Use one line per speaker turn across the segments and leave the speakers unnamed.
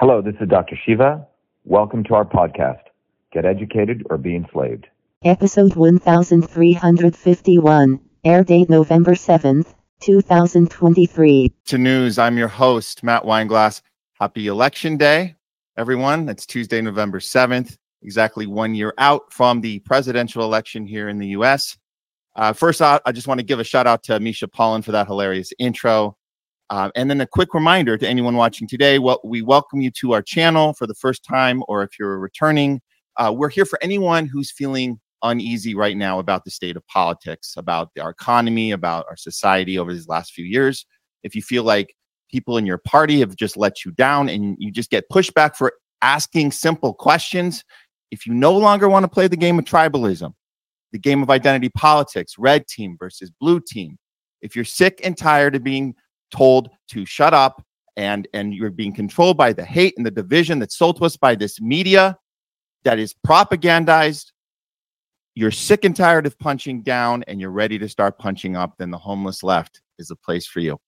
Hello, this is Dr. Shiva. Welcome to our podcast, Get Educated or Be Enslaved.
Episode 1351, air date November 7th, 2023.
To news, I'm your host, Matt Weinglass. Happy Election Day, everyone. It's Tuesday, November 7th, exactly one year out from the presidential election here in the US. Uh, first out, I just want to give a shout out to Misha Pollan for that hilarious intro. Uh, and then a quick reminder to anyone watching today well, we welcome you to our channel for the first time, or if you're returning. Uh, we're here for anyone who's feeling uneasy right now about the state of politics, about our economy, about our society over these last few years. If you feel like people in your party have just let you down and you just get pushback for asking simple questions, if you no longer want to play the game of tribalism, the game of identity politics, red team versus blue team, if you're sick and tired of being told to shut up and and you're being controlled by the hate and the division that's sold to us by this media that is propagandized. You're sick and tired of punching down and you're ready to start punching up then the homeless left is a place for you.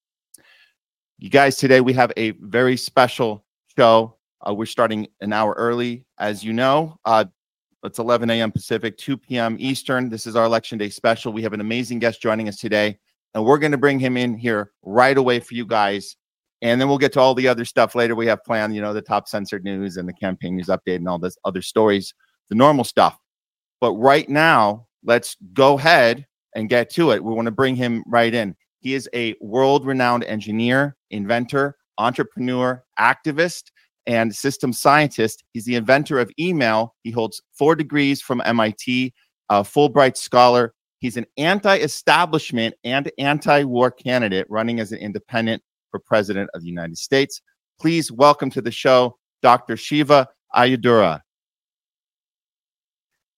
You guys today we have a very special show. Uh, we're starting an hour early as you know. Uh, it's 11 a.m pacific 2 p.m eastern. This is our election day special. We have an amazing guest joining us today and we're going to bring him in here right away for you guys. And then we'll get to all the other stuff later we have planned, you know, the top censored news and the campaign news update and all this other stories, the normal stuff. But right now, let's go ahead and get to it. We want to bring him right in. He is a world renowned engineer, inventor, entrepreneur, activist, and system scientist. He's the inventor of email. He holds four degrees from MIT, a Fulbright scholar, He's an anti establishment and anti war candidate running as an independent for president of the United States. Please welcome to the show Dr. Shiva Ayyadurai.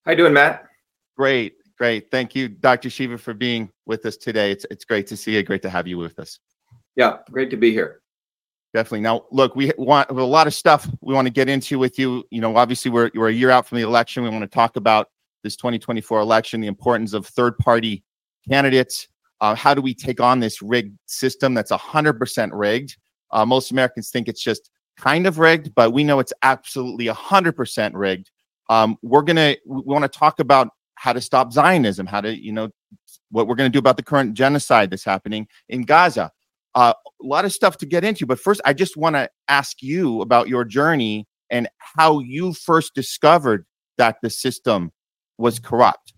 How you doing, Matt?
Great, great. Thank you, Dr. Shiva, for being with us today. It's it's great to see you. Great to have you with us.
Yeah, great to be here.
Definitely. Now, look, we want a lot of stuff we want to get into with you. You know, obviously, we're we're a year out from the election. We want to talk about this 2024 election, the importance of third party candidates. Uh, how do we take on this rigged system that's 100% rigged? Uh, most Americans think it's just kind of rigged, but we know it's absolutely 100% rigged. Um, we're to, we want to talk about how to stop Zionism, how to, you know, what we're to do about the current genocide that's happening in Gaza. Uh, a lot of stuff to get into, but first, I just want to ask you about your journey and how you first discovered that the system was corrupt?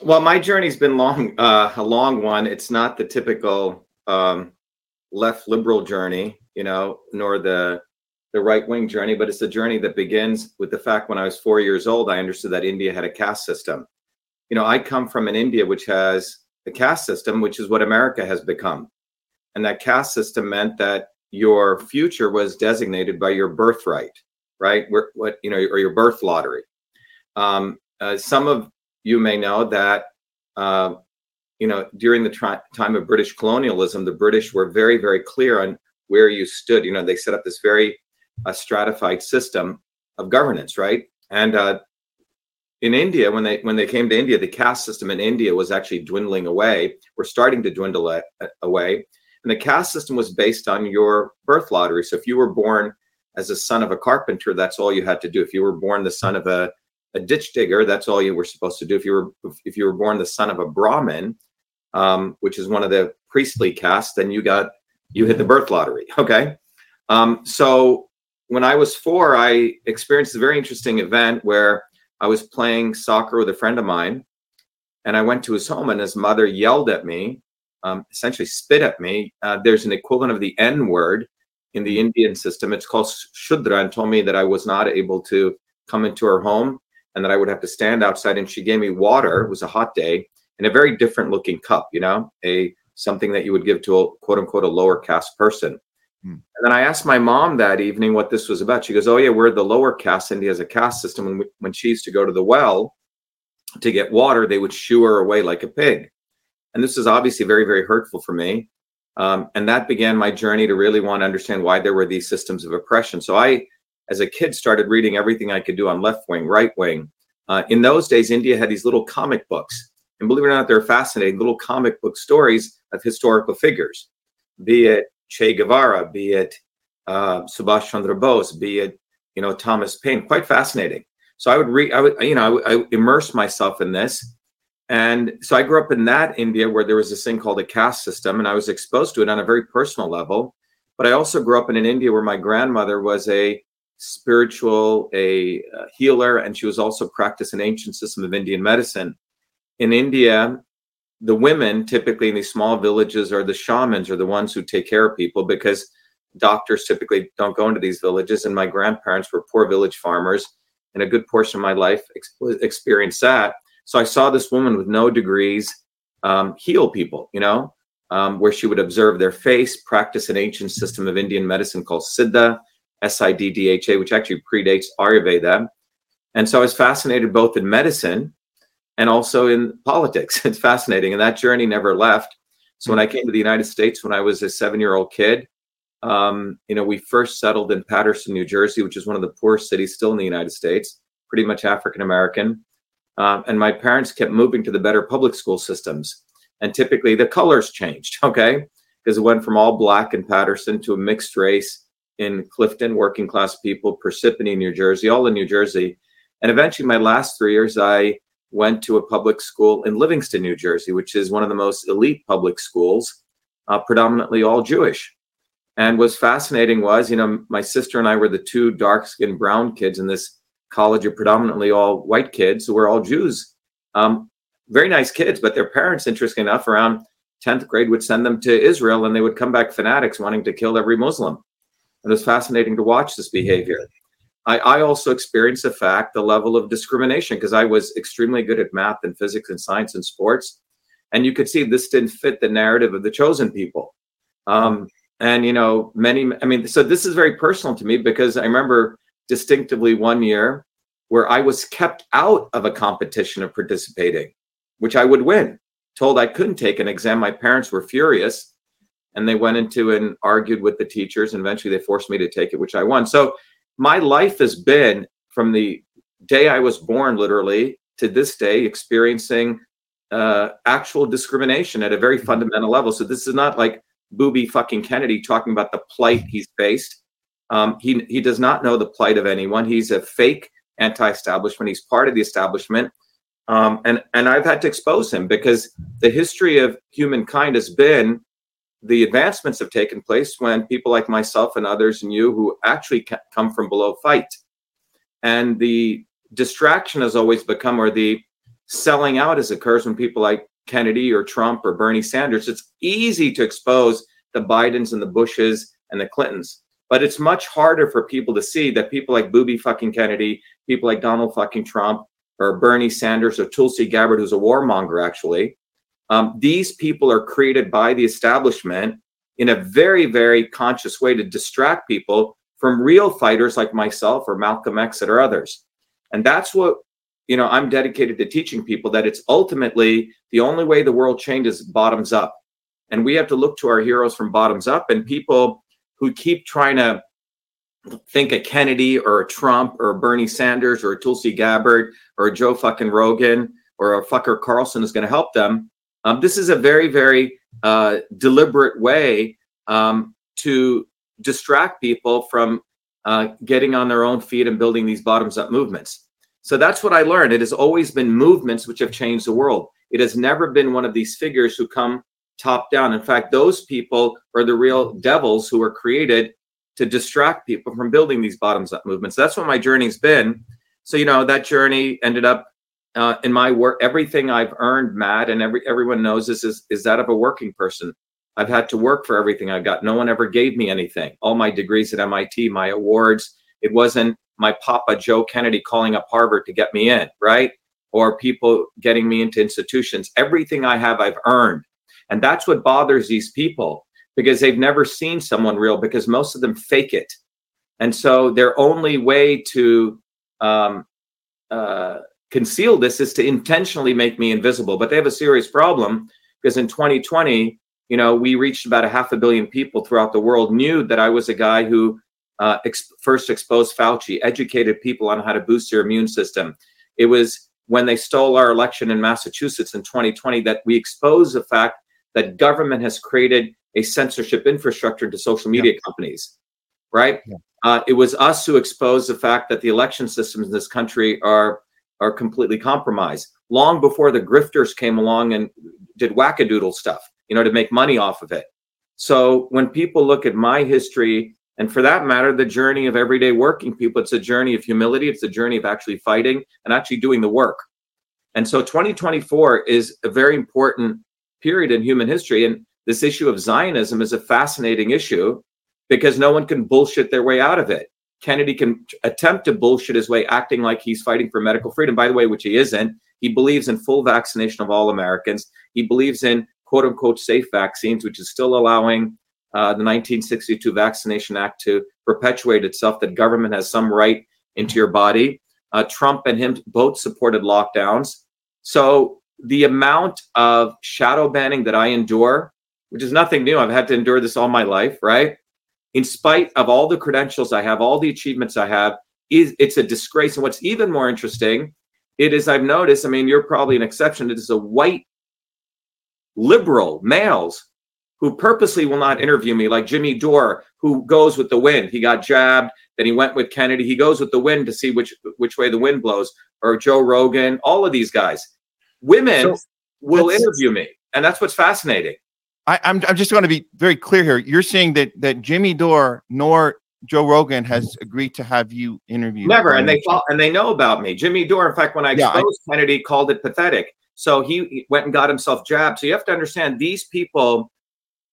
Well, my journey's been long, uh, a long one. It's not the typical um, left liberal journey, you know, nor the the right wing journey, but it's a journey that begins with the fact when I was four years old, I understood that India had a caste system. You know, I come from an India which has a caste system, which is what America has become, and that caste system meant that your future was designated by your birthright right? Where, what you know, or your birth lottery. Um, uh, some of you may know that uh, you know during the tri- time of British colonialism, the British were very, very clear on where you stood. You know, they set up this very uh, stratified system of governance, right? And uh, in India, when they when they came to India, the caste system in India was actually dwindling away. We're starting to dwindle a- away, and the caste system was based on your birth lottery. So if you were born as a son of a carpenter, that's all you had to do. If you were born the son of a, a ditch digger, that's all you were supposed to do. If you were if you were born the son of a Brahmin, um, which is one of the priestly castes, then you got you hit the birth lottery. Okay, um, so when I was four, I experienced a very interesting event where I was playing soccer with a friend of mine, and I went to his home, and his mother yelled at me, um, essentially spit at me. Uh, there's an equivalent of the N word in the Indian system. It's called Shudra and told me that I was not able to come into her home and that I would have to stand outside. And she gave me water. It was a hot day in a very different looking cup, you know, a something that you would give to a quote unquote a lower caste person. Hmm. And then I asked my mom that evening what this was about. She goes, "Oh yeah, we're the lower caste. India has a caste system. When we, when she used to go to the well to get water, they would shoo her away like a pig." And this is obviously very very hurtful for me. Um, and that began my journey to really want to understand why there were these systems of oppression. So I, as a kid, started reading everything I could do on left wing, right wing. Uh, in those days, India had these little comic books. And believe it or not, they're fascinating little comic book stories of historical figures, be it Che Guevara, be it uh, Subhash Chandra Bose, be it you know Thomas Paine. Quite fascinating. So I would read, I would you know I, I immerse myself in this, and so I grew up in that India where there was this thing called a caste system, and I was exposed to it on a very personal level. But I also grew up in an India where my grandmother was a spiritual, a, healer, and she was also practiced an ancient system of Indian medicine. In India, the women typically in these small villages are the shamans are the ones who take care of people because doctors typically don't go into these villages and my grandparents were poor village farmers and a good portion of my life ex- experienced that so i saw this woman with no degrees um, heal people you know um, where she would observe their face practice an ancient system of indian medicine called siddha s-i-d-d-h-a which actually predates ayurveda and so i was fascinated both in medicine and also in politics. It's fascinating. And that journey never left. So when I came to the United States when I was a seven year old kid, um, you know, we first settled in Paterson, New Jersey, which is one of the poorest cities still in the United States, pretty much African American. Um, and my parents kept moving to the better public school systems. And typically the colors changed, okay? Because it went from all black in Paterson to a mixed race in Clifton, working class people, Parsippany, New Jersey, all in New Jersey. And eventually, my last three years, I went to a public school in Livingston, New Jersey, which is one of the most elite public schools, uh, predominantly all Jewish. And what's fascinating was, you know, my sister and I were the two dark skinned brown kids in this college of predominantly all white kids who were all Jews. Um, very nice kids, but their parents, interesting enough, around 10th grade would send them to Israel and they would come back fanatics wanting to kill every Muslim. And it was fascinating to watch this behavior. I, I also experienced the fact, the level of discrimination, because I was extremely good at math and physics and science and sports. And you could see this didn't fit the narrative of the chosen people. Um, and, you know, many, I mean, so this is very personal to me because I remember distinctively one year where I was kept out of a competition of participating, which I would win. Told I couldn't take an exam. My parents were furious and they went into and argued with the teachers. And eventually they forced me to take it, which I won. So my life has been from the day I was born, literally, to this day, experiencing uh, actual discrimination at a very mm-hmm. fundamental level. So this is not like booby fucking Kennedy talking about the plight he's faced. Um, he he does not know the plight of anyone. He's a fake anti-establishment. He's part of the establishment, um, and and I've had to expose him because the history of humankind has been the advancements have taken place when people like myself and others and you who actually come from below fight. And the distraction has always become, or the selling out as occurs when people like Kennedy or Trump or Bernie Sanders, it's easy to expose the Bidens and the Bushes and the Clintons. But it's much harder for people to see that people like Booby fucking Kennedy, people like Donald fucking Trump, or Bernie Sanders or Tulsi Gabbard, who's a warmonger actually, um, these people are created by the establishment in a very, very conscious way to distract people from real fighters like myself or Malcolm X or others. And that's what, you know, I'm dedicated to teaching people that it's ultimately the only way the world changes bottoms up. And we have to look to our heroes from bottoms up and people who keep trying to think a Kennedy or a Trump or a Bernie Sanders or a Tulsi Gabbard or a Joe fucking Rogan or a fucker Carlson is going to help them um, this is a very, very uh, deliberate way um, to distract people from uh, getting on their own feet and building these bottoms up movements. So that's what I learned. It has always been movements which have changed the world. It has never been one of these figures who come top down. In fact, those people are the real devils who are created to distract people from building these bottoms up movements. That's what my journey's been. So, you know, that journey ended up uh, in my work, everything I've earned, Matt, and every everyone knows this is is that of a working person. I've had to work for everything I got. No one ever gave me anything. All my degrees at MIT, my awards, it wasn't my papa Joe Kennedy calling up Harvard to get me in, right? Or people getting me into institutions. Everything I have, I've earned. And that's what bothers these people because they've never seen someone real because most of them fake it. And so their only way to um, uh, conceal this is to intentionally make me invisible. But they have a serious problem because in 2020, you know, we reached about a half a billion people throughout the world, knew that I was a guy who uh, ex- first exposed Fauci, educated people on how to boost their immune system. It was when they stole our election in Massachusetts in 2020 that we exposed the fact that government has created a censorship infrastructure to social media yeah. companies. right?
Yeah.
Uh, it was us who exposed the fact that the election systems in this country are are completely compromised. Long before the grifters came along and did wackadoodle stuff, you know, to make money off of it. So when people look at my history, and for that matter, the journey of everyday working people, it's a journey of humility. It's a journey of actually fighting and actually doing the work. And so 2024 is a very important period in human history. And this issue of Zionism is a fascinating issue because no one can bullshit their way out of it. Kennedy can attempt to bullshit his way, acting like he's fighting for medical freedom, by the way, which he isn't. He believes in full vaccination of all Americans. He believes in quote unquote safe vaccines, which is still allowing uh, the 1962 Vaccination Act to perpetuate itself, that government has some right into your body. Uh, Trump and him both supported lockdowns. So the amount of shadow banning that I endure, which is nothing new, I've had to endure this all my life, right? In spite of all the credentials I have, all the achievements I have, is it's a disgrace. And what's even more interesting, it is I've noticed. I mean, you're probably an exception. It is a white liberal males who purposely will not interview me, like Jimmy Dore, who goes with the wind. He got jabbed, then he went with Kennedy. He goes with the wind to see which which way the wind blows. Or Joe Rogan, all of these guys. Women
So,
will interview me, and that's what's fascinating.
I, I'm I'm just going to be very clear here. You're saying that that Jimmy Dore nor Joe Rogan has agreed to have you interview.
Never, and they and they know about me. Jimmy Dore, in fact, when I
Yeah, I-
exposed Kennedy, called it pathetic. So he he went and got himself jabbed. So you have to understand these people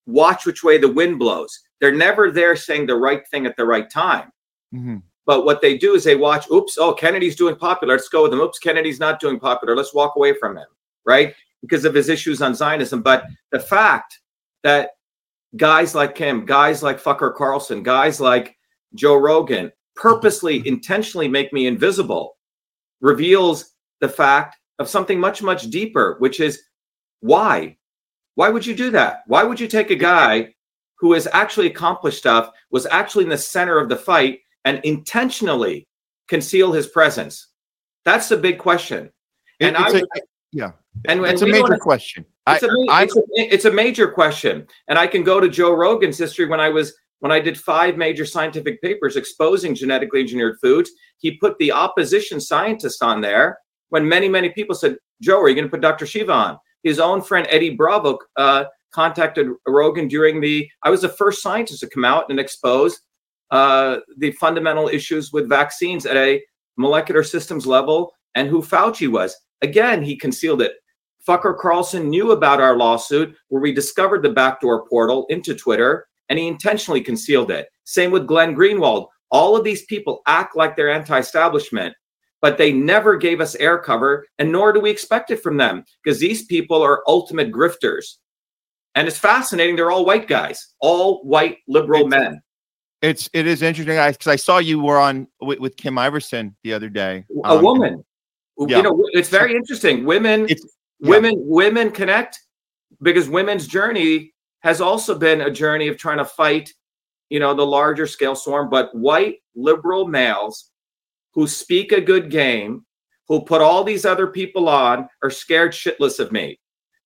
watch which way the wind blows. They're never there saying the right thing at the right time.
Mhm.
But what they do is they watch, oops, oh, Kennedy's doing popular. Let's go with him. Oops, Kennedy's not doing popular. Let's walk away from him, right? Because of his issues on Zionism. But the fact that guys like him, guys like Fucker Carlson, guys like Joe Rogan purposely, intentionally make me invisible reveals the fact of something much, much deeper, which is why? Why would you do that? Why would you take a guy who has actually accomplished stuff, was actually in the center of the fight, and intentionally conceal his presence? That's the big question. And
it's
I
a- yeah,
And,
it's a major
wanna-
question.
It's, a, it's, a, it's a major question, and I can go to Joe Rogan's history when I was when I did five major scientific papers exposing genetically engineered foods. He put the opposition scientists on there when many many people said, "Joe, are you going to put Dr. Shiva on?" His own friend Eddie Bravo uh, contacted Rogan during the. I was the first scientist to come out and expose uh, the fundamental issues with vaccines at a molecular systems level and who Fauci was. Again, he concealed it. Fucker Carlson knew about our lawsuit where we discovered the backdoor portal into Twitter and he intentionally concealed it. Same with Glenn Greenwald. All of these people act like they're anti establishment, but they never gave us air cover, and nor do we expect it from them because these people are ultimate grifters. And it's fascinating. They're all white guys, all white liberal men.
It's it is interesting because I saw you were on with, with Kim Iversen the other day.
A
Um,
woman.
yeah.
You know, it's very interesting. Women
It's yeah.
women women connect because women's journey has also been a journey of trying to fight you know the larger scale storm but white liberal males who speak a good game who put all these other people on are scared shitless of me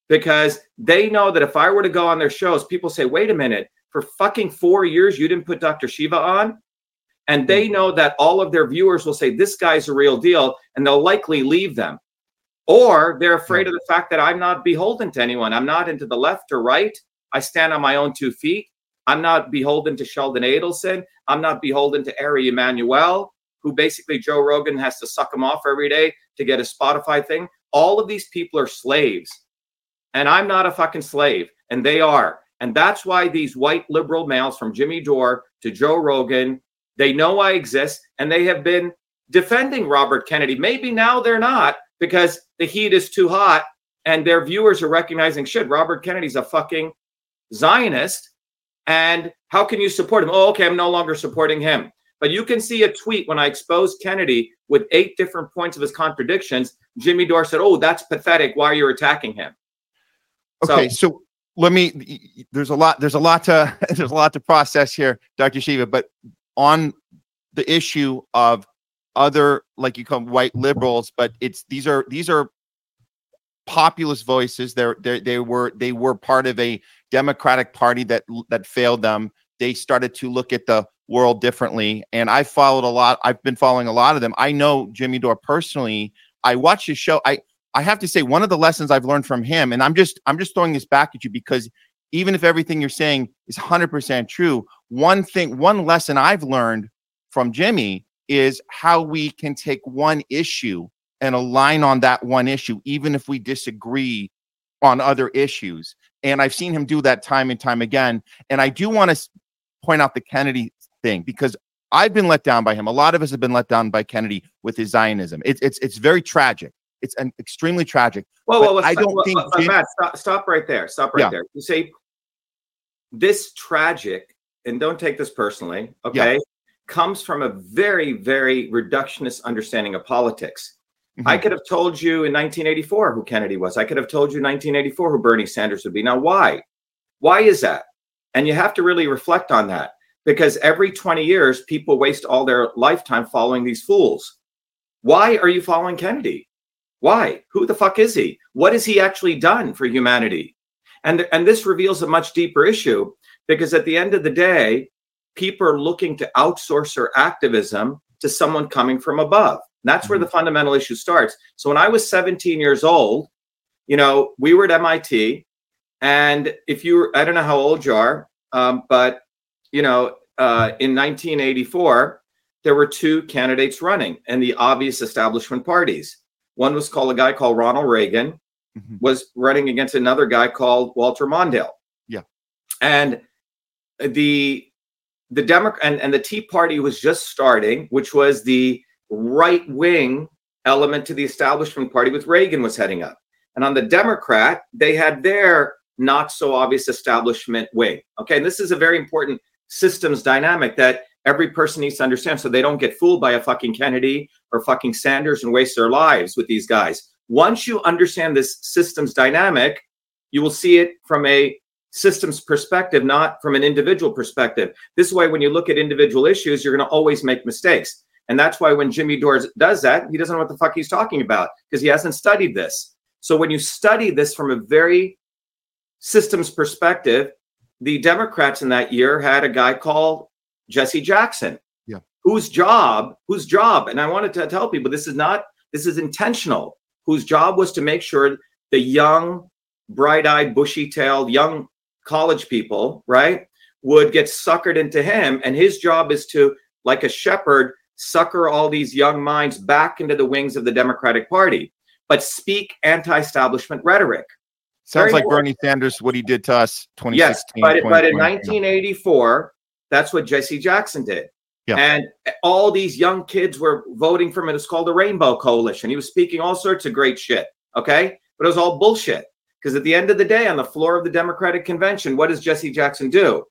because they know that if i were to go on their shows people say wait a minute for fucking four years you didn't put dr shiva on and they hmm. know that all of their viewers will say this guy's a real deal and they'll likely leave them or they're afraid hmm. of the fact that I'm not beholden to anyone. I'm not into the left or right. I stand on my own two feet. I'm not beholden to Sheldon Adelson. I'm not beholden to Ari Emanuel, who basically Joe Rogan has to suck him off every day to get a Spotify thing. All of these people are slaves. And I'm not a fucking slave. And they are. And that's why these white liberal males from Jimmy Dore to Joe Rogan, they know I exist and they have been defending Robert Kennedy. Maybe now they're not because the heat is too hot and their viewers are recognizing shit. Robert Kennedy's a fucking Zionist. And how can you support him? Oh, okay, I'm no longer supporting him. But you can see a tweet when I exposed Kennedy with eight different points of his contradictions. Jimmy Dore said, Oh, that's pathetic. Why are you attacking him?
Okay, so, let me. There's a lot. There's a lot to. There's a lot to process here, Dr. Shiva. But on the issue of other, like you call them, white liberals, but it's these are these are populist voices. They're they they were they were part of a Democratic Party that that failed them. They started to look at the world differently. And I followed a lot. I've been following a lot of them. I know Jimmy Dore personally. I watch his show. I I have to say one of the lessons I've learned from him, and I'm just I'm just throwing this back at you because even if everything you're saying is 100% true, one thing, one lesson I've learned from Jimmy is how we can take one issue and align on that one issue, even if we disagree on other issues. And I've seen him do that time and time again. And I do want to point out the Kennedy thing because I've been let down by him. A lot of us have been let down by Kennedy with his Zionism. It's it's it's very tragic. It's an extremely tragic.
Well, well, well
I don't
well,
think
well,
Jim-
Matt, stop, stop right there. Stop right
Yeah.
there. You say this tragic, and don't take this personally, okay, comes from a very, very reductionist understanding of politics. I
Mhm.
could have told you in 1984 who Kennedy was. I could have told you in 1984 who Bernie Sanders would be. Now, why? Why is that? And you have to really reflect on that because every 20 years, people waste all their lifetime following these fools. Why are you following Kennedy? Why? Who the fuck is he? What has he actually done for humanity? And, and this reveals a much deeper issue because at the end of the day, people are looking to outsource their activism to someone coming from above. And that's where the fundamental issue starts. So when I was 17 years old, you know, we were at MIT. And if you were, I don't know how old you are, um, but, you know, uh, in 1984, there were two candidates running and the obvious establishment parties. One was called a guy called Ronald Reagan,
Mhm.
was running against another guy called Walter Mondale.
Yeah.
And the the Democrat and, and the Tea Party was just starting, which was the right wing element to the establishment party with Reagan was heading up. And on the Democrat, they had their not so obvious establishment wing. Okay. And this is a very important systems dynamic that every person needs to understand so they don't get fooled by a fucking Kennedy or fucking Sanders and waste their lives with these guys. Once you understand this systems dynamic, you will see it from a systems perspective, not from an individual perspective. This way, when you look at individual issues, you're going to always make mistakes. And that's why when Jimmy Dore does that, he doesn't know what the fuck he's talking about because he hasn't studied this. So when you study this from a very systems perspective, the Democrats in that year had a guy called Jesse Jackson.
Yeah.
Whose job, whose job, and I wanted to tell people this is not, this is intentional, whose job was to make sure the young, bright eyed, bushy tailed, young college people, right, would get suckered into him. And his job is to, like a shepherd, sucker all these young minds back into the wings of the Democratic Party, but speak anti establishment rhetoric.
Sounds
Very
like. Bernie Sanders, what he did to us 2016.
Yes, but, but in 1984, that's what Jesse Jackson did.
Yeah.
And all these young kids were voting for him. It's called the Rainbow Coalition. He was speaking all sorts of great shit. Okay. But it was all bullshit. Because at the end of the day, on the floor of the Democratic Convention, what does Jesse Jackson do?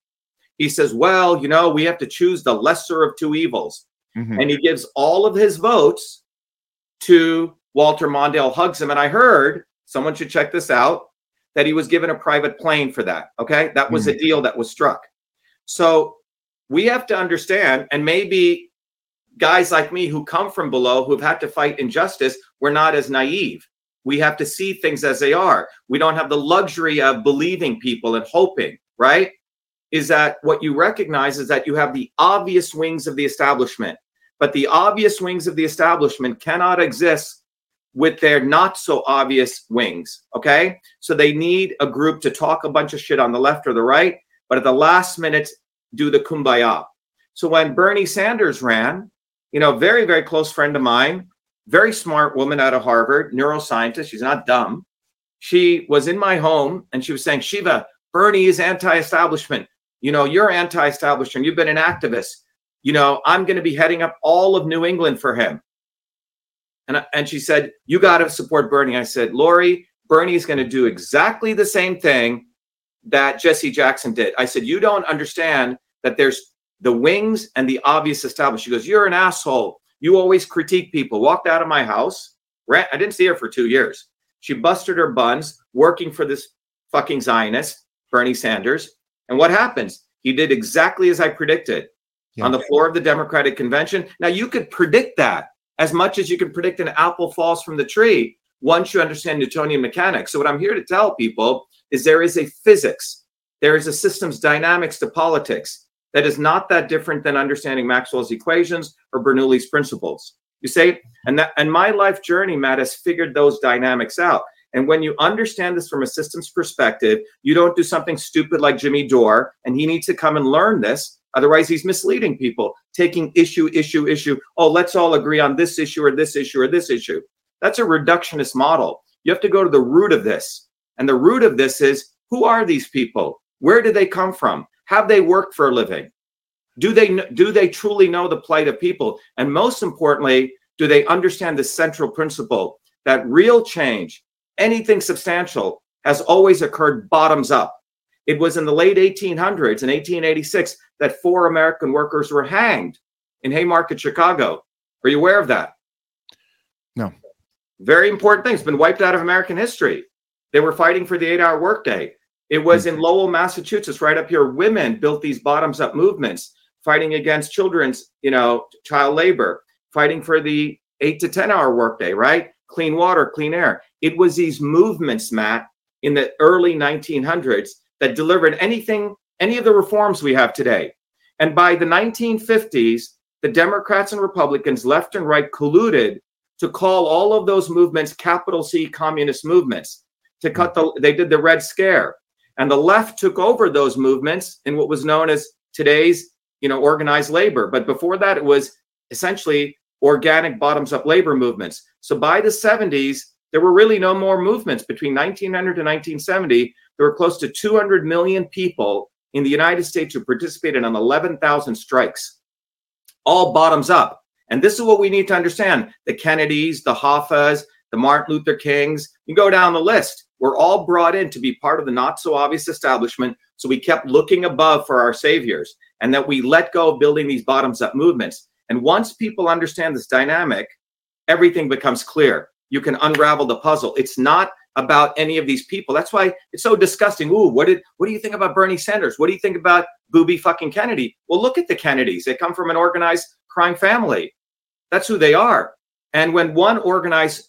He says, well, you know, we have to choose the lesser of two evils.
Mhm.
And he gives all of his votes to Walter Mondale, hugs him. And I heard someone should check this out that he was given a private plane for that. Okay. That was a deal that was struck. So we have to understand, and maybe guys like me who come from below, who've had to fight injustice, we're not as naive. We have to see things as they are. We don't have the luxury of believing people and hoping, right? Is that what you recognize is that you have the obvious wings of the establishment, but the obvious wings of the establishment cannot exist with their not so obvious wings. Okay. So they need a group to talk a bunch of shit on the left or the right, but at the last minute, do the kumbaya. So when Bernie Sanders ran, you know, very, very close friend of mine, very smart woman out of Harvard, neuroscientist. She's not dumb. She was in my home and she was saying, Shiva, Bernie is anti establishment. You know, you're anti establishment. You've been an activist. You know, I'm going to be heading up all of New England for him. And, and she said, You got to support Bernie. I said, Lori, Bernie is going to do exactly the same thing that Jesse Jackson did. I said, You don't understand that there's the wings and the obvious established. She goes, You're an asshole. You always critique people. Walked out of my house. Ran, I didn't see her for two years. She busted her buns working for this fucking Zionist, Bernie Sanders. And what happens? He did exactly as I predicted
Yeah.
on the floor of the Democratic convention. Now, you could predict that as much as you can predict an apple falls from the tree once you understand Newtonian mechanics. So, what I'm here to tell people is there is a physics, there is a systems dynamics to politics. That is not that different than understanding Maxwell's equations or Bernoulli's principles. You say, and that and my life journey, Matt, has figured those dynamics out. And when you understand this from a systems perspective, you don't do something stupid like Jimmy Dore, and he needs to come and learn this. Otherwise, he's misleading people, taking issue, issue, issue. Oh, let's all agree on this issue or this issue or this issue. That's a reductionist model. You have to go to the root of this. And the root of this is who are these people? Where do they come from? Have they worked for a living? Do they do they truly know the plight of people? And most importantly, do they understand the central principle that real change, anything substantial, has always occurred bottoms up? It was in the late 1800s, in 1886, that four American workers were hanged in Haymarket, Chicago. Are you aware of that?
No.
Very important thing. It's been wiped out of American history. They were fighting for the eight hour workday. It was in mm-hmm. Lowell, Massachusetts, right up here. Women built these bottoms up movements, fighting against children's, you know, child labor, fighting for the eight to 10 hour workday, right? Clean water, clean air. It was these movements, Matt, in the early 1900s that delivered anything, any of the reforms we have today. And by the 1950s, the Democrats and Republicans, left and right, colluded to call all of those movements capital C communist movements. To cut mm-hmm. the, they did the Red Scare, and the left took over those movements in what was known as today's, you know, organized labor. But before that, it was essentially organic bottoms-up labor movements. So by the 70s, there were really no more movements. Between 1900 and 1970, there were close to 200 million people in the United States who participated in 11,000 strikes, all bottoms up. And this is what we need to understand the Kennedys, the Hoffas, the Martin Luther Kings, you go down the list. We're all brought in to be part of the not so obvious establishment. So we kept looking above for our saviors and that we let go of building these bottoms up movements. And once people understand this dynamic, everything becomes clear. You can unravel the puzzle. It's not about any of these people. That's why it's so disgusting. Ooh, what did what do you think about Bernie Sanders? What do you think about Booby fucking Kennedy? Well, look at the Kennedys. They come from an organized crime family. That's who they are. And when one organized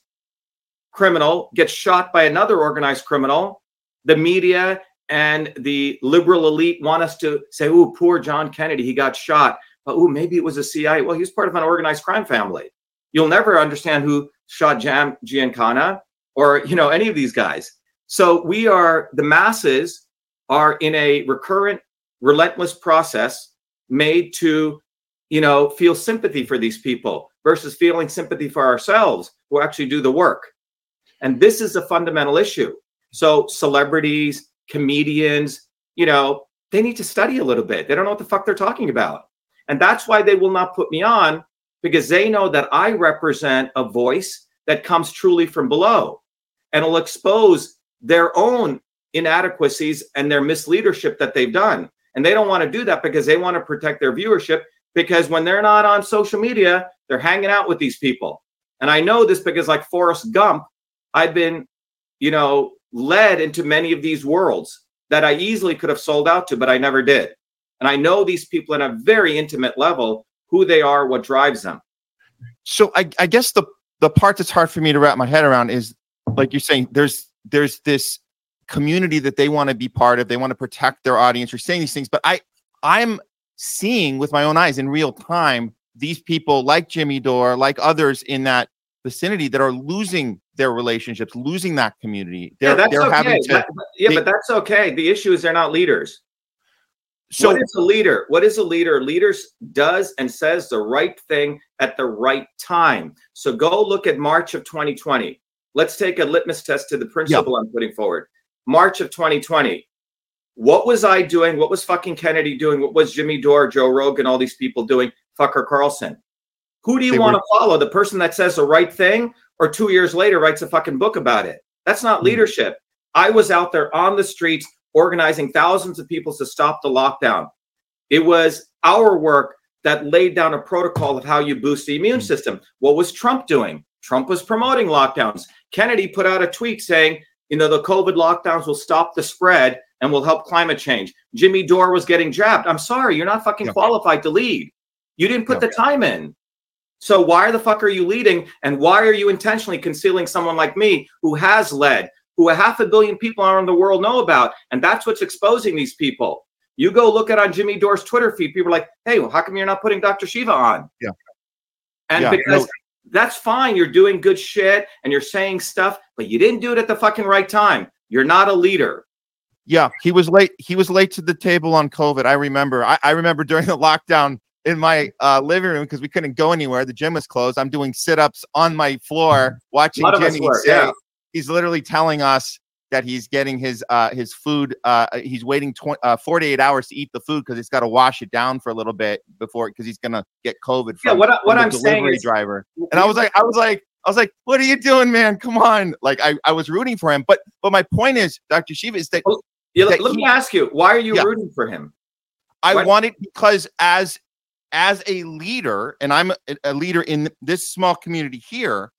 criminal gets shot by another organized criminal, the media and the liberal elite want us to say, "Oh, poor John Kennedy, he got shot." But oh, maybe it was a CIA. Well, he was part of an organized crime family. You'll never understand who shot Jam Giancana or you know any of these guys. So we are the masses are in a recurrent, relentless process made to you know feel sympathy for these people versus feeling sympathy for ourselves who actually do the work. And this is a fundamental issue. So celebrities, comedians, you know, they need to study a little bit. They don't know what the fuck they're talking about. And that's why they will not put me on because they know that I represent a voice that comes truly from below and will expose their own inadequacies and their misleadership that they've done. And they don't want to do that because they want to protect their viewership because when they're not on social media, they're hanging out with these people. And I know this because, like Forrest Gump, I've been, you know, led into many of these worlds that I easily could have sold out to, but I never did. And I know these people at a very intimate level, who they are, what drives them.
So I, I guess the the part that's hard for me to wrap my head around is like you're saying, there's there's this community that they want to be part of. They want to protect their audience. You're saying these things, but I I'm seeing with my own eyes in real time these people like Jimmy Dore, like others in that vicinity that are losing their relationships, losing that community. They're,
yeah, that's
they're
okay.
having to.
Yeah,
they-
but that's okay. The issue is they're not leaders.
So
what is a leader? What is a leader? Leaders does and says the right thing at the right time. So go look at March of 2020. Let's take a litmus test to the principle I'm putting forward. March of 2020. What was I doing? What was fucking Kennedy doing? What was Jimmy Dore, Joe Rogan, all these people doing? Fucker Carlson. Who do you
They
want
were-
to follow? The person that says the right thing or two years later writes a fucking book about it? That's not
Hmm.
leadership. I was out there on the streets organizing thousands of people to stop the lockdown. It was our work that laid down a protocol of how you boost the immune
Mm.
system. What was Trump doing? Trump was promoting lockdowns. Kennedy put out a tweet saying, you know, the COVID lockdowns will stop the spread and will help climate change. Jimmy Dore was getting jabbed. I'm sorry, you're not fucking qualified to lead. You didn't put the time in. So why the fuck are you leading? And why are you intentionally concealing someone like me who has led, who a half a billion people around the world know about? And that's what's exposing these people. You go look at on Jimmy Dore's Twitter feed. People are like, "Hey, well, how come you're not putting Dr. Shiva on?"
Yeah.
And
Yeah,
because
no.
that's fine, you're doing good shit and you're saying stuff, but you didn't do it at the fucking right time. You're not a leader.
Yeah, he was late. He was late to the table on COVID. I remember. I, I remember during the lockdown in my uh, living room because we couldn't go anywhere. The gym was closed. I'm doing sit ups on my floor watching
of
Jimmy
were,
say.
yeah.
He's literally telling us that he's getting his uh, his food. Uh, he's waiting tw- uh, 48 hours to eat the food because he's got to wash it down for a little bit before because he's gonna get COVID.
Yeah, what I- what
from
I'm saying is-
driver. And I was like, I was like, I was like, what are you doing, man? Come on! Like I, I was rooting for him, but but my point is, Dr. Shiva, is that
Oh, Yeah, let,
that
let me ask you, why are you
Yeah.
rooting for him?
I
What?
want it because as as a leader, and I'm a, leader in this small community here,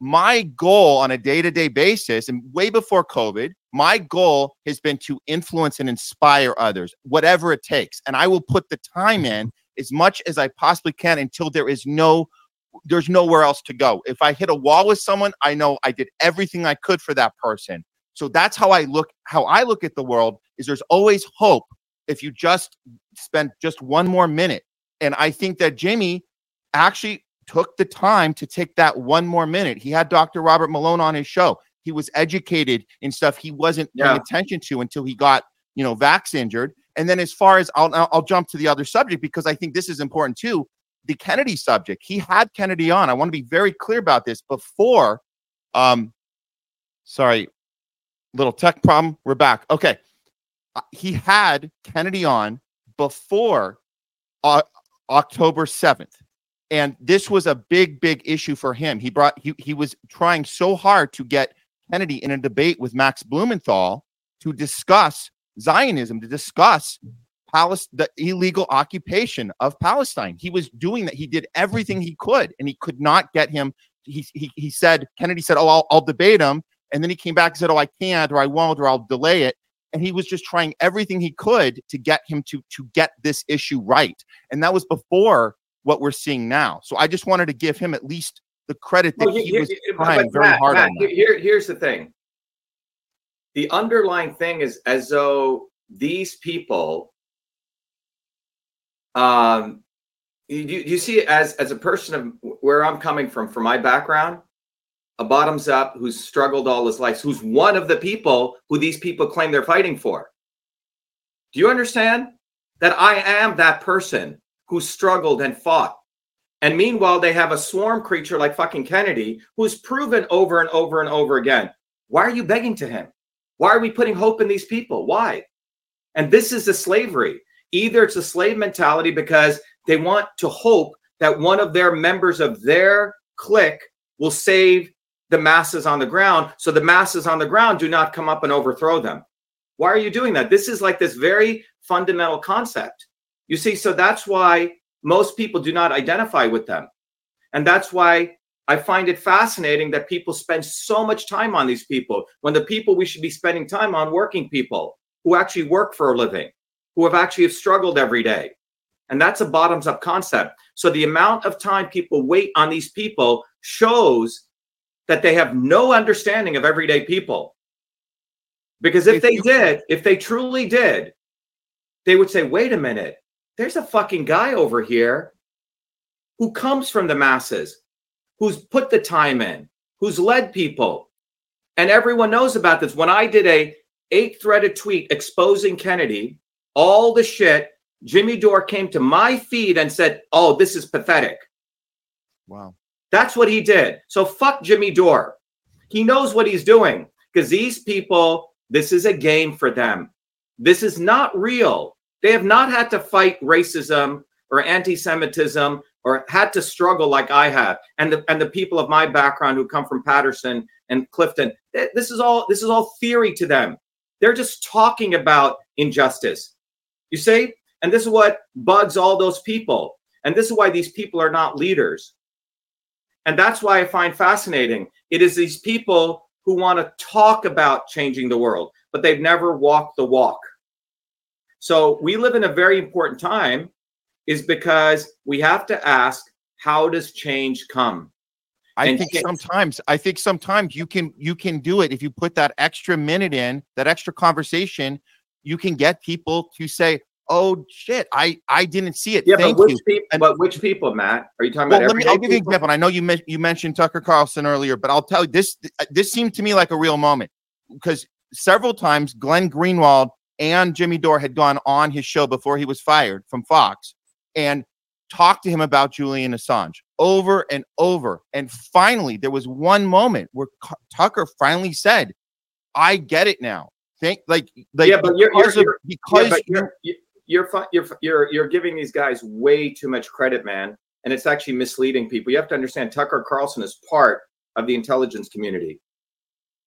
my goal on a day-to-day basis, and way before COVID, my goal has been to influence and inspire others, whatever it takes. And I will put the time in as much as I possibly can until there is no there's nowhere else to go. If I hit a wall with someone, I know I did everything I could for that person. So that's how I look how I look at the world is there's always hope if you just spend just one more minute. And I think that Jimmy actually took the time to take that one more minute. He had Dr. Robert Malone on his show. He was educated in stuff he wasn't paying attention to until he got, you know, vax injured. And then as far as I'll I'll I'll jump to the other subject because I think this is important too. The Kennedy subject. He had Kennedy on. I want to be very clear about this before um sorry, little tech problem. We're back. Okay. Uh, He had Kennedy on before uh, October 7th. And this was a big, big issue for him. He brought he he was trying so hard to get Kennedy in a debate with Max Blumenthal to discuss Zionism, to discuss Palis- the illegal occupation of Palestine. He was doing that. He did everything he could, and he could not get him. He he, he said Kennedy said, "Oh, I'll, I'll debate him," and then he came back and said, "Oh, I can't, or I won't, or I'll delay it." And he was just trying everything he could to get him to to get this issue right, and that was before what we're seeing now. So I just wanted to give him at least the credit that
Well,
he
here-
was
here-
trying very
Matt,
hard
Matt,
on that.
Here, here's the thing. The underlying thing is as though these people, um, you, you see as as a person of where I'm coming from, from my background, a bottoms up who's struggled all his life, who's one of the people who these people claim they're fighting for. Do you understand that I am that person who struggled and fought? And meanwhile, they have a swarm creature like fucking Kennedy who's proven over and over and over again. Why are you begging to him? Why are we putting hope in these people? Why? And this is the slavery. Either it's a slave mentality because they want to hope that one of their members of their clique will save the masses on the ground so the masses on the ground do not come up and overthrow them. Why are you doing that? This is like this very fundamental concept. You see, so that's why most people do not identify with them. And that's why I find it fascinating that people spend so much time on these people when the people we should be spending time on working people who actually work for a living, who have actually have struggled every day. And that's a bottoms up concept. So the amount of time people wait on these people shows that they have no understanding of everyday people. Because if they did, if they truly did, they would say, wait a minute, there's a fucking guy over here who comes from the masses, who's put the time in, who's led people. And everyone knows about this. When I did a eight-threaded tweet exposing Kennedy, all the shit, Jimmy Dore came to my feed and said, "Oh, this is pathetic."
Wow.
That's what he did. So fuck Jimmy Dore. He knows what he's doing because these people, this is a game for them. This is not real. They have not had to fight racism or anti-Semitism or had to struggle like I have. And the and the people of my background who come from Paterson and Clifton, this is all this is all theory to them. They're just talking about injustice. You see? And this is what bugs all those people. And this is why these people are not leaders. And that's why I find fascinating. It is these people who want to talk about changing the world, but they've never walked the walk. So we live in a very important time, is because we have to ask, how does change come?
I
And
think sometimes I think sometimes you can you can do it if you put that extra minute in, that extra conversation, you can get people to say, oh shit, I I didn't see it.
Yeah,
Thank
but which
you.
people?
And-
but which people, Matt? Are you talking
Well,
about?
let me. I'll give you an example. I know you men- you mentioned Tucker Carlson earlier, but I'll tell you this. This seemed to me like a real moment because several times Glenn Greenwald and Jimmy Dore had gone on his show before he was fired from Fox and talked to him about Julian Assange over and over. And finally, there was one moment where Cu- Tucker finally said, "I get it now." Think like like
Yeah, but you're-
because
you're- Yeah,
because
but
you-
you're you- you're you're you're you're giving these guys way too much credit, man, and it's actually misleading people. You have to understand Tucker Carlson is part of the intelligence community.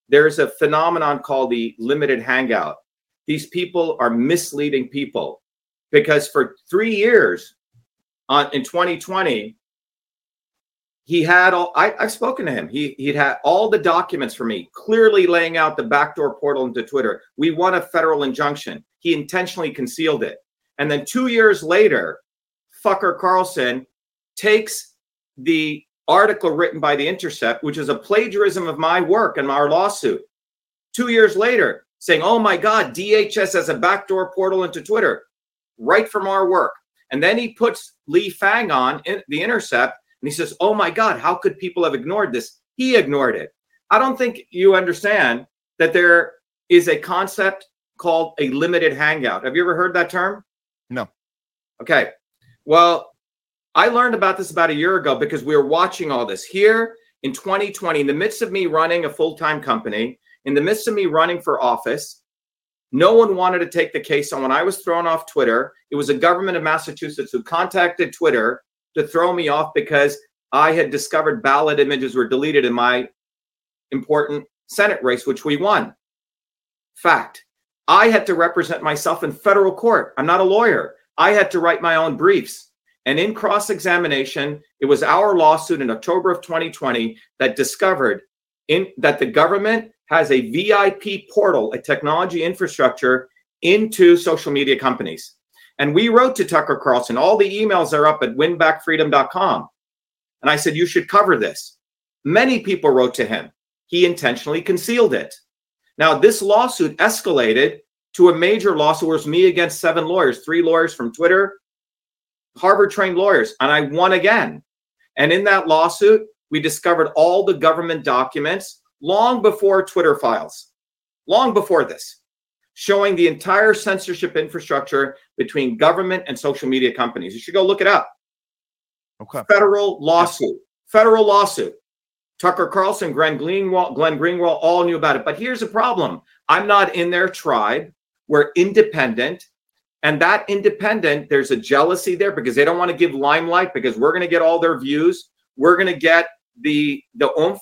There's a phenomenon called the limited hangout. These people are misleading people because for three years on in 2020 he had all I, i've spoken to him he he'd had all the documents for me clearly laying out the backdoor portal into twitter we won a federal injunction he intentionally concealed it and then two years later fucker carlson takes the article written by the intercept which is a plagiarism of my work and our lawsuit two years later saying oh my god dhs has a backdoor portal into twitter right from our work and then he puts lee fang on in the intercept and he says, Oh my God, how could people have ignored this? He ignored it. I don't think you understand that there is a concept called a limited hangout. Have you ever heard that term?
No.
Okay. Well, I learned about this about a year ago because we were watching all this here in 2020, in the midst of me running a full time company, in the midst of me running for office. No one wanted to take the case on when I was thrown off Twitter. It was a government of Massachusetts who contacted Twitter to throw me off because I had discovered ballot images were deleted in my important Senate race, which we won. Fact. I had to represent myself in federal court. I'm not a lawyer. I had to write my own briefs. And in cross examination, it was our lawsuit in October of 2020 that discovered in, that the government has a VIP portal, a technology infrastructure into social media companies. And we wrote to Tucker Carlson. All the emails are up at winbackfreedom.com. And I said, you should cover this. Many people wrote to him. He intentionally concealed it. Now, this lawsuit escalated to a major lawsuit. It was me against seven lawyers, three lawyers from Twitter, Harvard trained lawyers, and I won again. And in that lawsuit, we discovered all the government documents long before Twitter files, long before this, showing the entire censorship infrastructure between government and social media companies. You should go look it up.
okay.
Federal lawsuit, federal lawsuit. Tucker Carlson, Glenn Greenwald, Glenn Greenwald all knew about it. But here's the problem I'm not in their tribe. We're independent. And that independent, there's a jealousy there because they don't want to give limelight because we're going to get all their views. We're going to get the the oomph.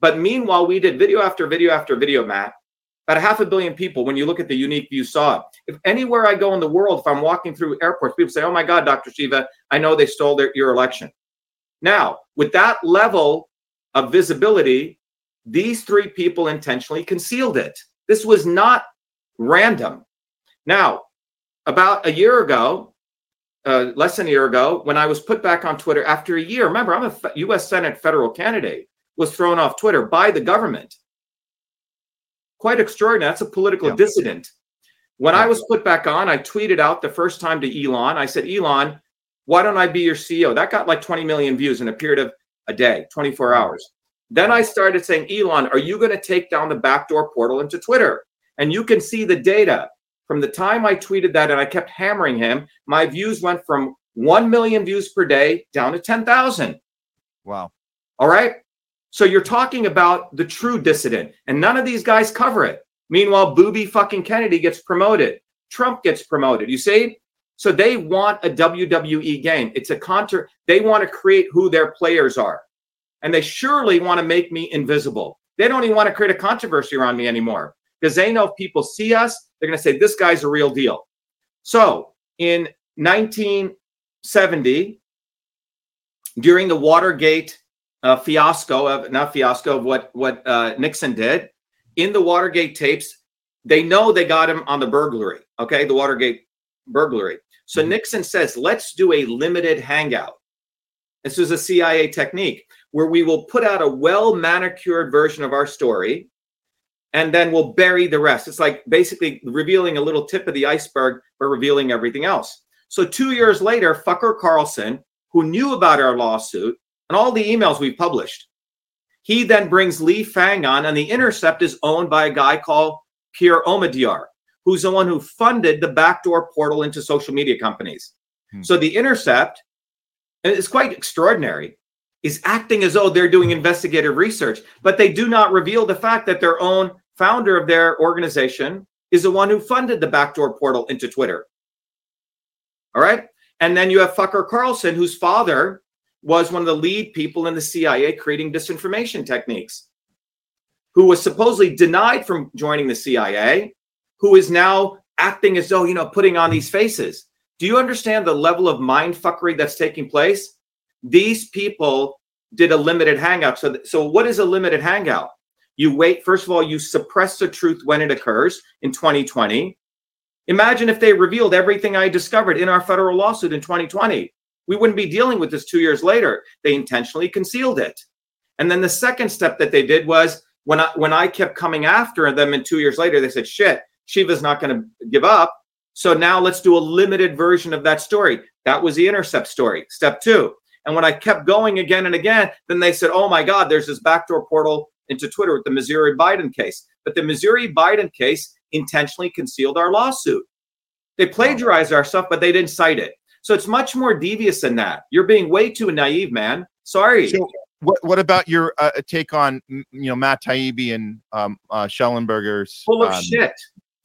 But meanwhile, we did video after video after video, Matt. About a half a billion people, when you look at the unique view, saw it. If anywhere I go in the world, if I'm walking through airports, people say, "Oh my God, Dr. Shiva, I know they stole their, your election." Now, with that level of visibility, these three people intentionally concealed it. This was not random. Now, about a year ago, uh, less than a year ago, when I was put back on Twitter after a year, remember, I'm a U.S. Senate federal candidate, was thrown off Twitter by the government. Quite extraordinary. That's a political
Yeah.
dissident. When I was put back on, I tweeted out the first time to Elon. I said, Elon, why don't I be your CEO? That got like 20 million views in a period of a day, 24 hours. Then I started saying, Elon, are you going to take down the backdoor portal into Twitter? And you can see the data from the time I tweeted that and I kept hammering him. My views went from 1 million views per day down to 10,000.
Wow.
All right. So you're talking about the true dissident, and none of these guys cover it. Meanwhile, Booby fucking Kennedy gets promoted. Trump gets promoted. You see? So they want a WWE game. It's a counter. They want to create who their players are. And they surely want to make me invisible. They don't even want to create a controversy around me anymore because they know if people see us, they're going to say, this guy's a real deal. So in 1970, during the Watergate uh, fiasco of not fiasco of what what uh, Nixon did in the Watergate tapes, they know they got him on the burglary. Okay, the Watergate burglary. So
Mhm.
Nixon says, let's do a limited hangout. This is a CIA technique where we will put out a well manicured version of our story. and then we'll bury the rest. It's like basically revealing a little tip of the iceberg, but revealing everything else. So two years later, Fucker Carlson, who knew about our lawsuit and all the emails we published, he then brings Lee Fang on, and the Intercept is owned by a guy called Pierre Omidyar, who's the one who funded the backdoor portal into social media companies. Hmm. So the Intercept, and it's quite extraordinary, is acting as though they're doing investigative research, but they do not reveal the fact that their own founder of their organization is the one who funded the backdoor portal into Twitter. All right. And then you have Fucker Carlson, whose father was one of the lead people in the CIA creating disinformation techniques, who was supposedly denied from joining the CIA, who is now acting as though, you know, putting on these faces. Do you understand the level of mind fuckery that's taking place? These people did a limited hangout. So, so what is a limited hangout? You wait, first of all, you suppress the truth when it occurs in 2020. Imagine if they revealed everything I discovered in our federal lawsuit in 2020. We wouldn't be dealing with this two years later. They intentionally concealed it. And then the second step that they did was when I when I kept coming after them and two years later, they said, shit, Shiva's not going to give up. So now let's do a limited version of that story. That was the intercept story. Step two. And when I kept going again and again, then they said, oh my God, there's this backdoor portal into Twitter with the Missouri Biden case. But the Missouri Biden case intentionally concealed our lawsuit. They plagiarized our stuff, but they didn't cite it. So it's much more devious than that. You're being way too naive, man. Sorry. So
what What about your uh, take on you know Matt Taibbi and um, uh, Shellenberger's
full of um, shit,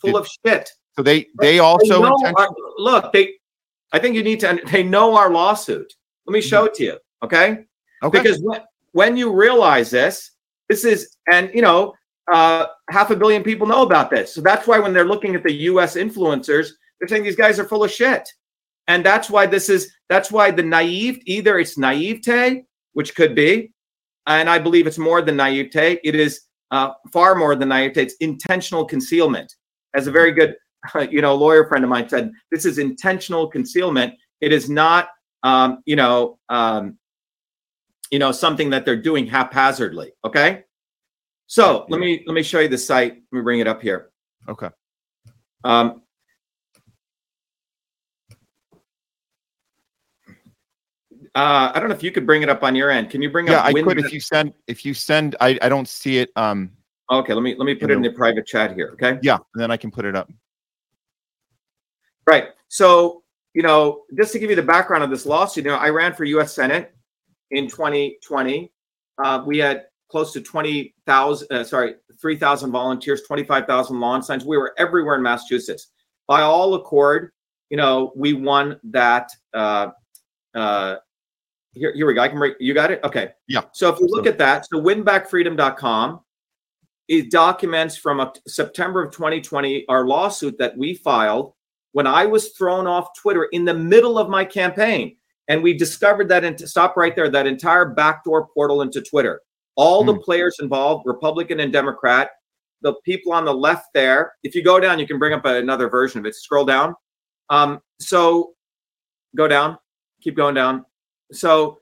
full of shit.
So they they also
they our, look. They, I think you need to. They know our lawsuit. Let me show it to you. Okay. Okay. Because when, when you realize this, this is and you know uh, half a billion people know about this. So that's why when they're looking at the U.S. influencers, they're saying these guys are full of shit. And that's why this is that's why the naive either it's naivete, which could be, and I believe it's more than naivete. It is uh, far more than naivete. It's intentional concealment. As a very good, you know, lawyer friend of mine said, this is intentional concealment. It is not, um, you know, um, you know, something that they're doing haphazardly. Okay. So let me let me show you the site. Let me bring it up here.
Okay.
Um, Uh, I don't know if you could bring it up on your end. Can you bring
yeah,
up?
Yeah, I could. If you send, if you send, I, I don't see it. Um.
Okay, let me let me put it in the private chat here. Okay.
Yeah, and then I can put it up.
Right. So you know, just to give you the background of this lawsuit, you know, I ran for U.S. Senate in 2020. Uh, we had close to 20,000, uh, sorry, 3,000 volunteers, 25,000 lawn signs. We were everywhere in Massachusetts. By all accord, you know, we won that uh, uh, here, here we go. I can break. You got it? Okay.
Yeah.
So if you look at that, so winbackfreedom.com, it documents from September of 2020 our lawsuit that we filed when I was thrown off Twitter in the middle of my campaign. And we discovered that, and stop right there, that entire backdoor portal into Twitter. All the hmm. players involved, Republican and Democrat, the people on the left there. If you go down, you can bring up another version of it. Scroll down. Um, so go down, keep going down. So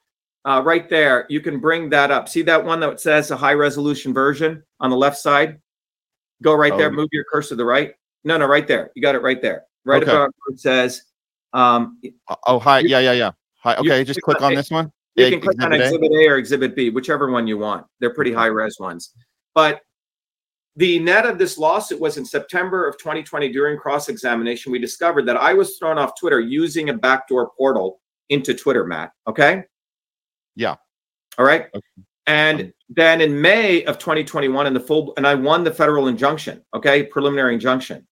uh, right there, you can bring that up. See that one that says a high resolution version on the left side? Go right oh. there. Move your cursor to the right. No, no, right there. You got it right there. Right okay. above it says. Um,
oh, hi. Yeah, yeah, yeah. Hi. Okay, just click on this one.
You can click on Exhibit A or Exhibit B, whichever one you want. They're pretty high res ones. But the net of this lawsuit was in September of 2020 during cross examination. We discovered that I was thrown off Twitter using a backdoor portal into Twitter, Matt. Okay.
Yeah.
All right. Okay. And um, then in May of 2021, in the full, and I won the federal injunction, okay, preliminary injunction,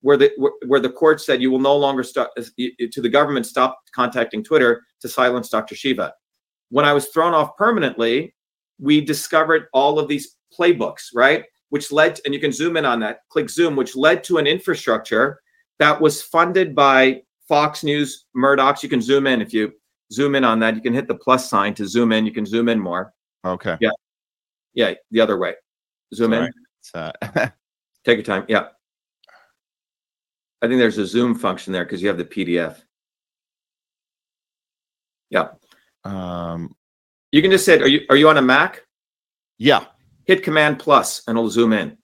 where the where the court said you will no longer stop to the government stop contacting Twitter to silence Dr. Shiva. When I was thrown off permanently, we discovered all of these playbooks, right? Which led, and you can zoom in on that, click zoom, which led to an infrastructure that was funded by Fox News, Murdoch's. You can zoom in if you zoom in on that. You can hit the plus sign to zoom in. You can zoom in more.
Okay.
Yeah. Yeah. The other way. Zoom Sorry. in. Uh... Take your time. Yeah. I think there's a zoom function there because you have the PDF. Yeah.
Um,
you can just say, are you, are you on a Mac?
Yeah.
Hit command plus and it'll zoom in.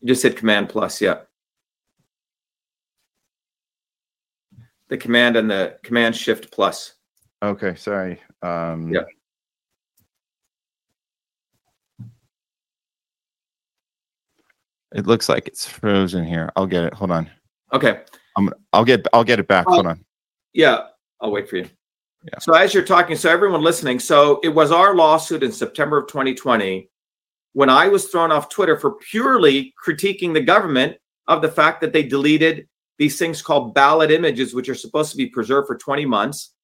You just hit command plus. Yeah. The command and the Command Shift plus.
Okay, sorry. Um,
Yeah.
It looks like it's frozen here. I'll get it. Hold on.
Okay.
I'm. I'll get. I'll get it back. Hold on.
Yeah, I'll wait for you.
Yeah.
So as you're talking, so everyone listening, so it was our lawsuit in September of 2020 when I was thrown off Twitter for purely critiquing the government of the fact that they deleted these things called ballot images, which are supposed to be preserved for 20 months,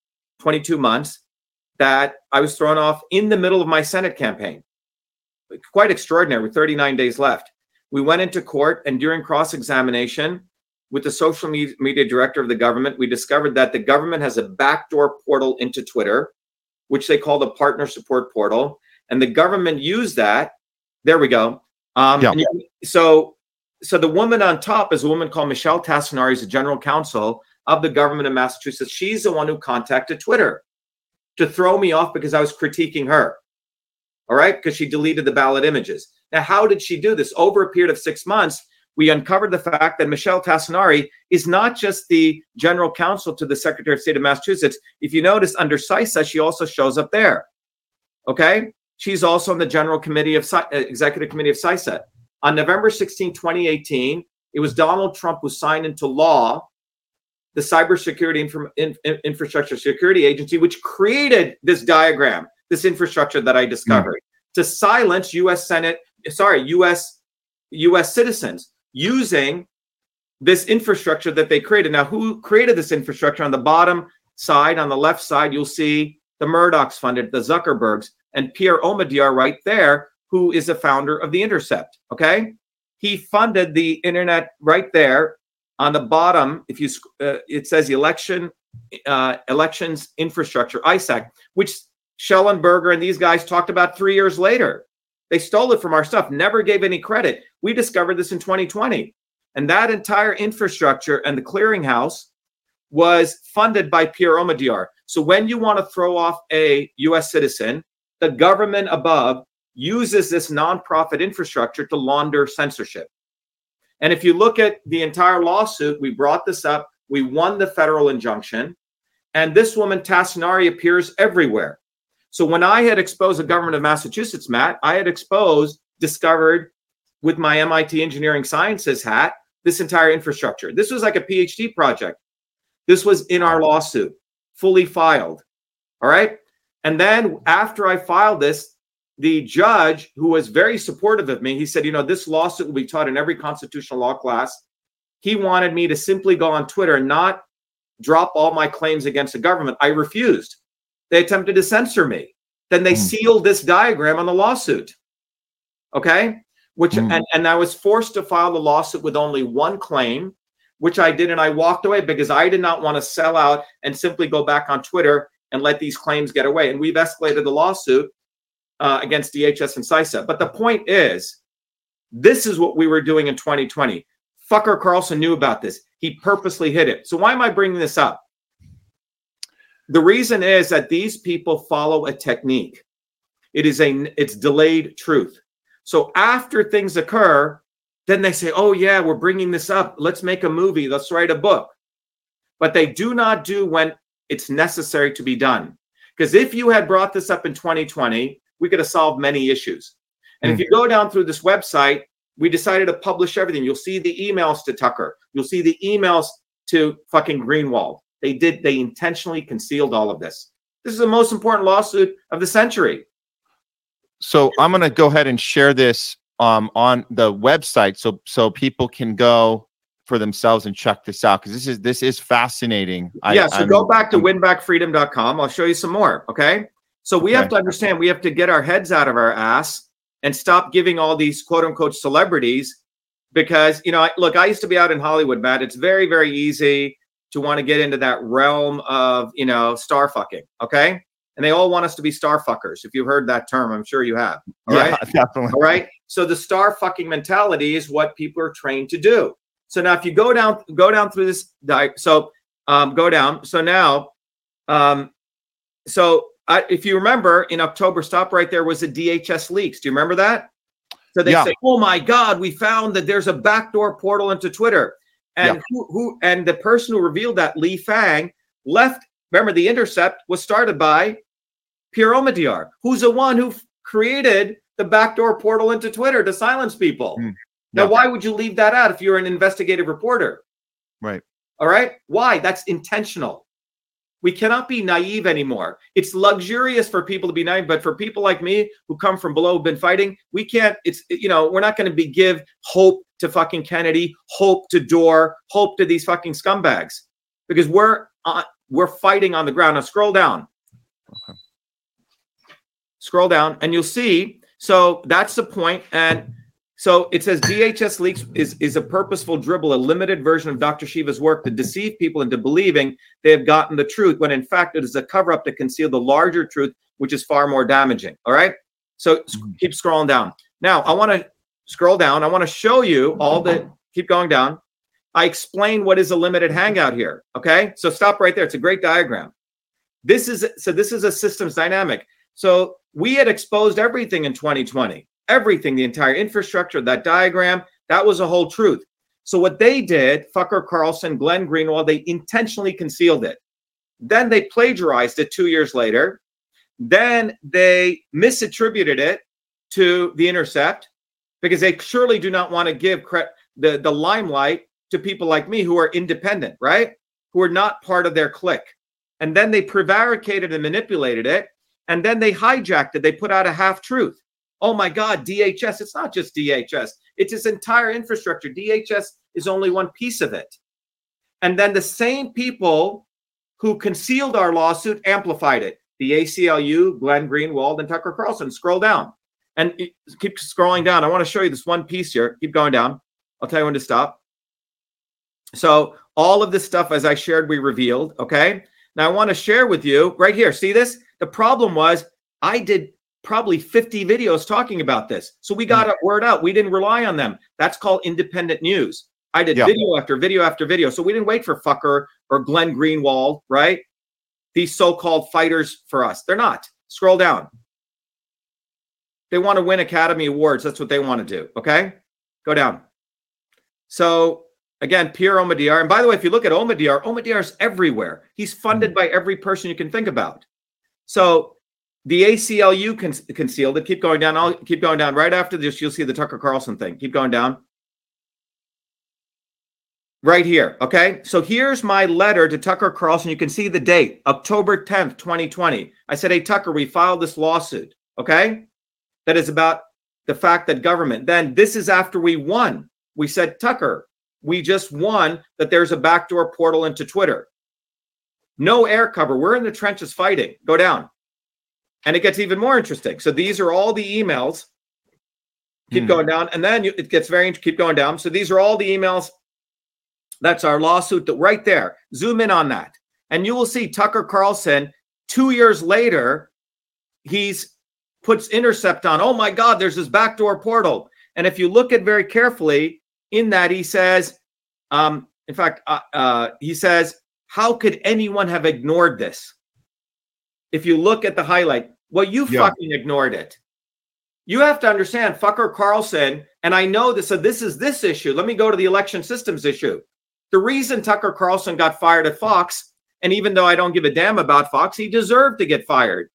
22 months, that I was thrown off in the middle of my Senate campaign. Quite extraordinary with 39 days left. We went into court and during cross examination, with the social media director of the government, we discovered that the government has a backdoor portal into Twitter, which they call the partner support portal. And the government used that. There we go. Um,
Yeah.
so, so the woman on top is a woman called Michelle Tassinari, is the general counsel of the government of Massachusetts. She's the one who contacted Twitter to throw me off because I was critiquing her. All right, because she deleted the ballot images. Now, how did she do this? Over a period of six months, we uncovered the fact that Michelle Tassinari is not just the general counsel to the Secretary of State of Massachusetts. If you notice under CISA, she also shows up there. Okay. She's also on the general committee of uh, executive committee of CISA. On November 16, 2018, it was Donald Trump who signed into law the Cybersecurity Inform- In- In- Infrastructure Security Agency, which created this diagram, this infrastructure that I discovered hmm. to silence U.S. Senate, sorry, U.S. U.S. citizens using this infrastructure that they created. Now, who created this infrastructure? On the bottom side, on the left side, you'll see the Murdochs funded, the Zuckerbergs, and Pierre Omidyar right there, who is a founder of The Intercept. Okay, he funded the internet right there on the bottom. If you, uh, it says election, uh, elections infrastructure ISAC, which Shellenberger and these guys talked about three years later. They stole it from our stuff, never gave any credit. We discovered this in 2020. And that entire infrastructure and the clearinghouse was funded by Pierre Omidyar. So when you want to throw off a US citizen, the government above uses this nonprofit infrastructure to launder censorship. And if you look at the entire lawsuit, we brought this up, we won the federal injunction, and this woman, Tassinari, appears everywhere. So when I had exposed the government of Massachusetts, Matt, I had exposed, discovered with my MIT engineering sciences hat, this entire infrastructure. This was like a PhD project. This was in our lawsuit, fully filed. All right. And then after I filed this, the judge, who was very supportive of me, he said, you know, this lawsuit will be taught in every constitutional law class. He wanted me to simply go on Twitter and not drop all my claims against the government. I refused. They attempted to censor me. Then they
Hmm.
sealed this diagram on the lawsuit. Okay. Which,
Hmm.
and, and I was forced to file the lawsuit with only one claim, which I did. And I walked away because I did not want to sell out and simply go back on Twitter and let these claims get away. And we've escalated the lawsuit uh, against DHS and CISA. But the point is, this is what we were doing in 2020. Fucker Carlson knew about this. He purposely hid it. So why am I bringing this up? The reason is that these people follow a technique. It is a it's delayed truth. So after things occur, then they say, "Oh yeah, we're bringing this up. Let's make a movie. Let's write a book." But they do not do when it's necessary to be done. Because if you had brought this up in 2020, we could have solved many issues. And if you go down through this website, we decided to publish everything. You'll see the emails to Tucker. You'll see the emails to fucking Greenwald. They did, they intentionally concealed all of this. This is the most important lawsuit of the century.
So I'm going to go ahead and share this um, on the website so so people can go for themselves and check this out because this is this is fascinating. I-
yeah, so
I'm-
go back to winbackfreedom.com. I'll show you some more. Okay. So we have to understand we have to get our heads out of our ass and stop giving all these quote unquote celebrities because, you know, I, look, I used to be out in Hollywood, Matt. It's very, very easy to want to get into that realm of, you know, star fucking. Okay. And they all want us to be star fuckers. If you've heard that term, I'm sure you have. All
yeah,
right.
definitely.
All right. So the star fucking mentality is what people are trained to do. So now if you go down, go down through this so um, go down. So now um, so I, if you remember in October, stop right there was the DHS leaks. Do you remember that? So they
Yeah.
say, "Oh my God, we found that there's a backdoor portal into Twitter," and
Yeah.
who, who and the person who revealed that, Lee Fang, left. Remember, the Intercept was started by Pierre Omidyar, who's the one who created the backdoor portal into Twitter to silence people.
Hmm.
Now, why would you leave that out if you're an investigative reporter?
Right.
All right. Why? That's intentional. We cannot be naive anymore. It's luxurious for people to be naive, but for people like me who come from below, who've been fighting, we can't. It's you know, we're not going to be give hope to fucking Kennedy, hope to Dore, hope to these fucking scumbags, because we're on, we're fighting on the ground. Now scroll down.
Okay.
Scroll down, and you'll see. So that's the point, and so it says DHS leaks is, is a purposeful dribble, a limited version of Dr. Shiva's work to deceive people into believing they have gotten the truth, when in fact it is a cover up to conceal the larger truth, which is far more damaging. All right. So
Mhm.
keep scrolling down. Now I want to scroll down. I want to show you all the, keep going down. I explain what is a limited hangout here. Okay. So stop right there. It's a great diagram. This is, so this is a systems dynamic. So we had exposed everything in 2020 everything, the entire infrastructure, that diagram, that was a whole truth. So what they did, Fucker Carlson, Glenn Greenwald, they intentionally concealed it. Then they plagiarized it two years later. Then they misattributed it to the Intercept because they surely do not want to give cre- the, the limelight to people like me who are independent, right? Who are not part of their clique. And then they prevaricated and manipulated it. And then they hijacked it. They put out a half truth oh my God, DHS. It's not just DHS, it's its entire infrastructure. DHS is only one piece of it. And then the same people who concealed our lawsuit amplified it. The ACLU, Glenn Greenwald, and Tucker Carlson. Scroll down and keep scrolling down. I want to show you this one piece here. Keep going down. I'll tell you when to stop. So, all of this stuff, as I shared, we revealed. Okay. Now, I want to share with you right here. See this? The problem was I did probably 50 videos talking about this. So we got mm. a word out. We didn't rely on them. That's called independent news. I did
Yeah.
video after video after video. So we didn't wait for Fucker or Glenn Greenwald, right? These so-called fighters for us. They're not. Scroll down. They want to win Academy Awards. That's what they want to do. Okay. Go down. So again, Pierre Omidyar. And by the way, if you look at Omidyar, Omidyar's everywhere. He's funded mm. by every person you can think about. So the ACLU con- concealed it. Keep going down. I'll keep going down. Right after this, you'll see the Tucker Carlson thing. Keep going down. Right here. Okay. So here's my letter to Tucker Carlson. You can see the date, October 10th, 2020. I said, Hey, Tucker, we filed this lawsuit. Okay. That is about the fact that government, then this is after we won. We said, Tucker, we just won that there's a backdoor portal into Twitter. No air cover. We're in the trenches fighting. Go down. And it gets even more interesting. So these are all the emails. Keep
Hmm.
going down. And then you, it gets very, keep going down. So these are all the emails. That's our lawsuit that right there. Zoom in on that. And you will see Tucker Carlson two years later, he's puts intercept on. Oh my God, there's this backdoor portal. And if you look at very carefully in that, he says, um, in fact, uh, uh, he says, how could anyone have ignored this? If you look at the highlight, well, you
Yeah.
fucking ignored it. You have to understand, fucker Carlson, and I know this. So this is this issue. Let me go to the election systems issue. The reason Tucker Carlson got fired at Fox, and even though I don't give a damn about Fox, he deserved to get fired.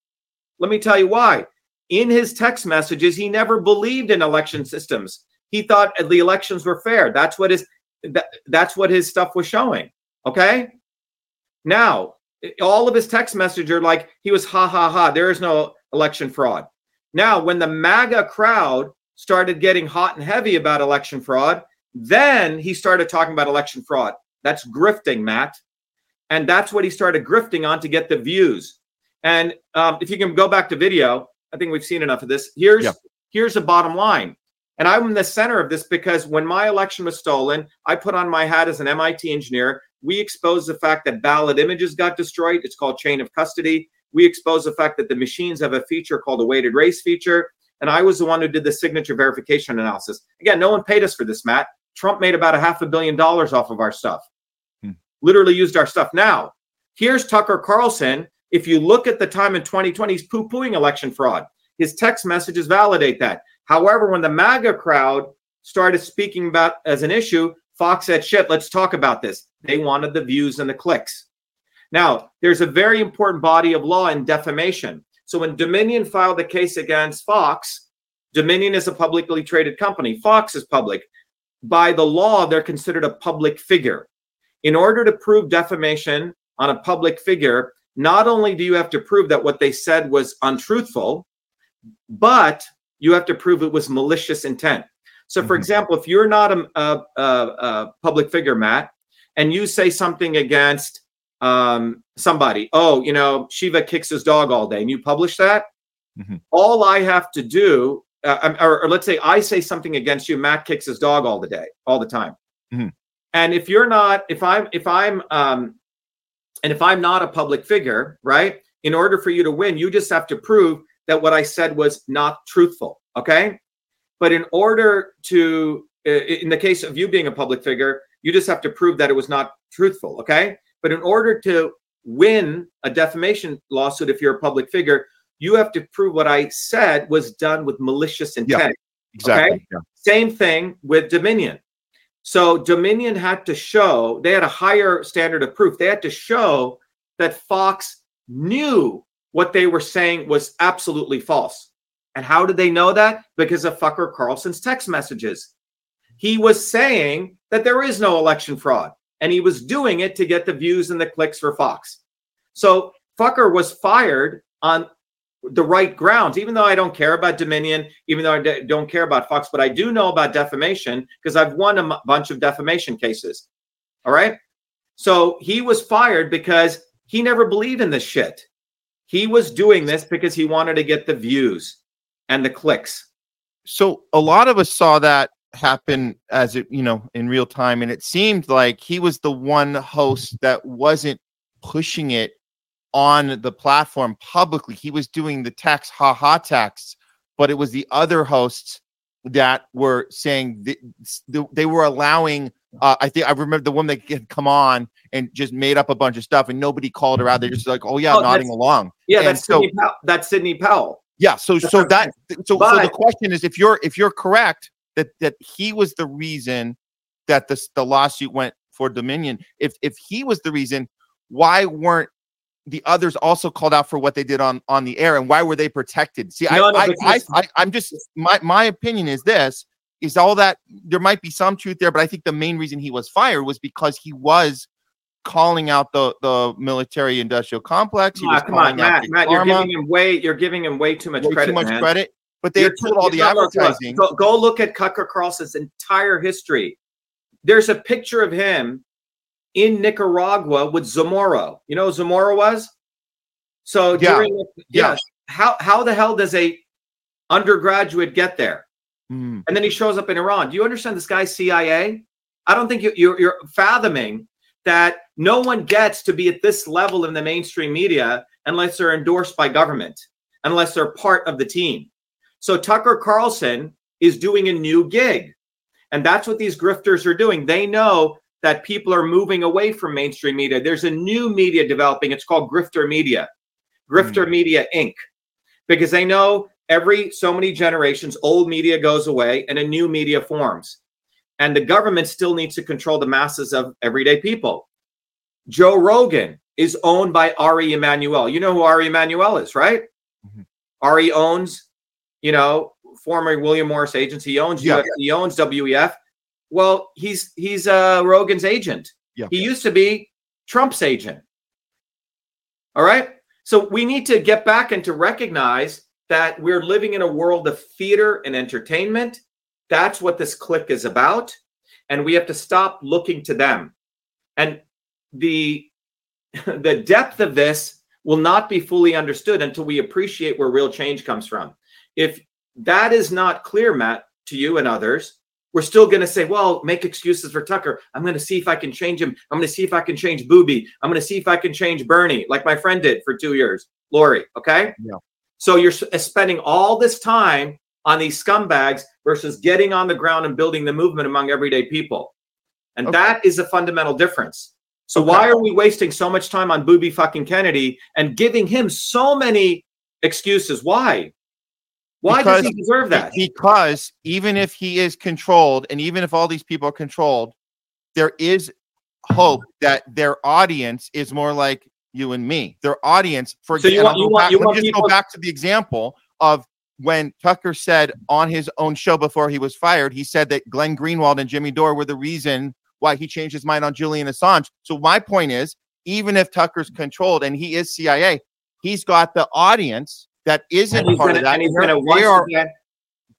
Let me tell you why. In his text messages, he never believed in election systems. He thought the elections were fair. That's what his that, that's what his stuff was showing. Okay. Now, all of his text messages are like he was ha ha ha. There is no election fraud. Now, when the MAGA crowd started getting hot and heavy about election fraud, then he started talking about election fraud. That's grifting, Matt. And that's what he started grifting on to get the views. And um, if you can go back to video, I think we've seen enough of this. Here's
Yeah.
here's the bottom line. And I'm in the center of this because when my election was stolen, I put on my hat as an MIT engineer. We exposed the fact that ballot images got destroyed. It's called chain of custody. We exposed the fact that the machines have a feature called a weighted race feature. And I was the one who did the signature verification analysis. Again, no one paid us for this, Matt. Trump made about a half a billion dollars off of our stuff.
Hmm.
Literally used our stuff. Now, here's Tucker Carlson. If you look at the time in 2020, he's poo pooing election fraud. His text messages validate that. However, when the MAGA crowd started speaking about as an issue, Fox said, shit, let's talk about this. They wanted the views and the clicks. Now, there's a very important body of law in defamation. So when Dominion filed the case against Fox, Dominion is a publicly traded company. Fox is public. By the law, they're considered a public figure. In order to prove defamation on a public figure, not only do you have to prove that what they said was untruthful, but you have to prove it was malicious intent. So, for mm-hmm. example, if you're not a, a, a, a, public figure, Matt, and you say something against um, somebody, oh, you know, Shiva kicks his dog all day, and you publish that, mm-hmm. all I have to do, uh, um, or, or, let's say I say something against you, Matt kicks his dog all the day, all the time. Mm-hmm. And if you're not, if I'm, if I'm, um, and if I'm not a public figure, right? In order for you to win, you just have to prove that what I said was not truthful. Okay. But in order to, in the case of you being a public figure, you just have to prove that it was not truthful. Okay. But in order to win a defamation lawsuit, if you're a public figure, you have to prove what I said was done with malicious intent. Yeah,
exactly. Okay?
Yeah. Same thing with Dominion. So Dominion had to show, they had a higher standard of proof. They had to show that Fox knew what they were saying was absolutely false. And how did they know that? Because of Fucker Carlson's text messages. He was saying that there is no election fraud, and he was doing it to get the views and the clicks for Fox. So Fucker was fired on the right grounds, even though I don't care about Dominion, even though I don't care about Fox, but I do know about defamation because I've won a m- bunch of defamation cases. All right. So he was fired because he never believed in this shit. He was doing this because he wanted to get the views and the clicks.
So a lot of us saw that happen as it, you know, in real time. And it seemed like he was the one host that wasn't pushing it on the platform publicly. He was doing the text, ha ha texts, but it was the other hosts that were saying the, the, they were allowing uh, I think I remember the woman that had come on and just made up a bunch of stuff, and nobody called her out. They're just like, "Oh yeah, oh, nodding along."
Yeah,
and
that's so, Sidney Powell. that's Sidney Powell.
Yeah, so so that so, but, so the question is, if you're if you're correct that that he was the reason that the the lawsuit went for Dominion, if if he was the reason, why weren't the others also called out for what they did on on the air, and why were they protected? See, no, I, no, I, I, I I'm just my my opinion is this is all that there might be some truth there, but I think the main reason he was fired was because he was calling out the the military industrial complex. He was
come on, Matt, Matt, you're giving him way you're giving him way too much way credit.
Too much
man.
credit. But they you're told all the advertising.
Go, go look at Tucker Carlson's entire history. There's a picture of him in Nicaragua with Zamora. You know who Zamora was? So yeah. during yeah. yes, how how the hell does a undergraduate get there? Mm. And then he shows up in Iran. Do you understand this guy's CIA? I don't think you, you're, you're fathoming that no one gets to be at this level in the mainstream media unless they're endorsed by government, unless they're part of the team. So Tucker Carlson is doing a new gig. And that's what these grifters are doing. They know that people are moving away from mainstream media. There's a new media developing. It's called Grifter Media, Grifter mm. Media Inc. Because they know every so many generations, old media goes away and a new media forms. And the government still needs to control the masses of everyday people. Joe Rogan is owned by Ari Emanuel. You know who Ari Emanuel is, right? Mm-hmm. Ari owns, you know, former William Morris agency. He owns yeah. he owns WEF. Well, he's he's uh Rogan's agent. Yeah. He used to be Trump's agent. All right. So we need to get back and to recognize that we're living in a world of theater and entertainment. That's what this click is about. And we have to stop looking to them. And the the depth of this will not be fully understood until we appreciate where real change comes from. If that is not clear, Matt, to you and others, we're still going to say, well, make excuses for Tucker. I'm going to see if I can change him. I'm going to see if I can change Booby. I'm going to see if I can change Bernie, like my friend did for two years, Lori. Okay.
Yeah.
So you're uh, spending all this time on these scumbags versus getting on the ground and building the movement among everyday people. And okay. that is a fundamental difference. So okay. why are we wasting so much time on Booby fucking Kennedy and giving him so many excuses? Why? Why
Because-
does he deserve that?
Because even if he is controlled, and even if all these people are controlled, there is hope that their audience is more like you and me. Their audience, for
So you
example,
want- you want- you
let me just
people-
go back to the example of when Tucker said on his own show before he was fired, he said that Glenn Greenwald and Jimmy Dore were the reason why he changed his mind on Julian Assange. So my point is, even if Tucker's controlled and he is CIA, he's got the audience that isn't part
gonna,
of that.
and he's
they
once
are-
again.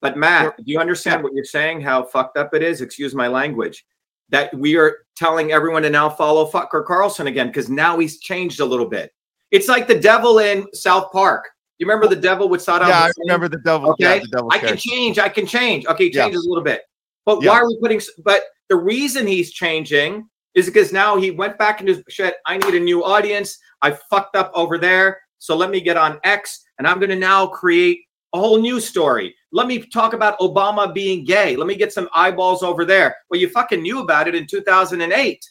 But Matt, do you understand
Yeah.
what you're saying? How fucked up it is? Excuse my language. That we are telling everyone to now follow Fucker Carlson again because now he's changed a little bit. It's like the devil in South Park. You remember the devil with Saddam?
yeah, I remember the devil.
Okay,
Yeah, the devil
I can change. I can change. Okay, he
Yeah.
changes a little bit. But
Yeah.
why are we putting? But the reason he's changing is because now he went back into shit. I need a new audience. I fucked up over there, so let me get on X, and I'm going to now create a whole new story. Let me talk about Obama being gay. Let me get some eyeballs over there. Well, you fucking knew about it in 2008.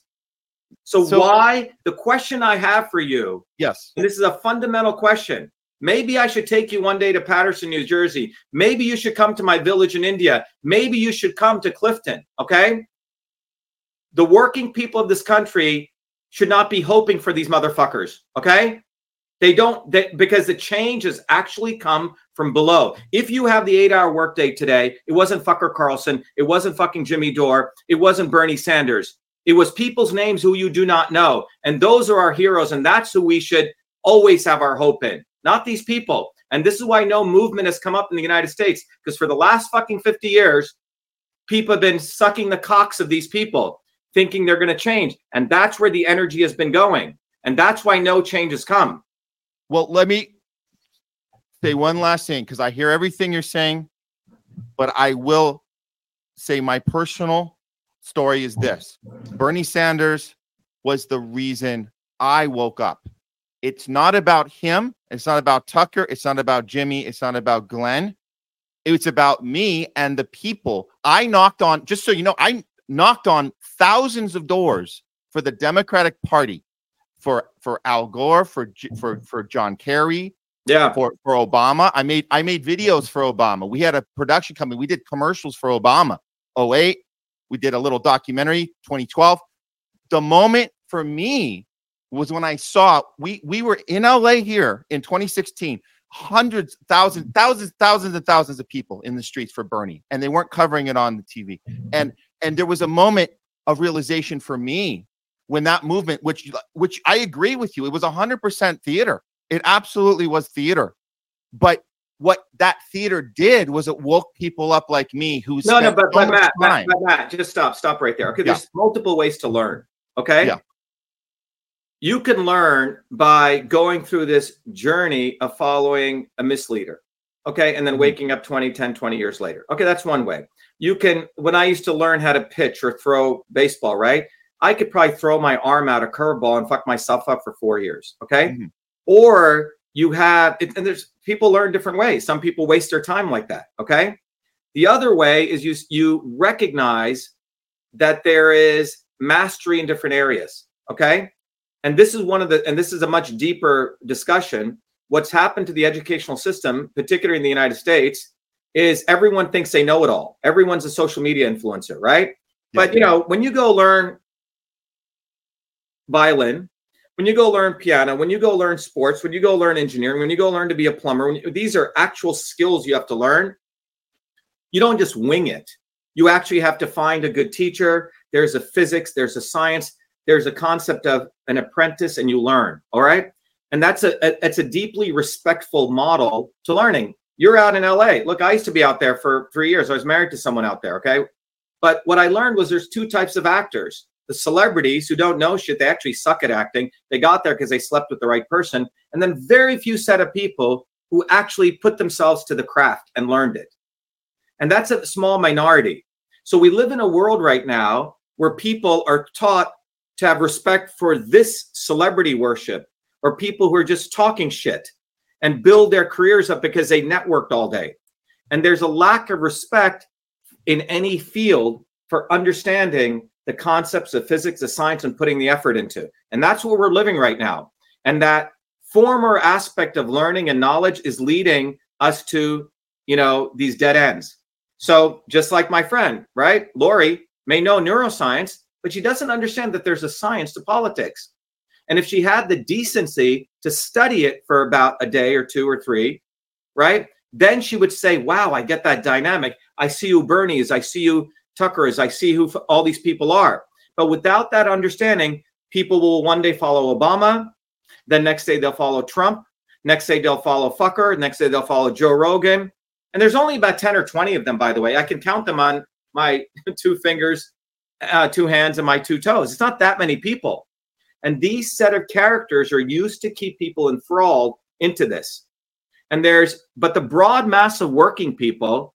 So,
So-
why? The question I have for you
Yes.
this is a fundamental question. Maybe I should take you one day to Paterson, New Jersey. Maybe you should come to my village in India. Maybe you should come to Clifton. Okay. The working people of this country should not be hoping for these motherfuckers. Okay. They don't, they, because the change has actually come from below. If you have the eight hour workday today, it wasn't fucker Carlson. It wasn't fucking Jimmy Dore. It wasn't Bernie Sanders. It was people's names who you do not know. And those are our heroes. And that's who we should always have our hope in, not these people. And this is why no movement has come up in the United States, because for the last fucking 50 years, people have been sucking the cocks of these people, thinking they're going to change. And that's where the energy has been going. And that's why no change has come.
Well, let me say one last thing because I hear everything you're saying, but I will say my personal story is this Bernie Sanders was the reason I woke up. It's not about him. It's not about Tucker. It's not about Jimmy. It's not about Glenn. It's about me and the people. I knocked on, just so you know, I knocked on thousands of doors for the Democratic Party, for for Al Gore, for for mm-hmm. for John Kerry,
Yeah.
for for Obama. I made I made videos for Obama. We had a production company. We did commercials for Obama. 08. We did a little documentary 2012. The moment for me was when I saw we we were in LA here in 2016. Hundreds, thousands, mm-hmm. thousands, thousands and thousands of people in the streets for Bernie, and they weren't covering it on the TV. Mm-hmm. And and there was a moment of realization for me when that movement, which which I agree with you, it was 100% theater. It absolutely was theater. But what that theater did was it woke people up like me who
No, no, but,
so
but Matt, Matt, but Matt, just stop, stop right there. Okay,
Yeah.
there's multiple ways to learn. Okay.
Yeah.
You can learn by going through this journey of following a misleader. Okay. And then
Mhm.
waking up 20, 10, 20 years later. Okay. That's one way. You can, when I used to learn how to pitch or throw baseball, right? I could probably throw my arm out a curveball and fuck myself up for four years. Okay.
Mhm.
Or you have, and there's people learn different ways. Some people waste their time like that. Okay. The other way is you you recognize that there is mastery in different areas. Okay. And this is one of the, and this is a much deeper discussion. What's happened to the educational system, particularly in the United States, is everyone thinks they know it all. Everyone's a social media influencer, right? But you know, when you go learn violin, when you go learn piano, when you go learn sports, when you go learn engineering, when you go learn to be a plumber, you, these are actual skills you have to learn. You don't just wing it. You actually have to find a good teacher. There's a physics, there's a science, there's a concept of an apprentice, and you learn. All right, and that's a, a it's a deeply respectful model to learning. You're out in LA. Look, I used to be out there for three years. I was married to someone out there. Okay, but what I learned was there's two types of actors the celebrities who don't know shit, they actually suck at acting. They got there because they slept with the right person. And then very few set of people who actually put themselves to the craft and learned it. And that's a small minority. So we live in a world right now where people are taught to have respect for this celebrity worship or people who are just talking shit and build their careers up because they networked all day. And there's a lack of respect in any field for understanding the concepts of physics, the science, and putting the effort into. And that's what we're living right now. And that former aspect of learning and knowledge is leading us to you know, these dead ends. So just like my friend, right? Lori may know neuroscience, but she doesn't understand that there's a science to politics. And if she had the decency to study it for about a day or two or three, right? Then she would say, wow, I get that dynamic. I see you, Bernie's. I see who Tucker is. I see who all these people are. But without that understanding, people will one day follow Obama. Then next day they'll follow Trump. Next day they'll follow Fucker. Next day they'll follow Joe Rogan. And there's only about 10 or 20 of them, by the way. I can count them on my two fingers, uh, two hands, and my two toes. It's not that many people. And these set of characters are used to keep people enthralled into this. And there's, but the broad mass of working people,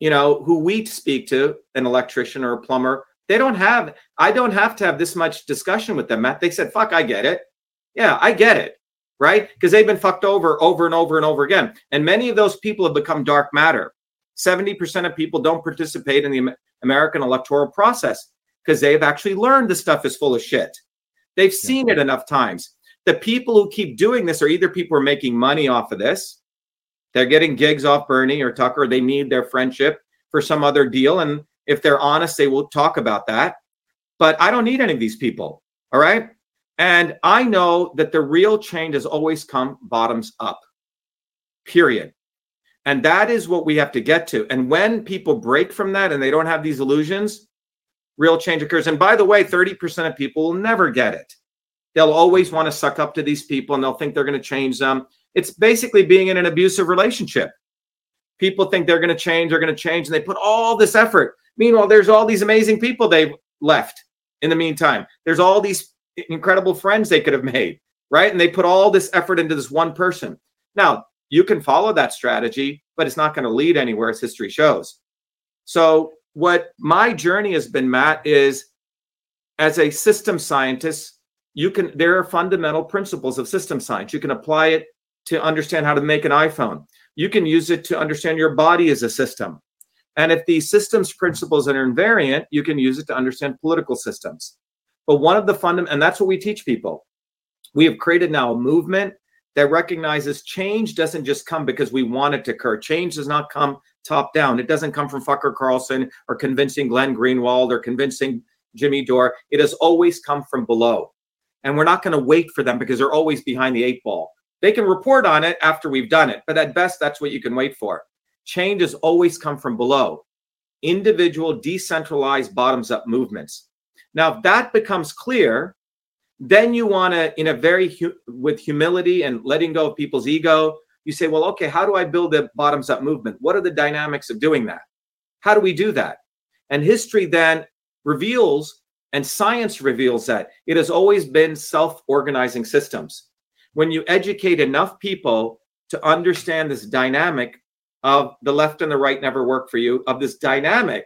you know, who we speak to, an electrician or a plumber, they don't have, I don't have to have this much discussion with them, Matt. They said, fuck, I get it. Yeah, I get it. Right? Because they've been fucked over over and over and over again. And many of those people have become dark matter. 70% of people don't participate in the American electoral process because they've actually learned the stuff is full of shit. They've seen it enough times. The people who keep doing this are either people who are making money off of this, they're getting gigs off Bernie or Tucker, they need their friendship for some other deal. And if they're honest, they will talk about that. But I don't need any of these people. All right. And I know that the real change has always come bottoms up, period. And that is what we have to get to. And when people break from that and they don't have these illusions, real change occurs. And by the way, 30% of people will never get it. They'll always want to suck up to these people and they'll think they're going to change them. It's basically being in an abusive relationship. People think they're going to change, they're going to change, and they put all this effort. Meanwhile, there's all these amazing people they've left in the meantime. There's all these incredible friends they could have made, right? And they put all this effort into this one person. Now, you can follow that strategy, but it's not going to lead anywhere, as history shows. So what my journey has been, Matt, is as a system scientist, you can there are fundamental principles of system science. You can apply it to understand how to make an iPhone. You can use it to understand your body as a system. And if the systems principles are invariant, you can use it to understand political systems. But one of the fundamental, and that's what we teach people. We have created now a movement that recognizes change doesn't just come because we want it to occur. Change does not come top down. It doesn't come from Fucker Carlson or convincing Glenn Greenwald or convincing Jimmy Dore. It has always come from below. And we're not going to wait for them because they're always behind the eight ball. They can report on it after we've done it, but at best, that's what you can wait for. Change has always come from below. Individual, decentralized, bottoms up movements. Now, if that becomes clear, then you want to, in a very, hu- with humility and letting go of people's ego, you say, well, okay, how do I build a bottoms up movement? What are the dynamics of doing that? How do we do that? And history then reveals and science reveals that it has always been self organizing systems. When you educate enough people to understand this dynamic of the left and the right never work for you, of this dynamic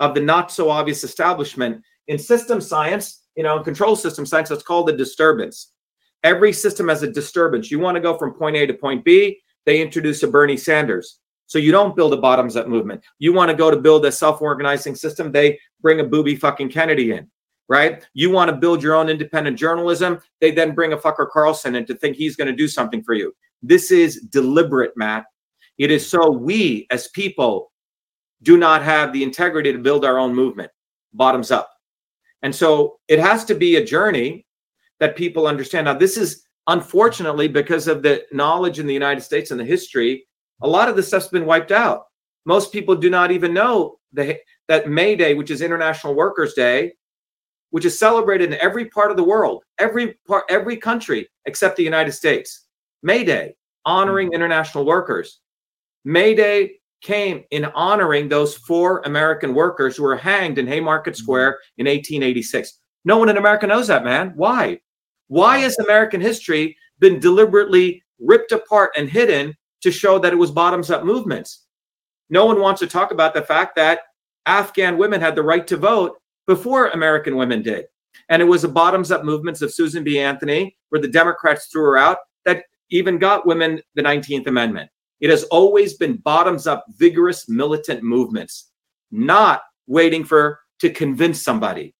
of the not so obvious establishment in system science, you know, in control system science, it's called a disturbance. Every system has a disturbance. You want to go from point A to point B, they introduce a Bernie Sanders. So you don't build a bottoms up movement. You want to go to build a self organizing system, they bring a booby fucking Kennedy in, right? You want to build your own independent journalism, they then bring a fucker Carlson in to think he's going to do something for you. This is deliberate, Matt. It is so we as people do not have the integrity to build our own movement, bottoms up. And so it has to be a journey that people understand. Now, this is unfortunately because of the knowledge in the United States and the history, a lot of the stuff's been wiped out. Most people do not even know the, that May Day, which is International Workers' Day, which is celebrated in every part of the world, every part, every country except the United States. May Day, honoring mm-hmm. international workers. May Day came in honoring those four American workers who were hanged in Haymarket mm-hmm. Square in 1886. No one in America knows that, man. Why? Why has American history been deliberately ripped apart and hidden to show that it was bottoms up movements? No one wants to talk about the fact that Afghan women had the right to vote before American women did. And it was the bottoms up movements of Susan B. Anthony, where the Democrats threw her out, that even got women the 19th Amendment. It has always been bottoms up, vigorous, militant movements, not waiting for to convince somebody.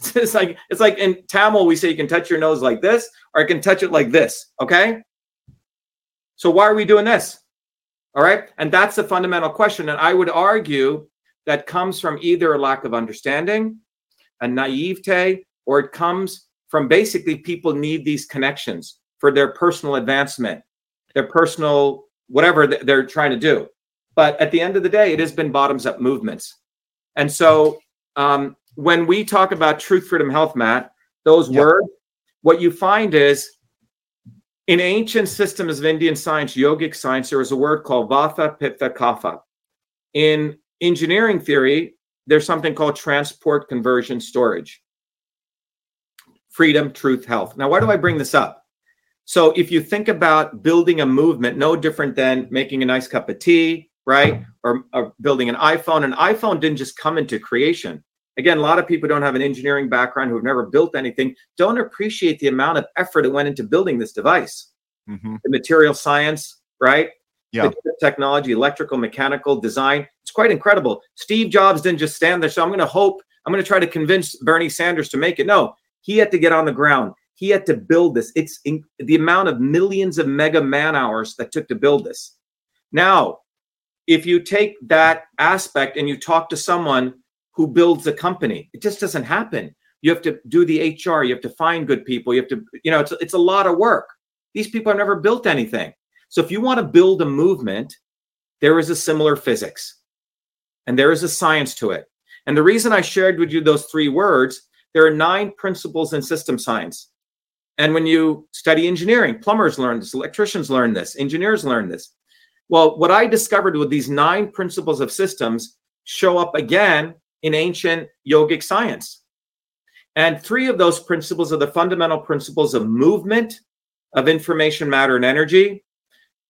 It's like it's like in Tamil we say you can touch your nose like this, or I can touch it like this. Okay. So why are we doing this? All right. And that's the fundamental question. And I would argue that comes from either a lack of understanding, a naivete, or it comes from basically people need these connections for their personal advancement, their personal whatever they're trying to do. But at the end of the day, it has been bottoms up movements. And so um, when we talk about truth, freedom, health, Matt, those yep. words, what you find is in ancient systems of Indian science, yogic science, there was a word called Vata, Pitta, Kapha. In engineering theory, there's something called transport, conversion, storage. Freedom, truth, health. Now, why do I bring this up? So, if you think about building a movement, no different than making a nice cup of tea, right? Or, or building an iPhone. An iPhone didn't just come into creation. Again, a lot of people don't have an engineering background who have never built anything, don't appreciate the amount of effort that went into building this device. Mm-hmm. The material science, right?
Yeah.
Technology, electrical, mechanical, design. It's quite incredible. Steve Jobs didn't just stand there. So I'm going to hope, I'm going to try to convince Bernie Sanders to make it. No, he had to get on the ground. He had to build this. It's in, the amount of millions of mega man hours that took to build this. Now, if you take that aspect and you talk to someone who builds a company. It just doesn't happen. You have to do the HR. You have to find good people. You have to, you know, it's it's a lot of work. These people have never built anything. So if you want to build a movement, there is a similar physics, and there is a science to it. And the reason I shared with you those three words, there are nine principles in system science. And when you study engineering, plumbers learn this, electricians learn this, engineers learn this. Well, what I discovered with these nine principles of systems show up again in ancient yogic science. And three of those principles are the fundamental principles of movement, of information, matter, and energy.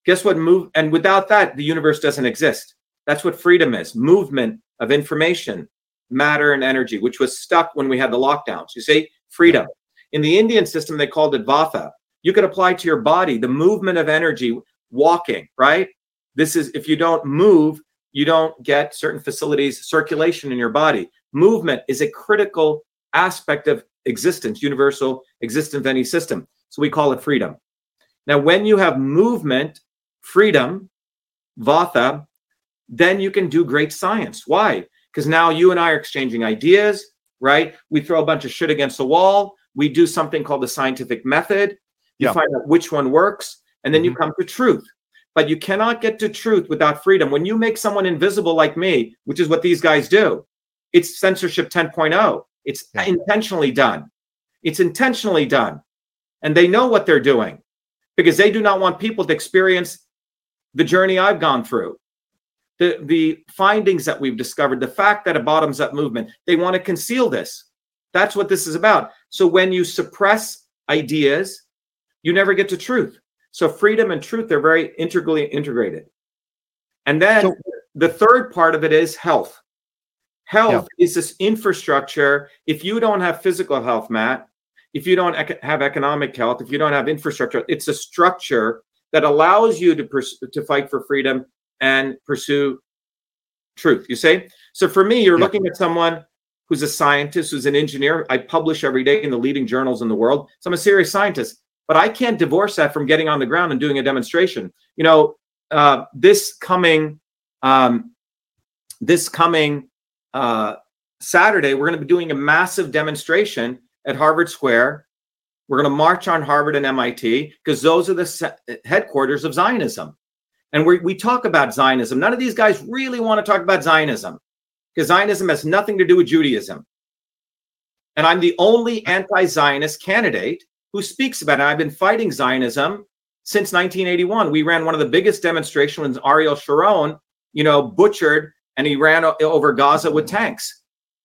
Guess what? Move and without that, the universe doesn't exist. That's what freedom is movement of information, matter, and energy, which was stuck when we had the lockdowns. You see, freedom. In the Indian system, they called it vatha. You could apply to your body the movement of energy, walking, right? This is if you don't move, you don't get certain facilities circulation in your body. Movement is a critical aspect of existence, universal existence of any system. So we call it freedom. Now, when you have movement, freedom, vatha, then you can do great science. Why? Because now you and I are exchanging ideas, right? We throw a bunch of shit against the wall. We do something called the scientific method. You yeah. find out which one works, and then mm-hmm. you come to truth but you cannot get to truth without freedom. When you make someone invisible like me, which is what these guys do, it's censorship 10.0. It's yeah. intentionally done. It's intentionally done. And they know what they're doing because they do not want people to experience the journey I've gone through. The, the findings that we've discovered, the fact that a bottoms up movement, they want to conceal this. That's what this is about. So when you suppress ideas, you never get to truth. So freedom and truth, they're very integrally integrated. And then so, the third part of it is health. Health yeah. is this infrastructure. If you don't have physical health, Matt, if you don't have economic health, if you don't have infrastructure, it's a structure that allows you to pers- to fight for freedom and pursue truth. You say so. For me, you're yeah. looking at someone who's a scientist, who's an engineer. I publish every day in the leading journals in the world. So I'm a serious scientist but I can't divorce that from getting on the ground and doing a demonstration. You know, uh, this coming um, this coming uh, Saturday, we're going to be doing a massive demonstration at Harvard Square. We're going to march on Harvard and MIT because those are the headquarters of Zionism. And we we talk about Zionism. None of these guys really want to talk about Zionism because Zionism has nothing to do with Judaism. And I'm the only anti Zionist candidate who speaks about it. I've been fighting Zionism since 1981. We ran one of the biggest demonstrations when Ariel Sharon, you know, butchered and he ran over Gaza with tanks.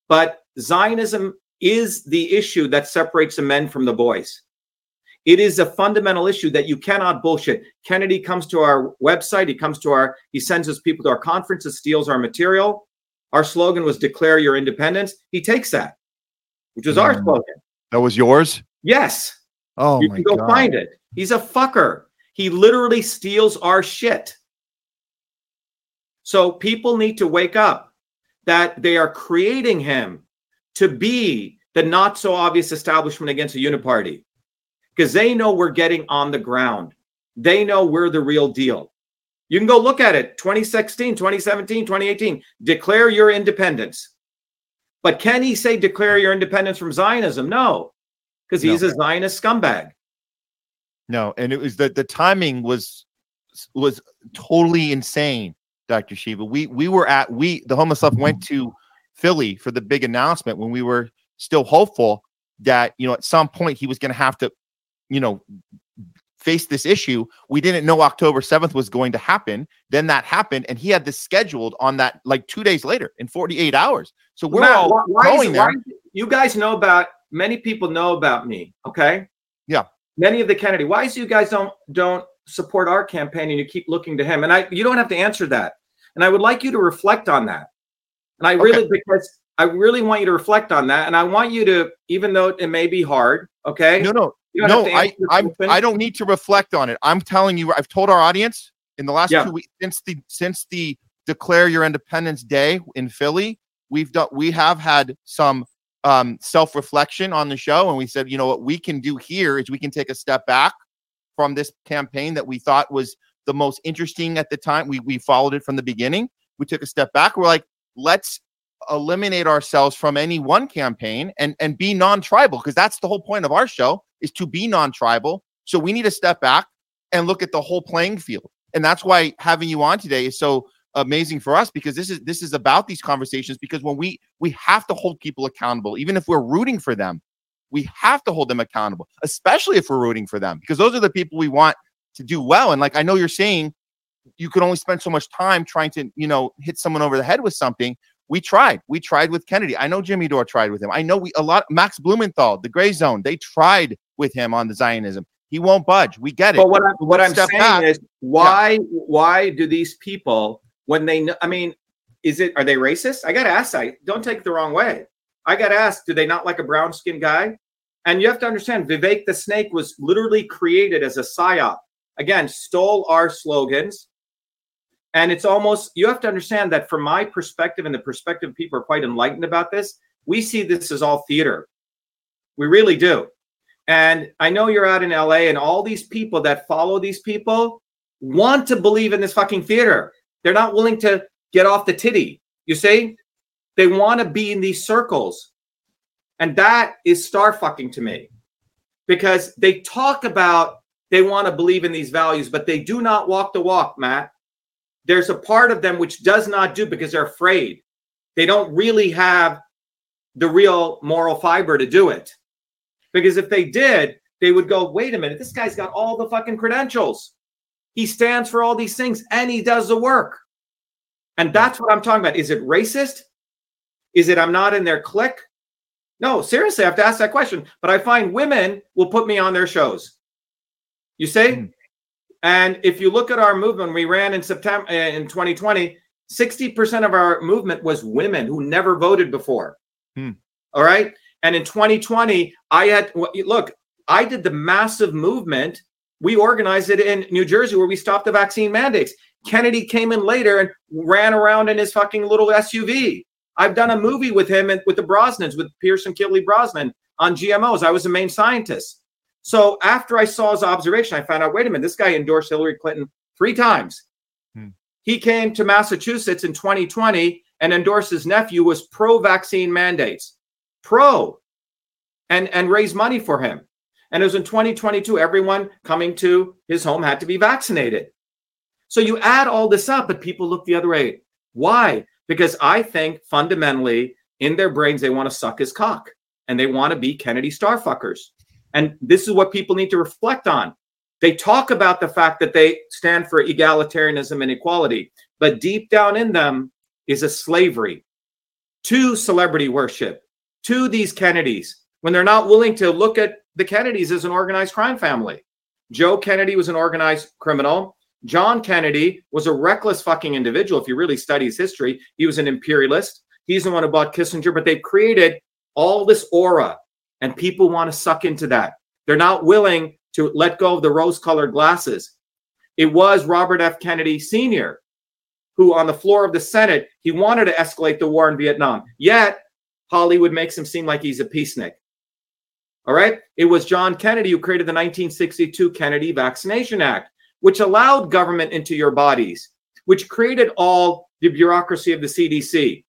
But Zionism is the issue that separates the men from the boys. It is a fundamental issue that you cannot bullshit. Kennedy comes to our website. He comes to our, he sends his people to our conferences, steals our material. Our slogan was declare your independence. He takes that, which was mm. our slogan.
That was yours?
Yes.
Oh,
you can go
God.
find it. He's a fucker. He literally steals our shit. So people need to wake up that they are creating him to be the not so obvious establishment against a uniparty because they know we're getting on the ground. They know we're the real deal. You can go look at it 2016, 2017, 2018. Declare your independence. But can he say declare your independence from Zionism? No, because he's no. a Zionist scumbag.
No, and it was that the timing was was totally insane, Dr. Shiva. We we were at we the homeless stuff went to Philly for the big announcement when we were still hopeful that you know at some point he was going to have to, you know, face this issue. We didn't know October 7th was going to happen. Then that happened, and he had this scheduled on that like two days later in 48 hours. So we're Matt, all why, going there. Why,
you guys know about many people know about me. Okay.
Yeah.
Many of the Kennedy. Why is you guys don't don't support our campaign and you keep looking to him? And I you don't have to answer that. And I would like you to reflect on that. And I really okay. because I really want you to reflect on that. And I want you to, even though it may be hard, okay?
No, no, no, I I'm, I don't need to reflect on it. I'm telling you, I've told our audience in the last yeah. two weeks since the since the declare your independence day in Philly, we've done we have had some um, self reflection on the show, and we said, you know, what we can do here is we can take a step back from this campaign that we thought was the most interesting at the time. We we followed it from the beginning. We took a step back. We're like, let's eliminate ourselves from any one campaign and and be non-tribal because that's the whole point of our show is to be non-tribal. So we need to step back and look at the whole playing field. And that's why having you on today is so amazing for us because this is this is about these conversations because when we we have to hold people accountable even if we're rooting for them we have to hold them accountable especially if we're rooting for them because those are the people we want to do well and like i know you're saying you could only spend so much time trying to you know hit someone over the head with something we tried. We tried with Kennedy. I know Jimmy Dore tried with him. I know we a lot. Max Blumenthal, the Gray Zone, they tried with him on the Zionism. He won't budge. We get it.
But what I'm, what I'm saying back. is, why yeah. why do these people when they know? I mean, is it are they racist? I got to ask. I don't take it the wrong way. I got to ask. Do they not like a brown skinned guy? And you have to understand, Vivek the Snake was literally created as a psyop. Again, stole our slogans, and it's almost, you have to understand that from my perspective and the perspective of people are quite enlightened about this, we see this as all theater. We really do. And I know you're out in LA and all these people that follow these people want to believe in this fucking theater. They're not willing to get off the titty. You see? They want to be in these circles. And that is star fucking to me because they talk about they want to believe in these values, but they do not walk the walk, Matt there's a part of them which does not do because they're afraid. They don't really have the real moral fiber to do it. Because if they did, they would go, wait a minute, this guy's got all the fucking credentials. He stands for all these things and he does the work. And that's what I'm talking about. Is it racist? Is it I'm not in their clique? No, seriously, I have to ask that question. But I find women will put me on their shows. You say, mm. And if you look at our movement, we ran in September eh, in 2020, 60% of our movement was women who never voted before. Hmm. All right. And in 2020, I had look, I did the massive movement. We organized it in New Jersey where we stopped the vaccine mandates. Kennedy came in later and ran around in his fucking little SUV. I've done a movie with him and with the Brosnans, with Pearson and Brosnan on GMOs. I was the main scientist. So after I saw his observation, I found out wait a minute, this guy endorsed Hillary Clinton three times. Hmm. He came to Massachusetts in 2020 and endorsed his nephew was pro vaccine mandates, pro, and, and raised money for him. And it was in 2022, everyone coming to his home had to be vaccinated. So you add all this up, but people look the other way. Why? Because I think fundamentally in their brains, they want to suck his cock and they want to be Kennedy starfuckers. And this is what people need to reflect on. They talk about the fact that they stand for egalitarianism and equality, but deep down in them is a slavery to celebrity worship, to these Kennedys, when they're not willing to look at the Kennedys as an organized crime family. Joe Kennedy was an organized criminal. John Kennedy was a reckless fucking individual. If you really study his history, he was an imperialist. He's the one who bought Kissinger, but they've created all this aura and people want to suck into that. They're not willing to let go of the rose colored glasses. It was Robert F. Kennedy Sr. who, on the floor of the Senate, he wanted to escalate the war in Vietnam. Yet, Hollywood makes him seem like he's a peacenik. All right. It was John Kennedy who created the 1962 Kennedy Vaccination Act, which allowed government into your bodies, which created all the bureaucracy of the CDC.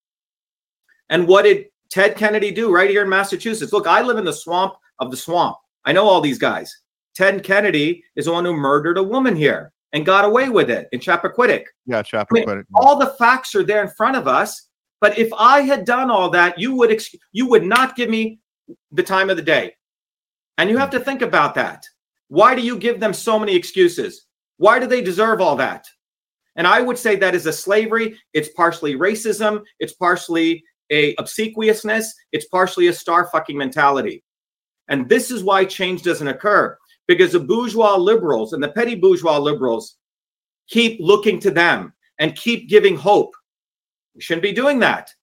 And what did Ted Kennedy do right here in Massachusetts? Look, I live in the swamp of the swamp. I know all these guys. Ted Kennedy is the one who murdered a woman here and got away with it in Chappaquiddick.
Yeah,
I
Chappaquiddick.
mean, all the facts are there in front of us. But if I had done all that, you would ex- you would not give me the time of the day. And you have to think about that. Why do you give them so many excuses? Why do they deserve all that? And I would say that is a slavery. It's partially racism. It's partially a obsequiousness. It's partially a star fucking mentality. And this is why change doesn't occur because the bourgeois liberals and the petty bourgeois liberals keep looking to them and keep giving hope. We shouldn't be doing that.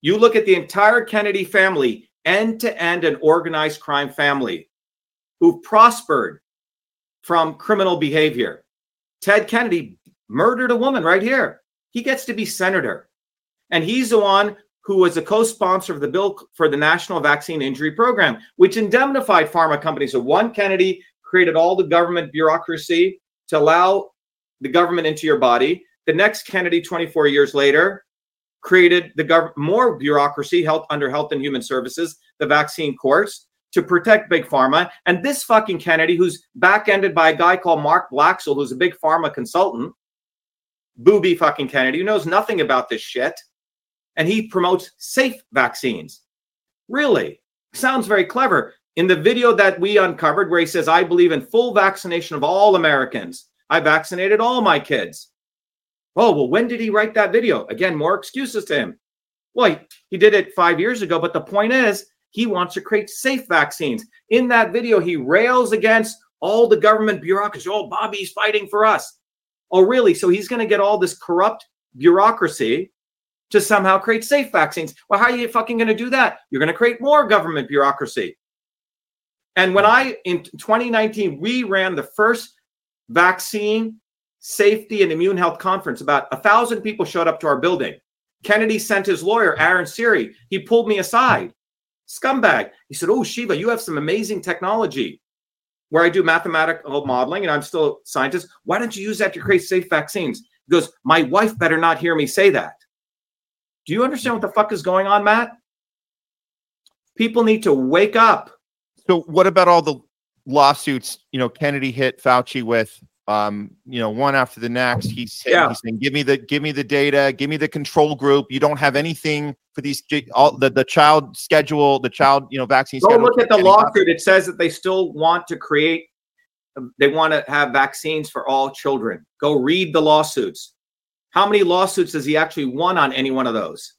You look at the entire Kennedy family, end to end, an organized crime family who've prospered from criminal behavior. Ted Kennedy murdered a woman right here. He gets to be senator. And he's the one who was a co-sponsor of the bill for the National Vaccine Injury Program, which indemnified pharma companies. So one Kennedy created all the government bureaucracy to allow the government into your body. The next Kennedy, 24 years later, created the gov- more bureaucracy health under Health and Human Services, the vaccine courts to protect big pharma. And this fucking Kennedy, who's back-ended by a guy called Mark Blaxill, who's a big pharma consultant, booby fucking Kennedy, who knows nothing about this shit, and he promotes safe vaccines. Really? Sounds very clever. In the video that we uncovered, where he says, I believe in full vaccination of all Americans, I vaccinated all my kids. Oh, well, when did he write that video? Again, more excuses to him. Well, he, he did it five years ago, but the point is, he wants to create safe vaccines. In that video, he rails against all the government bureaucracy. Oh, Bobby's fighting for us. Oh, really? So he's going to get all this corrupt bureaucracy to somehow create safe vaccines. Well, how are you fucking going to do that? You're going to create more government bureaucracy. And when I, in 2019, we ran the first vaccine safety and immune health conference. About a thousand people showed up to our building. Kennedy sent his lawyer, Aaron Siri. He pulled me aside. Scumbag. He said, Oh, Shiva, you have some amazing technology where I do mathematical modeling and I'm still a scientist. Why don't you use that to create safe vaccines? He goes, My wife better not hear me say that. Do you understand what the fuck is going on, Matt? People need to wake up.
So what about all the lawsuits, you know, Kennedy hit Fauci with um, you know, one after the next. He's saying,
Yeah.
he's saying, give me the give me the data, give me the control group. You don't have anything for these all the, the child schedule, the child, you know, vaccine
Go look at the lawsuit. It says that they still want to create, they want to have vaccines for all children. Go read the lawsuits. How many lawsuits has he actually won on any one of those?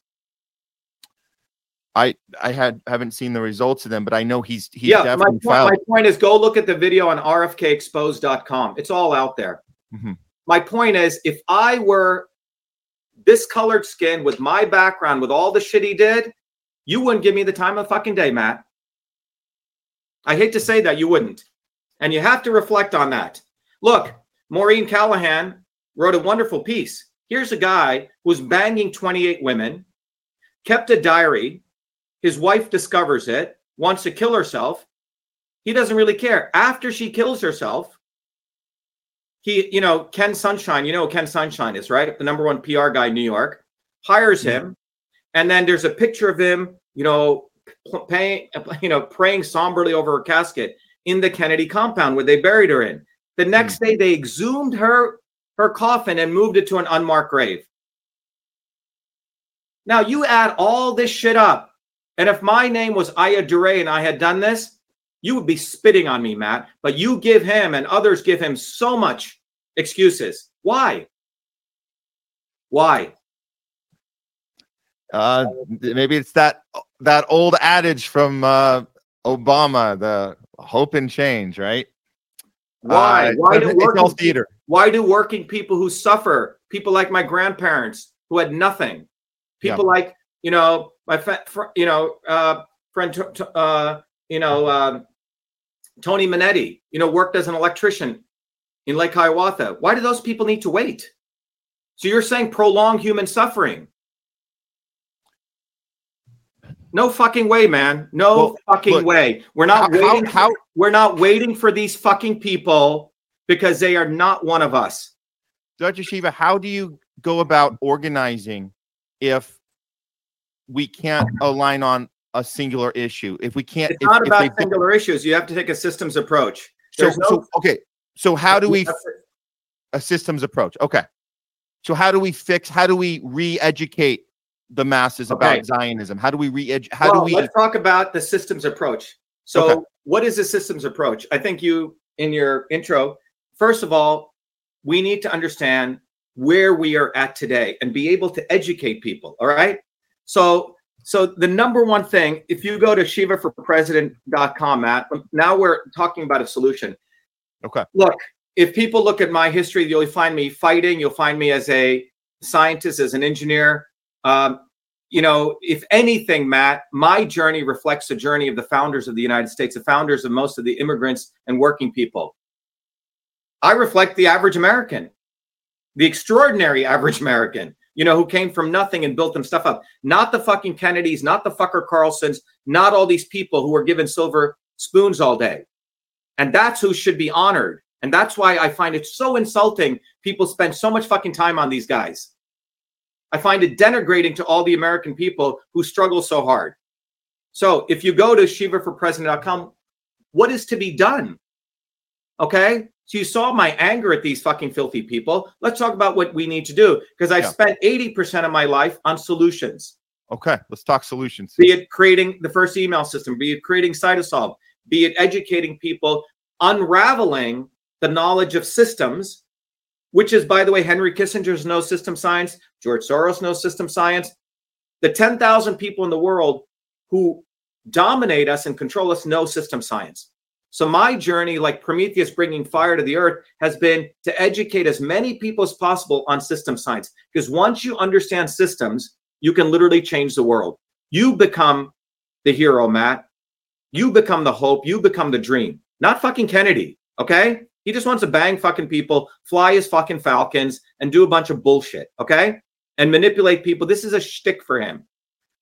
I I had haven't seen the results of them, but I know he's he's
yeah, my
definitely
point,
filed.
my point is go look at the video on rfkexposed.com. It's all out there.
Mhm.
My point is if I were this colored skin with my background, with all the shit he did, you wouldn't give me the time of fucking day, Matt. I hate to say that, you wouldn't. And you have to reflect on that. Look, Maureen Callahan wrote a wonderful piece. Here's a guy who's banging 28 women, kept a diary. His wife discovers it, wants to kill herself. He doesn't really care. After she kills herself, he, you know, Ken Sunshine, you know who Ken Sunshine is, right? The number one PR guy in New York, hires him. And then there's a picture of him, you know, paying, you know, praying somberly over her casket in the Kennedy compound where they buried her in. The next hmm. day, they exhumed her her coffin and moved it to an unmarked grave. Now you add all this shit up, and if my name was Ayyadurai and I had done this, you would be spitting on me, Matt. But you give him and others give him so much excuses. Why? Why?
Uh, maybe it's that that old adage from uh, Obama, the hope and change, right?
Why?
Uh,
Why do
it's all
working
theater.
Why do working people who suffer, people like my grandparents who had nothing, people like you know my fa- fr- you know uh, friend t- t- uh, you know uh, Tony Minetti, you know worked as an electrician in Lake Hiawatha. Why do those people need to wait? So you're saying prolong human suffering? No fucking way, man. No
Well,
fucking
look,
way. We're not
How, how,
waiting.
how
We're not waiting for these fucking people because they are not one of us.
Dr. Shiva, how do you go about organizing if we can't align on a singular issue? If we can't,
It's
if,
not
if
about singular issues. You have to take a systems approach.
so,
no-
so okay. So how do we a systems approach? Okay. So how do we fix? How do we re-educate the masses
Okay.
about Zionism? How do we re-edu? How
well,
do we?
let's talk about the systems approach. So,
Okay.
what is a systems approach? I think you, in your intro, first of all, we need to understand where we are at today and be able to educate people. All right. So, so the number one thing, if you go to shivaforpresident.com, Matt, now we're talking about a solution.
Okay.
Look, if people look at my history, you'll find me fighting. You'll find me as a scientist, as an engineer. Um, you know, if anything, Matt, my journey reflects the journey of the founders of the United States, the founders of most of the immigrants and working people. I reflect the average American, the extraordinary average American, you know, who came from nothing and built them stuff up. Not the fucking Kennedys, not the fucker Carlsons, not all these people who were given silver spoons all day. And that's who should be honored. And that's why I find it so insulting. People spend so much fucking time on these guys. I find it denigrating to all the American people who struggle so hard. So if you go to shivaforpresident.com, what is to be done? Okay. So you saw my anger at these fucking filthy people. Let's talk about what we need to do because I've
Yeah.
spent 80% of my life on solutions
okay. Let's talk solutions.
be it creating the first email system, be it creating Cytosolve, be it educating people, unraveling the knowledge of systems, which is, by the way, Henry Kissinger's no system science, George Soros knows system science. The 10,000 people in the world who dominate us and control us know system science. So my journey, like Prometheus bringing fire to the earth, has been to educate as many people as possible on system science. Because once you understand systems, you can literally change the world. You become the hero, Matt. You become the hope. You become the dream. Not fucking Kennedy. Okay? He just wants to bang fucking people, fly his fucking falcons, and do a bunch of bullshit. Okay? And manipulate people. This is a shtick for him.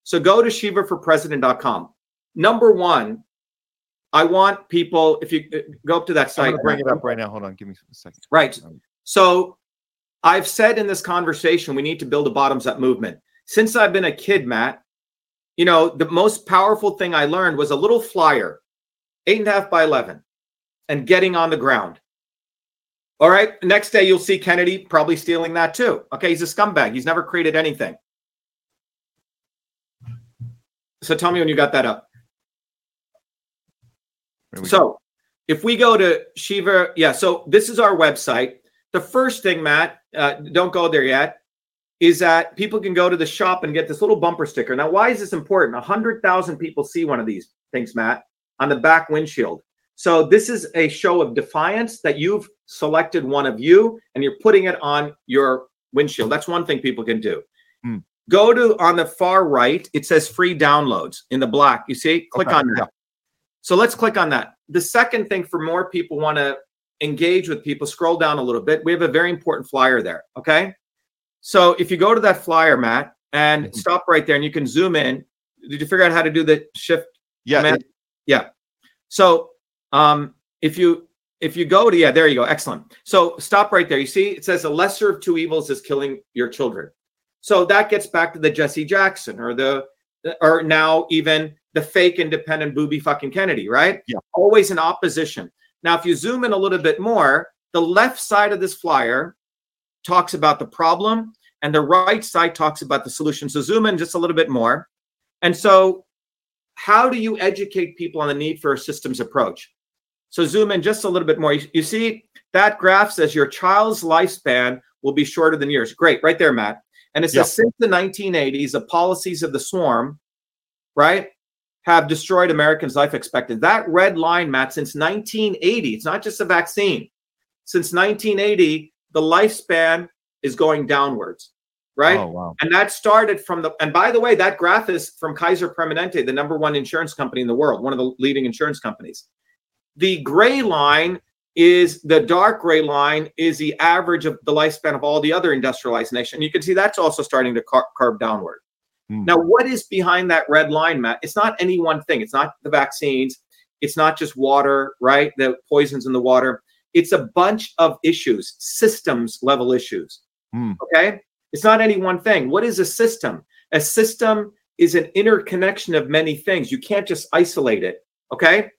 So go to shivaforpresident.com. Number one, I want people, if you uh, go up to that site,
bring it up right now. Hold on. Give me a second.
Right. So I've said in this conversation, we need to build a bottoms up movement. Since I've been a kid, Matt, you know, the most powerful thing I learned was a little flyer, eight and a half by 11, and getting on the ground. All right. Next day, you'll see Kennedy probably stealing that too. Okay. He's a scumbag. He's never created anything. So tell me when you got that up.
Go.
So if we go to Shiva, yeah, so this is our website. The first thing, Matt, uh, don't go there yet, is that people can go to the shop and get this little bumper sticker. Now, why is this important? 100,000 people see one of these things, Matt, on the back windshield. So this is a show of defiance that you've selected one of you and you're putting it on your windshield. That's one thing people can do.
Hmm.
Go to on the far right, it says free downloads in the black. You see? Click
Okay,
on that. So let's click on that. The second thing for more people want to engage with people, scroll down a little bit. We have a very important flyer there. Okay. So if you go to that flyer, Matt, and
Mhm.
stop right there and you can zoom in. Did you figure out how to do the shift
Yeah.
command? yeah. So um if you if you go to yeah, there you go. Excellent. So stop right there. You see, it says the lesser of two evils is killing your children. So that gets back to the Jesse Jackson or the or now even the fake independent booby fucking Kennedy, right?
Yeah.
Always in opposition. Now, if you zoom in a little bit more, the left side of this flyer talks about the problem and the right side talks about the solution. So zoom in just a little bit more. And so how do you educate people on the need for a systems approach? So zoom in just a little bit more. You, you see that graph says your child's lifespan will be shorter than yours. Great, right there, Matt. And it says
Yeah.
since the 1980s, the policies of the swarm, right, have destroyed Americans' life expectancy. That red line, Matt, since 1980, it's not just a vaccine. Since 1980, the lifespan is going downwards, right?
Oh wow.
And that started from the, and by the way, that graph is from Kaiser Permanente, the number one insurance company in the world, one of the leading insurance companies. The gray line is the dark gray line is the average of the lifespan of all the other industrialized nations. You can see that's also starting to car- carve downward.
Hmm.
Now, what is behind that red line, Matt? It's not any one thing. It's not the vaccines. It's not just water, right? The poisons in the water. It's a bunch of issues, systems level issues.
Hmm.
Okay. It's not any one thing. What is a system? A system is an interconnection of many things. You can't just isolate it. Okay.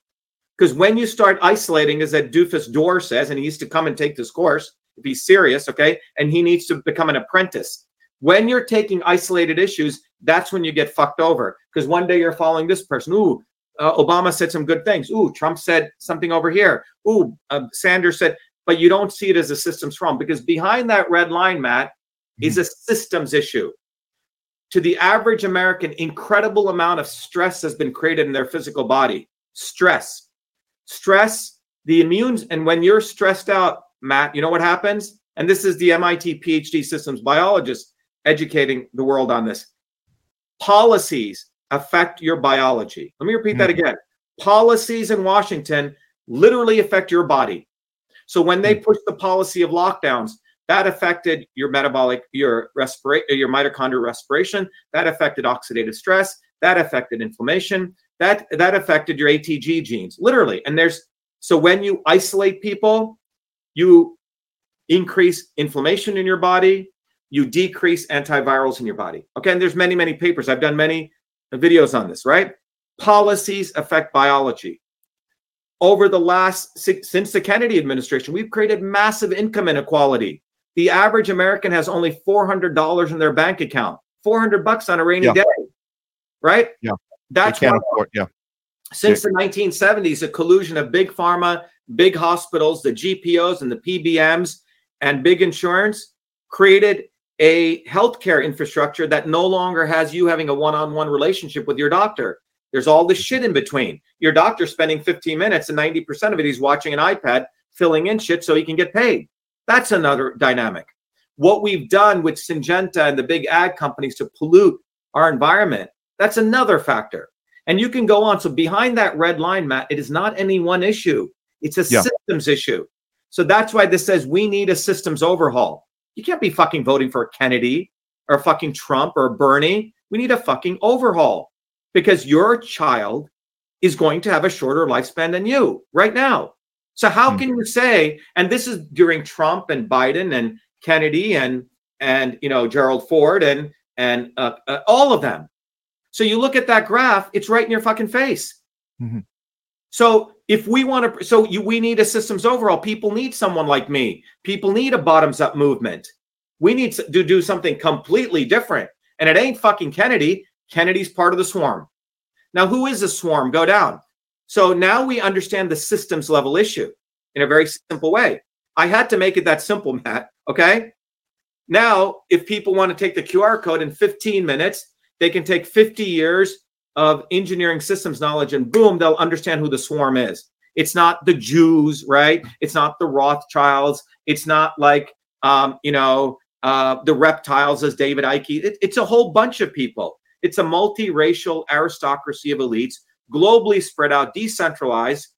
Because when you start isolating, as that doofus Dore says, and he used to come and take this course if he's serious, okay, and he needs to become an apprentice. When you're taking isolated issues, that's when you get fucked over. Because one day you're following this person. Ooh, uh, Obama said some good things. Ooh, Trump said something over here. Ooh, uh, Sanders said, but you don't see it as a systems problem because behind that red line, Matt, is a systems issue. To the average American, incredible amount of stress has been created in their physical body. Stress stress, the immune, and when you're stressed out, Matt, you know what happens? And this is the MIT PhD systems biologist educating the world on this. Policies affect your biology. Let me repeat mm-hmm. that again. Policies in Washington literally affect your body. So when they pushed the policy of lockdowns, that affected your metabolic, your respirate, your mitochondrial respiration. That affected oxidative stress. That affected inflammation that that affected your ATG genes, literally. And there's so when you isolate people, you increase inflammation in your body, you decrease antivirals in your body. Okay, and there's many, many papers. I've done many videos on this, right? Policies affect biology. Over the last since the Kennedy administration, we've created massive income inequality. The average American has only $400 in their bank account, 400 bucks on a rainy yeah. day, right?
Yeah.
That's
can't afford, yeah.
Since the 1970s, a collusion of big pharma, big hospitals, the GPOs and the PBMs, and big insurance created a healthcare infrastructure that no longer has you having a one-on-one relationship with your doctor. There's all this shit in between. Your doctor spending 15 minutes and 90% of it he's watching an iPad, filling in shit so he can get paid. That's another dynamic. What we've done with Syngenta and the big ag companies to pollute our environment that's another factor. And you can go on. So behind that red line, Matt, it is not any one issue. It's a yeah. systems issue. So that's why this says we need a systems overhaul. You can't be fucking voting for Kennedy or fucking Trump or Bernie. We need a fucking overhaul because your child is going to have a shorter lifespan than you right now. So how mm-hmm. can you say, and this is during Trump and Biden and Kennedy and and you know Gerald Ford and and uh, uh, all of them. So you look at that graph, it's right in your fucking face. Mm-hmm. So if we want to, so you, we need a systems overall. People need someone like me. People need a bottoms up movement. We need to do something completely different. And it ain't fucking Kennedy. Kennedy's part of the swarm. Now, who is the swarm? Go down. So now we understand the systems level issue in a very simple way. I had to make it that simple, Matt. Okay. Now, if people want to take the QR code in 15 minutes, they can take 50 years of engineering systems knowledge and boom, they'll understand who the swarm is. It's not the Jews, right? It's not the Rothschilds. It's not like, um, you know, uh, the reptiles as David Icke. It, it's a whole bunch of people. It's a multiracial aristocracy of elites, globally spread out, decentralized,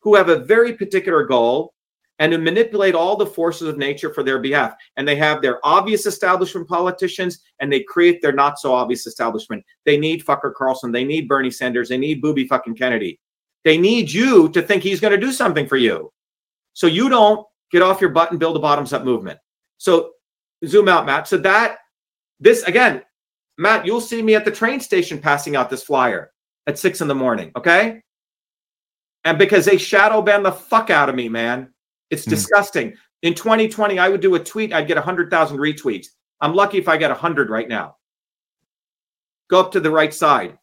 who have a very particular goal and to manipulate all the forces of nature for their behalf. And they have their obvious establishment politicians and they create their not so obvious establishment. They need fucker Carlson. They need Bernie Sanders. They need booby fucking Kennedy. They need you to think he's going to do something for you. So you don't get off your butt and build a bottoms up movement. So zoom out, Matt. So that, this again, Matt, you'll see me at the train station passing out this flyer at six in the morning. Okay. And because they shadow ban the fuck out of me, man. It's mm. disgusting. In 2020, I would do a tweet, I'd get 100,000 retweets. I'm lucky if I get 100 right now. Go up to the right side.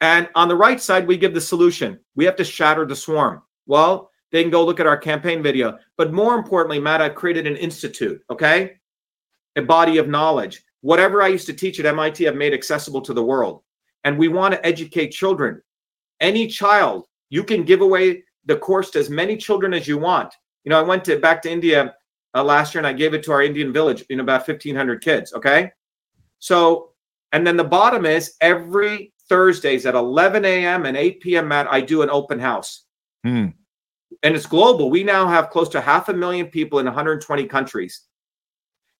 And on the right side, we give the solution. We have to shatter the swarm. Well, they can go look at our campaign video. But more importantly, Matt, I've created an institute, okay? A body of knowledge. Whatever I used to teach at MIT, I've made accessible to the world. And we want to educate children. Any child, you can give away the course to as many children as you want. You know, I went to back to India uh, last year and I gave it to our Indian village in about 1,500 kids. Okay. So, and then the bottom is every Thursdays at 11 a.m. and 8 p.m. Matt, I do an open house. Hmm. And it's global. We now have close to half a million people in 120 countries.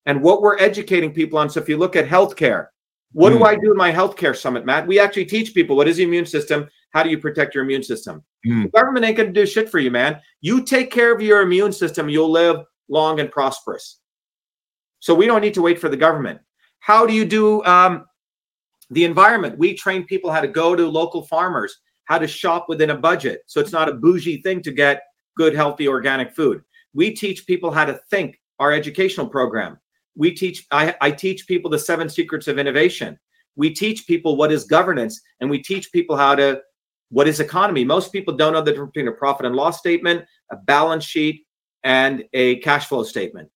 And what we're educating people on. So if you look at healthcare, what do hmm. I do in my healthcare summit, Matt? We actually teach people what is the immune system, how do you protect your immune system?
Mm.
The government ain't going to do shit for you, man. You take care of your immune system, you'll live long and prosperous. So we don't need to wait for the government. How do you do um, the environment? We train people how to go to local farmers, how to shop within a budget. So it's not a bougie thing to get good, healthy, organic food. We teach people how to think, our educational program. We teach, I, I teach people the seven secrets of innovation. We teach people what is governance and we teach people how to, what is economy. Most people don't know the difference between a profit and loss statement, a balance sheet, and a cash flow statement.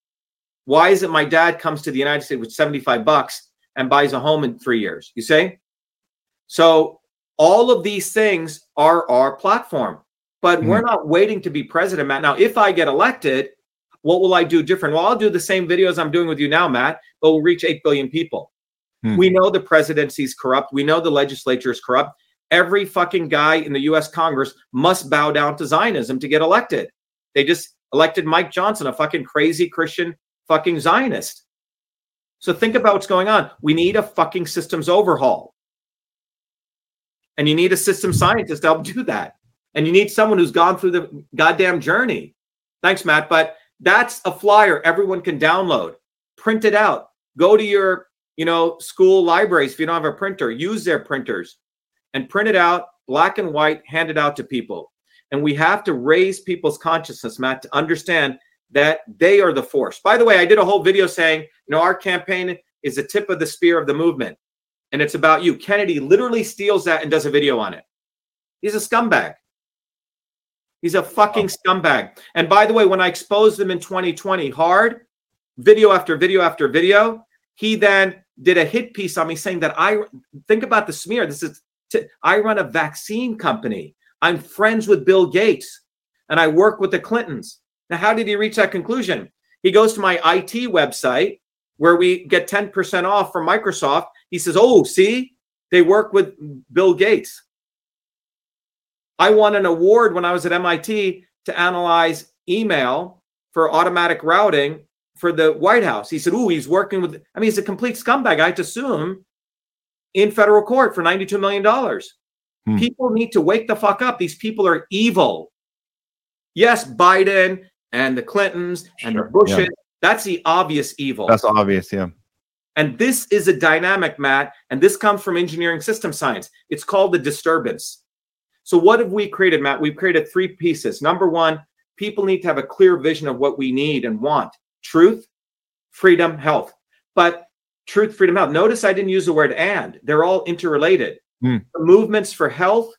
Why is it my dad comes to the United States with 75 bucks and buys a home in three years? You say? So all of these things are our platform, but we're not waiting to be president, Matt. Now, if I get elected, what will I do different? Well, I'll do the same videos I'm doing with you now, Matt, but we'll reach 8 billion people.
Hmm.
We know the presidency is corrupt. We know the legislature is corrupt. Every fucking guy in the US Congress must bow down to Zionism to get elected. They just elected Mike Johnson, a fucking crazy Christian fucking Zionist. So think about what's going on. We need a fucking systems overhaul. And you need a system scientist to help do that. And you need someone who's gone through the goddamn journey. Thanks, Matt. But that's a flyer everyone can download, print it out, go to your, you know, school libraries if you don't have a printer, use their printers and print it out, black and white, hand it out to people. And we have to raise people's consciousness, Matt, to understand that they are the force. By the way, I did a whole video saying, you know, our campaign is the tip of the spear of the movement. And it's about you. Kennedy literally steals that and does a video on it. He's a scumbag. He's a fucking scumbag. And by the way, when I exposed him in 2020 hard, video after video after video, he then did a hit piece on me saying that I think about the smear. This is t- I run a vaccine company. I'm friends with Bill Gates and I work with the Clintons. Now, how did he reach that conclusion? He goes to my IT website where we get 10% off from Microsoft. He says, Oh, see, they work with Bill Gates. I won an award when I was at MIT to analyze email for automatic routing for the White House. He said, Ooh, he's working with, I mean, he's a complete scumbag. I to sue him in federal court for $92 million.
Hmm.
People need to wake the fuck up. These people are evil. Yes, Biden and the Clintons and the
Sure,
Bushes,
yeah.
that's the obvious evil.
That's obvious. Yeah.
And this is a dynamic, Matt, and this comes from engineering system science. It's called the disturbance. So, what have we created, Matt? We've created three pieces. Number one, people need to have a clear vision of what we need and want truth, freedom, health. But truth, freedom, health. Notice I didn't use the word and, they're all interrelated.
Hmm.
The movements for health,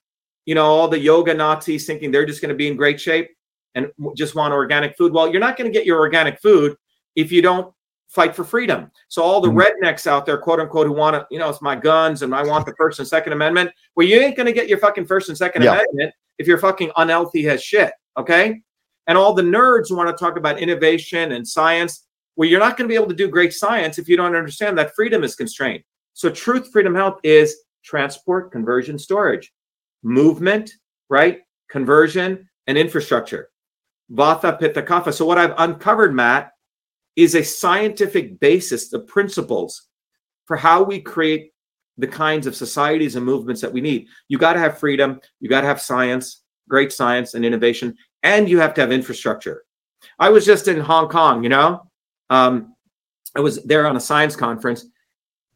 you know, all the yoga Nazis thinking they're just going to be in great shape and just want organic food. Well, you're not going to get your organic food if you don't fight for freedom. So all the
Mhm.
rednecks out there, quote unquote, who want to, you know, it's my guns and I want the First and Second Amendment. Well, you ain't going to get your fucking First and Second
Yeah.
Amendment if you're fucking unhealthy as shit. Okay. And all the nerds who want to talk about innovation and science, well, you're not going to be able to do great science if you don't understand that freedom is constrained. So truth, freedom, health is transport, conversion, storage, movement, right? Conversion and infrastructure. Vata, Pitta, Kapha. So what I've uncovered, Matt, is a scientific basis, the principles for how we create the kinds of societies and movements that we need. You got to have freedom, you got to have science, great science and innovation, and you have to have infrastructure. I was just in Hong Kong, you know, um, I was there on a science conference.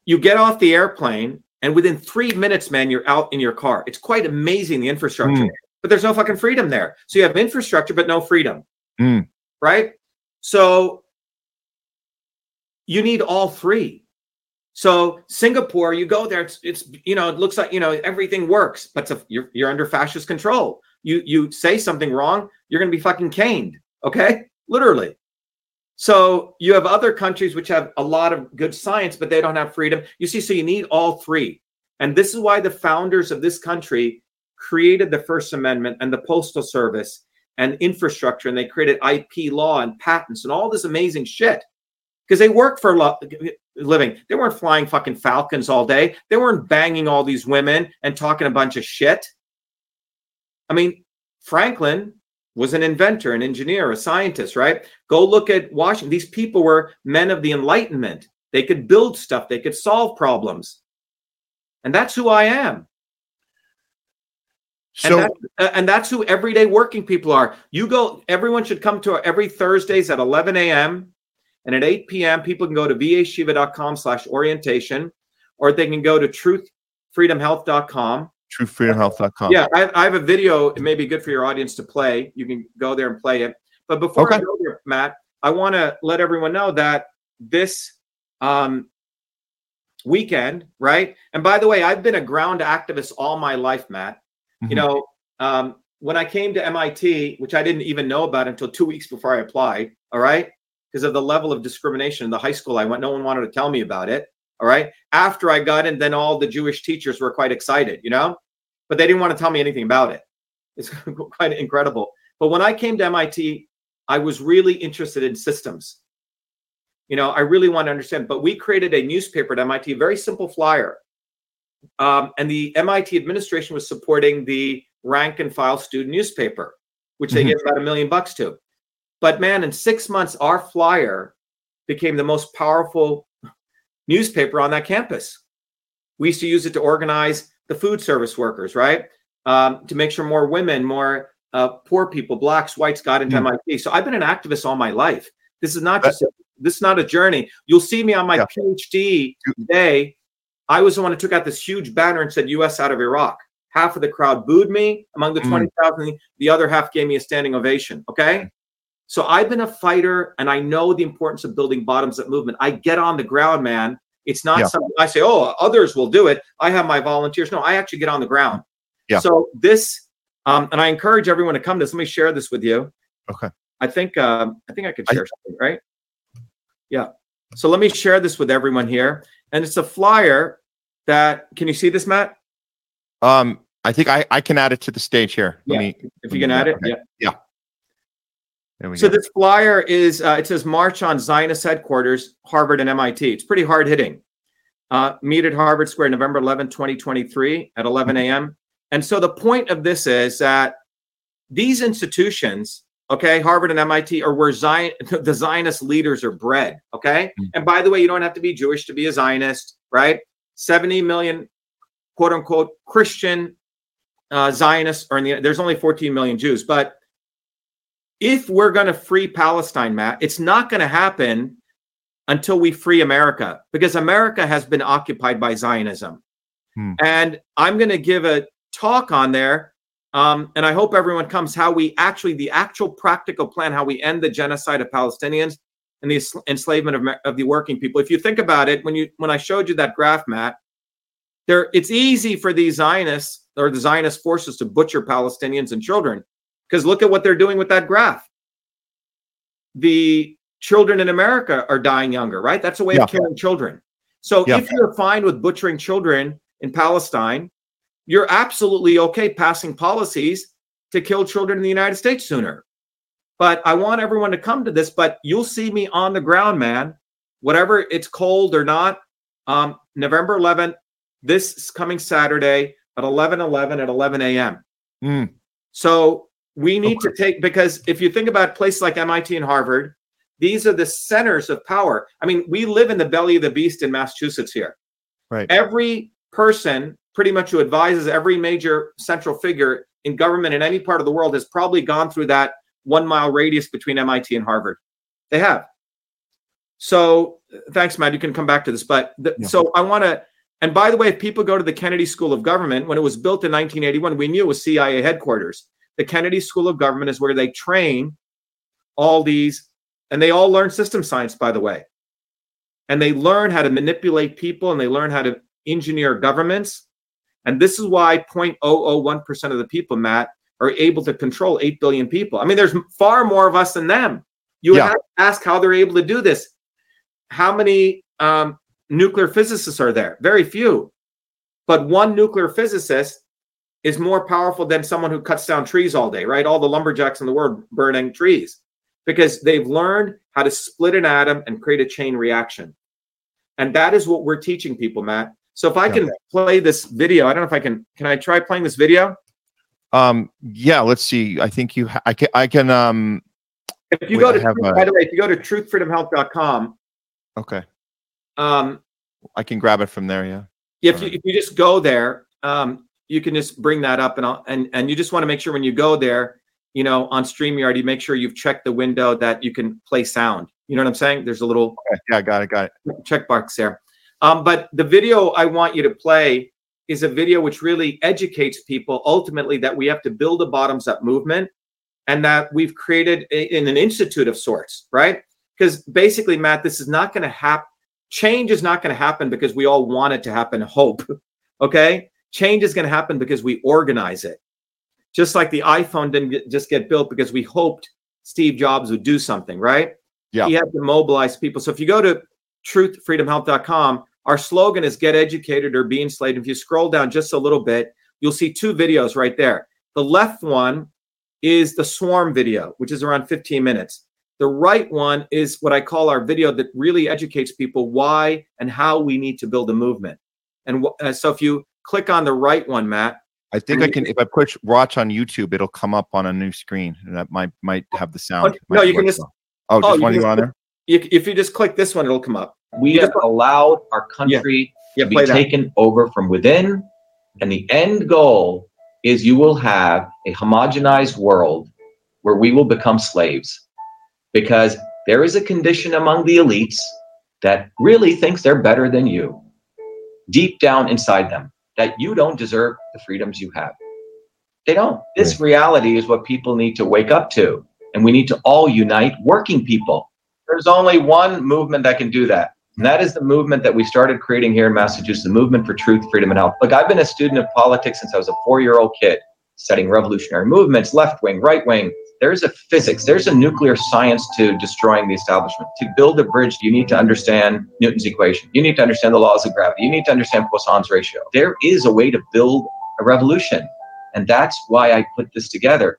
You get off the airplane, and within three minutes, man, you're out in your car. It's quite amazing the infrastructure,
Mm.
but there's no fucking freedom there. So you have infrastructure, but no freedom,
Mm.
right? So you need all three. So Singapore, you go there, it's, it's you know, it looks like you know everything works, but a, you're you're under fascist control. You you say something wrong, you're going to be fucking caned. Okay, literally. So you have other countries which have a lot of good science, but they don't have freedom. You see, so you need all three, and this is why the founders of this country created the First Amendment and the Postal Service and infrastructure, and they created IP law and patents and all this amazing shit because they work for a lo- living. They weren't flying fucking falcons all day. They weren't banging all these women and talking a bunch of shit. I mean, Franklin was an inventor, an engineer, a scientist, right? Go look at Washington. These people were men of the Enlightenment. They could build stuff, they could solve problems. And that's who I am.
So
and, that, uh, and that's who everyday working people are. You go, everyone should come to our, every Thursdays at 11 a.m. and at 8 p.m. People can go to vashiva.com slash orientation, or they can go to truthfreedomhealth.com.
truthfreedomhealth.com.
Yeah, I, I have a video. It may be good for your audience to play. You can go there and play it. But before I go there, Matt, I want to let everyone know that this um, weekend, right? And by the way, I've been a ground activist all my life, Matt. You
Mhm.
know, um, when I came to MIT, which I didn't even know about until two weeks before I applied, all right, because of the level of discrimination in the high school I went, no one wanted to tell me about it. All right. After I got in, then all the Jewish teachers were quite excited, you know, but they didn't want to tell me anything about it. It's quite incredible. But when I came to MIT, I was really interested in systems. You know, I really want to understand. But we created a newspaper at MIT, a very simple flyer. Um, and the MIT administration was supporting the rank and file student newspaper, which they
Mhm.
gave about a million bucks to. But man, in six months, our flyer became the most powerful newspaper on that campus. We used to use it to organize the food service workers, right? Um, to make sure more women, more uh, poor people, blacks, whites got into
Hmm.
MIT. So I've been an activist all my life. This is not just a, this is not a journey. You'll see me on my
Yeah.
PhD day. I was the one who took out this huge banner and said "U.S. out of Iraq." Half of the crowd booed me. Among the
Mm.
twenty thousand, the other half gave me a standing ovation. Okay. So I've been a fighter and I know the importance of building bottoms up movement. I get on the ground, man. It's not
Yeah.
something I say, oh, others will do it. I have my volunteers. No, I actually get on the ground.
Yeah.
So this, um, and I encourage everyone to come to this. Let me share this with you.
Okay.
I think um, I think I could
I-
share something, right? Yeah. So let me share this with everyone here. And it's a flyer that can you see this, Matt?
Um, I think I, I can add it to the stage here. Let
Yeah,
me,
If you can add it.
Okay.
Yeah.
we
So
go.
this flyer is uh, it says March on Zionist headquarters, Harvard and MIT. It's pretty hard hitting. Uh, meet at Harvard Square, November 11, 2023 at 11 a.m. And so the point of this is that these institutions, okay, Harvard and MIT, are where Zion, the Zionist leaders are bred, okay?
Mhm.
And by the way, you don't have to be Jewish to be a Zionist, right? 70 million, quote unquote, Christian uh, Zionists are in the, there's only 14 million Jews, but if we're going to free Palestine, Matt, it's not going to happen until we free America because America has been occupied by Zionism.
Hmm.
And I'm going to give a talk on there. Um, and I hope everyone comes how we actually, the actual practical plan, how we end the genocide of Palestinians and the enslavement of, of the working people. If you think about it, when you when I showed you that graph, Matt, there it's easy for these Zionists or the Zionist forces to butcher Palestinians and children because look at what they're doing with that graph. The children in America are dying younger, right? That's a way
Yeah.
of killing children. So
Yeah.
if you're fine with butchering children in Palestine, you're absolutely okay passing policies to kill children in the United States sooner. But I want everyone to come to this, but you'll see me on the ground, man. Whatever it's cold or not, um, November 11th, this coming Saturday at 11 11 at 11 a.m.
Mm.
So we need to take because if you think about places like MIT and Harvard, these are the centers of power. I mean, we live in the belly of the beast in Massachusetts here.
Right.
Every person, pretty much who advises every major central figure in government in any part of the world, has probably gone through that one mile radius between MIT and Harvard. They have. So thanks, Matt. You can come back to this, but the,
Yeah.
so I want to. And by the way, if people go to the Kennedy School of Government, when it was built in 1981, we knew it was CIA headquarters. The Kennedy School of Government is where they train all these, and they all learn system science, by the way. And they learn how to manipulate people and they learn how to engineer governments. And this is why 0.001% of the people, Matt, are able to control 8 billion people. I mean, there's far more of us than them. You
Yeah.
have to ask how they're able to do this. How many um, nuclear physicists are there? Very few. But one nuclear physicist is more powerful than someone who cuts down trees all day, right? All the lumberjacks in the world burning trees because they've learned how to split an atom and create a chain reaction. And that is what we're teaching people, Matt. So if I can play this video, I don't know if I can. Can I try playing this video?
Um, yeah, let's see. I think you, ha- I can, I can, um,
If you
Wait,
go to,
have a-
by the way, if you go to truthfreedomhealth.com,
okay.
um,
I can grab it from there. Yeah.
if you
Alright.
if you just go there, um, you can just bring that up and I'll, and and you just want to make sure when you go there, you know, on StreamYard, you make sure you've checked the window that you can play sound. You know what I'm saying? There's a little
Okay, yeah, got it, got it.
checkbox there. Um, but the video I want you to play is a video which really educates people ultimately that we have to build a bottoms up movement and that we've created a- in an institute of sorts, right? Because basically, Matt, this is not going to happen. Change is not going to happen because we all want it to happen. Hope, okay? Change is going to happen because we organize it. Just like the iPhone didn't get, just get built because we hoped Steve Jobs would do something, right?
Yeah.
He had to mobilize people. So if you go to truthfreedomhealth.com, our slogan is get educated or be enslaved. If you scroll down just a little bit, you'll see two videos right there. The left one is the swarm video, which is around 15 minutes. The right one is what I call our video that really educates people why and how we need to build a movement. And uh, so if you click on the right one, Matt,
I think I can. If I push watch on YouTube, it'll come up on a new screen, and that might might have the sound.
no, you can just-
well. Oh,
oh,
just
you
one you on there.
if, if you just click this one, it'll come up.
We
Yeah.
have allowed our country
Yeah,
to be
that.
taken over from within, and the end goal is you will have a homogenized world where we will become slaves. Because there is a condition among the elites that really thinks they're better than you, deep down inside them, that you don't deserve the freedoms you have. They don't. This reality is what people need to wake up to. And we need to all unite working people. There's only one movement that can do that. And that is the movement that we started creating here in Massachusetts, the movement for truth, freedom, and health. Look, I've been a student of politics since I was a four year old kid, studying revolutionary movements, left wing, right wing. There's a physics, there's a nuclear science to destroying the establishment. To build a bridge, you need to understand Newton's equation. You need to understand the laws of gravity. You need to understand Poisson's ratio. There is a way to build a revolution. And that's why I put this together.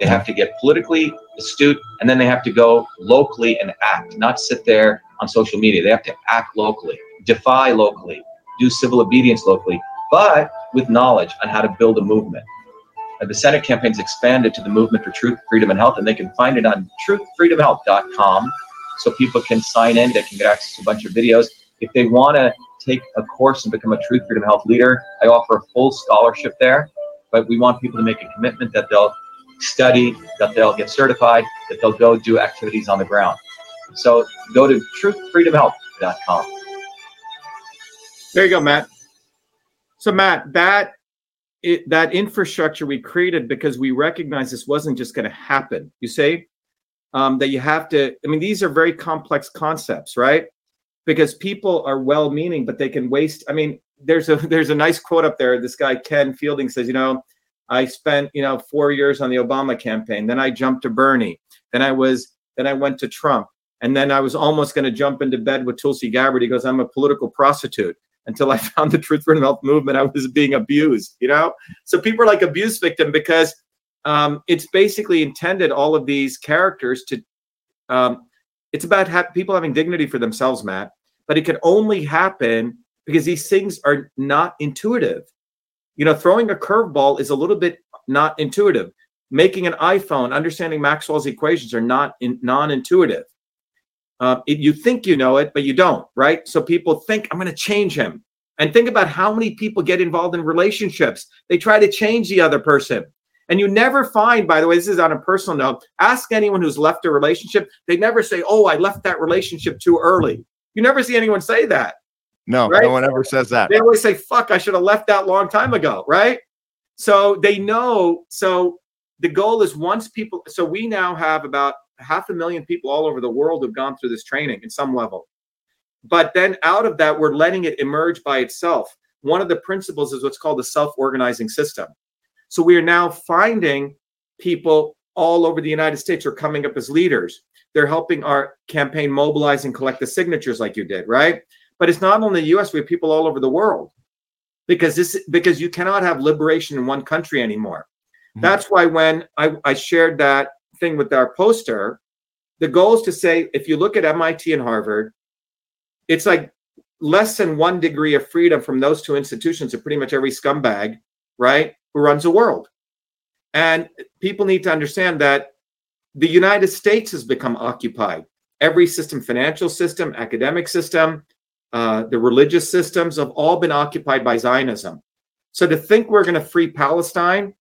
They have to get politically astute and then they have to go locally and act, not sit there on social media. They have to act locally, defy locally, do civil obedience locally, but with knowledge on how to build a movement. And the Senate campaign's expanded to the movement for truth, freedom, and health, and they can find it on truthfreedomhealth.com so people can sign in, they can get access to a bunch of videos. If they want to take a course and become a truth, freedom, health leader, I offer a full scholarship there. But we want people to make a commitment that they'll study, that they'll get certified, that they'll go do activities on the ground. So go to truthfreedomhealth.com.
There you go, Matt. So Matt, that it, that infrastructure we created because we recognize this wasn't just going to happen. You say um, that you have to. I mean, these are very complex concepts, right? Because people are well-meaning, but they can waste. I mean, there's a there's a nice quote up there. This guy Ken Fielding says, you know, I spent you know four years on the Obama campaign. Then I jumped to Bernie. Then I was then I went to Trump. And then I was almost going to jump into bed with Tulsi Gabbard. He goes, I'm a political prostitute until I found the Truth Freedom Health movement. I was being abused, you know? So people are like abuse victim because um, it's basically intended all of these characters to, um, it's about ha- people having dignity for themselves, Matt, but it can only happen because these things are not intuitive. You know, throwing a curveball is a little bit not intuitive. Making an iPhone, understanding Maxwell's equations are not in, non-intuitive. Uh, it, you think you know it, but you don't, right? So people think, I'm going to change him. And think about how many people get involved in relationships. They try to change the other person. And you never find, by the way, this is on a personal note, ask anyone who's left a relationship. They never say, Oh, I left that relationship too early. You never see anyone say that.
No, right? no one ever says that.
They always say, Fuck, I should have left that long time ago. Right. So they know. So the goal is once people, so we now have about half a million people all over the world who've gone through this training in some level. But then out of that, we're letting it emerge by itself. One of the principles is what's called the self organizing system. So we are now finding people all over the United States are coming up as leaders. They're helping our campaign mobilize and collect the signatures like you did, right? But it's not only the US, we have people all over the world. Because this because you cannot have liberation in one country anymore. Mm-hmm. That's why when I, I shared that thing with our poster, the goal is to say if you look at MIT and Harvard, it's like less than one degree of freedom from those two institutions to pretty much every scumbag, right, who runs the world. And people need to understand that the United States has become occupied. Every system, financial system, academic system, uh, the religious systems have all been occupied by Zionism. So to think we're going to free Palestine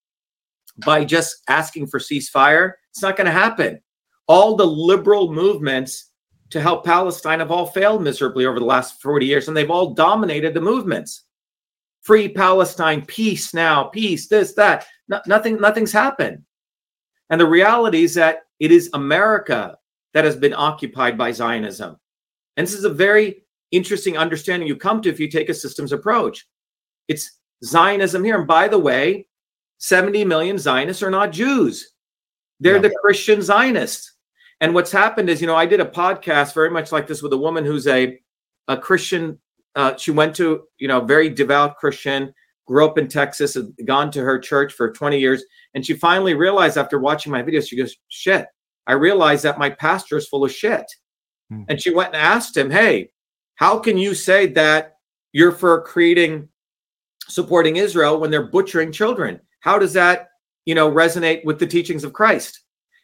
by just asking for ceasefire it's not going to happen. All the liberal movements to help Palestine have all failed miserably over the last 40 years, and they've all dominated the movements. Free Palestine, peace now, peace, this, that. No, nothing, nothing's happened. And the reality is that it is America that has been occupied by Zionism. And this is a very interesting understanding you come to if you take a systems approach. It's Zionism here. And by the way, 70 million Zionists are not Jews. They're yeah. the Christian Zionists. And what's happened is, you know, I did a podcast very much like this with a woman who's a, a Christian. Uh, she went to, you know, very devout Christian, grew up in Texas, had gone to her church for 20 years. And she finally realized after watching my videos, she goes, shit, I realized that my pastor is full of shit. Hmm. And she went and asked him, hey, how can you say that you're for creating, supporting Israel when they're butchering children? How does that you know, resonate with the teachings of Christ.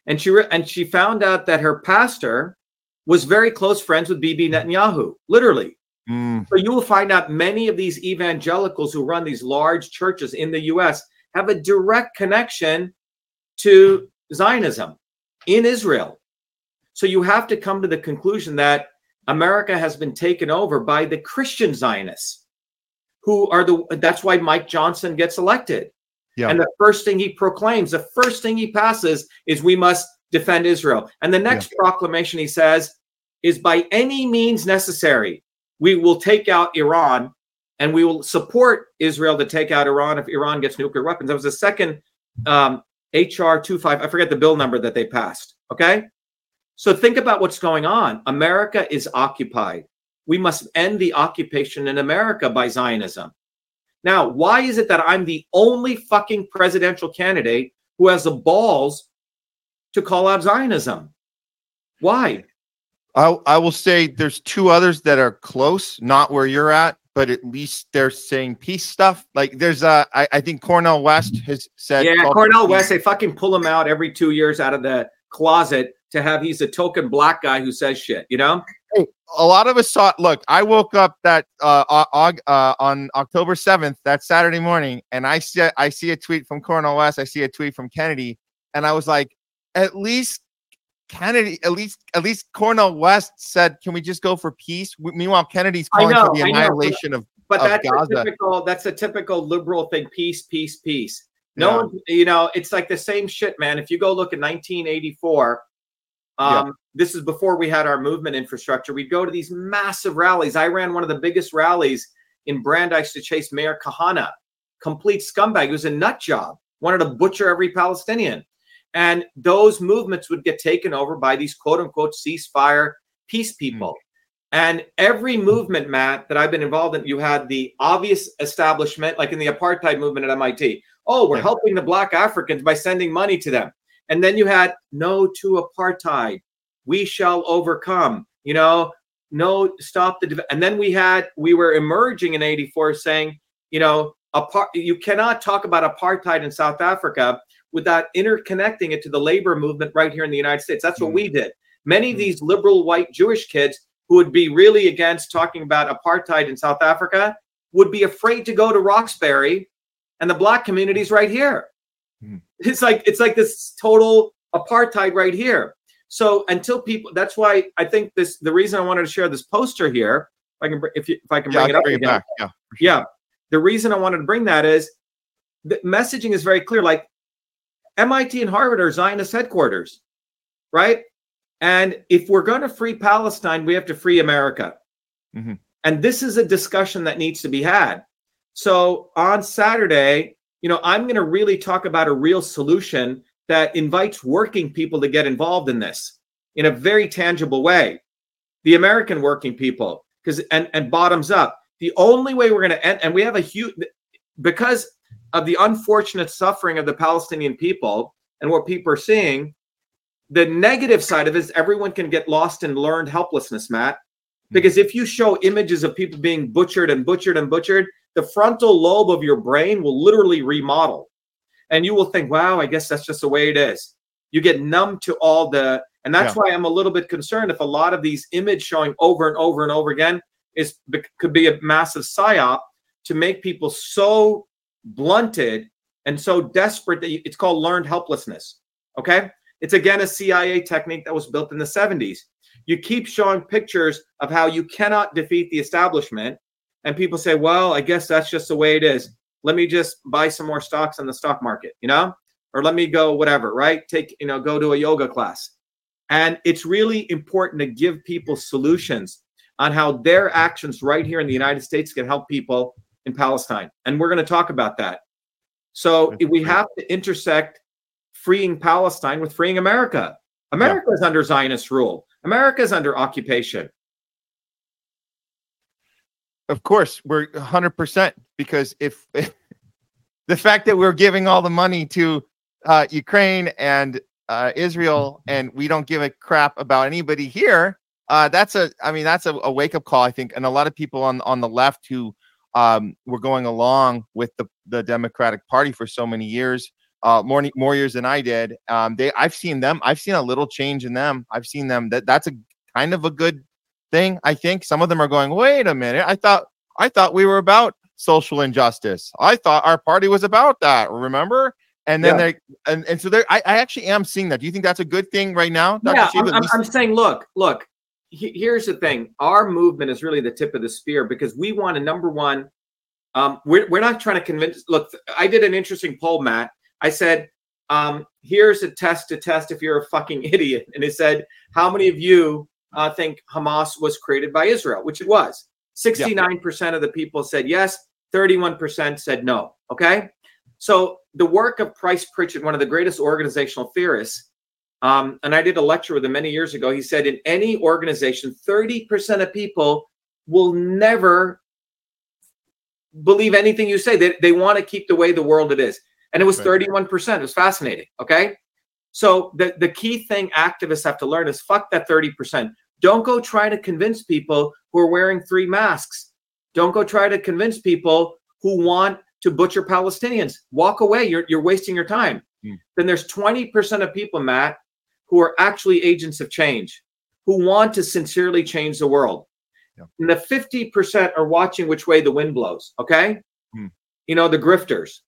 And she re- and she found out that her pastor was very close friends with Bibi Netanyahu, literally. Mm. So you will find out many of these evangelicals who run these large churches in the U.S. have a direct connection to Zionism in Israel. So you have to come to the conclusion that America has been taken over by the Christian Zionists, who are the. That's why Mike Johnson gets elected. Yeah. And the first thing he proclaims, the first thing he passes is we must defend Israel. And the next proclamation he says is by any means necessary, we will take out Iran and we will support Israel to take out Iran if Iran gets nuclear weapons. That was the second um, HR 25, I forget the bill number that they passed. Okay. So think about what's going on. America is occupied. We must end the occupation in America by Zionism. Now, why is it that I'm the only fucking presidential candidate who has the balls to call out Zionism? Why?
I, I will say there's two others that are close, not where you're at, but at least they're saying peace stuff. Like there's uh I, I think Cornel West has said
Yeah,
call for
Cornel
peace.
West, they fucking pull him out every two years out of the closet to have he's a token black guy who says shit, you know?
a lot of us saw look i woke up that uh, uh, uh on october 7th that saturday morning and i see i see a tweet from cornel west i see a tweet from kennedy and i was like at least kennedy at least at least cornel west said can we just go for peace meanwhile kennedy's calling
know,
for the
I know, but-
annihilation of
But
of
that's
Gaza.
a typical that's a typical liberal thing. Peace, peace, peace. No
Yeah.
one, you know, it's like the same shit, man. If you go look at 1984, um, this is before we had our movement infrastructure. We'd go to these massive rallies. I ran one of the biggest rallies in Brandeis to chase Meir Kahane, complete scumbag. He was a nut job, wanted to butcher every Palestinian. And those movements would get taken over by these quote unquote ceasefire peace people. And every movement, Matt, that I've been involved in, you had the obvious establishment, like in the apartheid movement at MIT. Oh, we're
Yeah.
helping the black Africans by sending money to them. And then you had no to apartheid. We shall overcome. You know, no stop the. div- And then we had we were emerging in '84 saying, you know, apart. You cannot talk about apartheid in South Africa without interconnecting it to the labor movement right here in the United States. That's what
Mm.
we did. Many of
Mm.
these liberal white Jewish kids who would be really against talking about apartheid in South Africa would be afraid to go to Roxbury and the black communities right here. It's like it's like this total apartheid right here. So until people, that's why I think this. The reason I wanted to share this poster here, if I can, if you, if I can
yeah, I
bring it up
bring it back yeah
Yeah. The reason I wanted to bring that is the messaging is very clear. Like MIT and Harvard are Zionist headquarters, right? And if we're going to free Palestine, we have to free America.
Mhm.
And this is a discussion that needs to be had. So on Saturday, you know, I'm going to really talk about a real solution that invites working people to get involved in this in a very tangible way. The American working people, because and and bottoms up. The only way we're going to end, and we have a huge because of the unfortunate suffering of the Palestinian people and what people are seeing. The negative side of it is everyone can get lost in learned helplessness, Matt. Hmm. Because if you show images of people being butchered and butchered and butchered, the frontal lobe of your brain will literally remodel. And you will think, wow, I guess that's just the way it is. You get numb to all the, and that's why I'm a little bit concerned if a lot of these image showing over and over and over again is could be a massive psyop to make people so blunted and so desperate that you, it's called learned helplessness. Okay. It's again a CIA technique that was built in the 70s. You keep showing pictures of how you cannot defeat the establishment, and people say, well, I guess that's just the way it is. Let me just buy some more stocks on the stock market, you know, or let me go whatever, right? Take, you know, go to a yoga class. And it's really important to give people solutions on how their actions right here in the United States can help people in Palestine. And we're going to talk about that. So we have to intersect freeing Palestine with freeing America. America is under Zionist rule. America is under occupation.
Of course, we're 100% because if the fact that we're giving all the money to uh, Ukraine and uh, Israel and we don't give a crap about anybody here, uh, that's a, I mean, that's a, a wake up call, I think. And a lot of people on, on the left who um, were going along with the, the Democratic Party for so many years, uh, more, more years than I did. Um, they, I've seen them, I've seen a little change in them. I've seen them that that's a kind of a good thing. I think some of them are going, wait a minute. I thought I thought we were about social injustice. I thought our party was about that. Remember? And then
Yeah.
they and, and so there I, I actually am seeing that. Do you think that's a good thing right now? Dr.
yeah,
Shiva?
I'm, I'm, I'm saying, look, look. he- here's the thing: our movement is really the tip of the spear because we want to number one. Um, we're we're not trying to convince. Look, I did an interesting poll, Matt. I said um, here's a test to test if you're a fucking idiot. And it said, how many of you uh, think Hamas was created by Israel? Which it was. 69% of the people said yes, 31% said no. Okay. So the work of Price Pritchett, one of the greatest organizational theorists, um, and I did a lecture with him many years ago. He said, in any organization, 30% of people will never believe anything you say. They, they want to keep the way the world it is. And it was
Right.
31%. It was fascinating. Okay. So the, the key thing activists have to learn is fuck that 30%. Don't go try to convince people who are wearing three masks. Don't go try to convince people who want to butcher Palestinians. Walk away. You're, you're wasting your time.
Hmm.
Then there's 20% of people, Matt, who are actually agents of change, who want to sincerely change the world.
Yeah.
And the 50% are watching which way the wind blows. Okay.
Hmm.
You know, the grifters.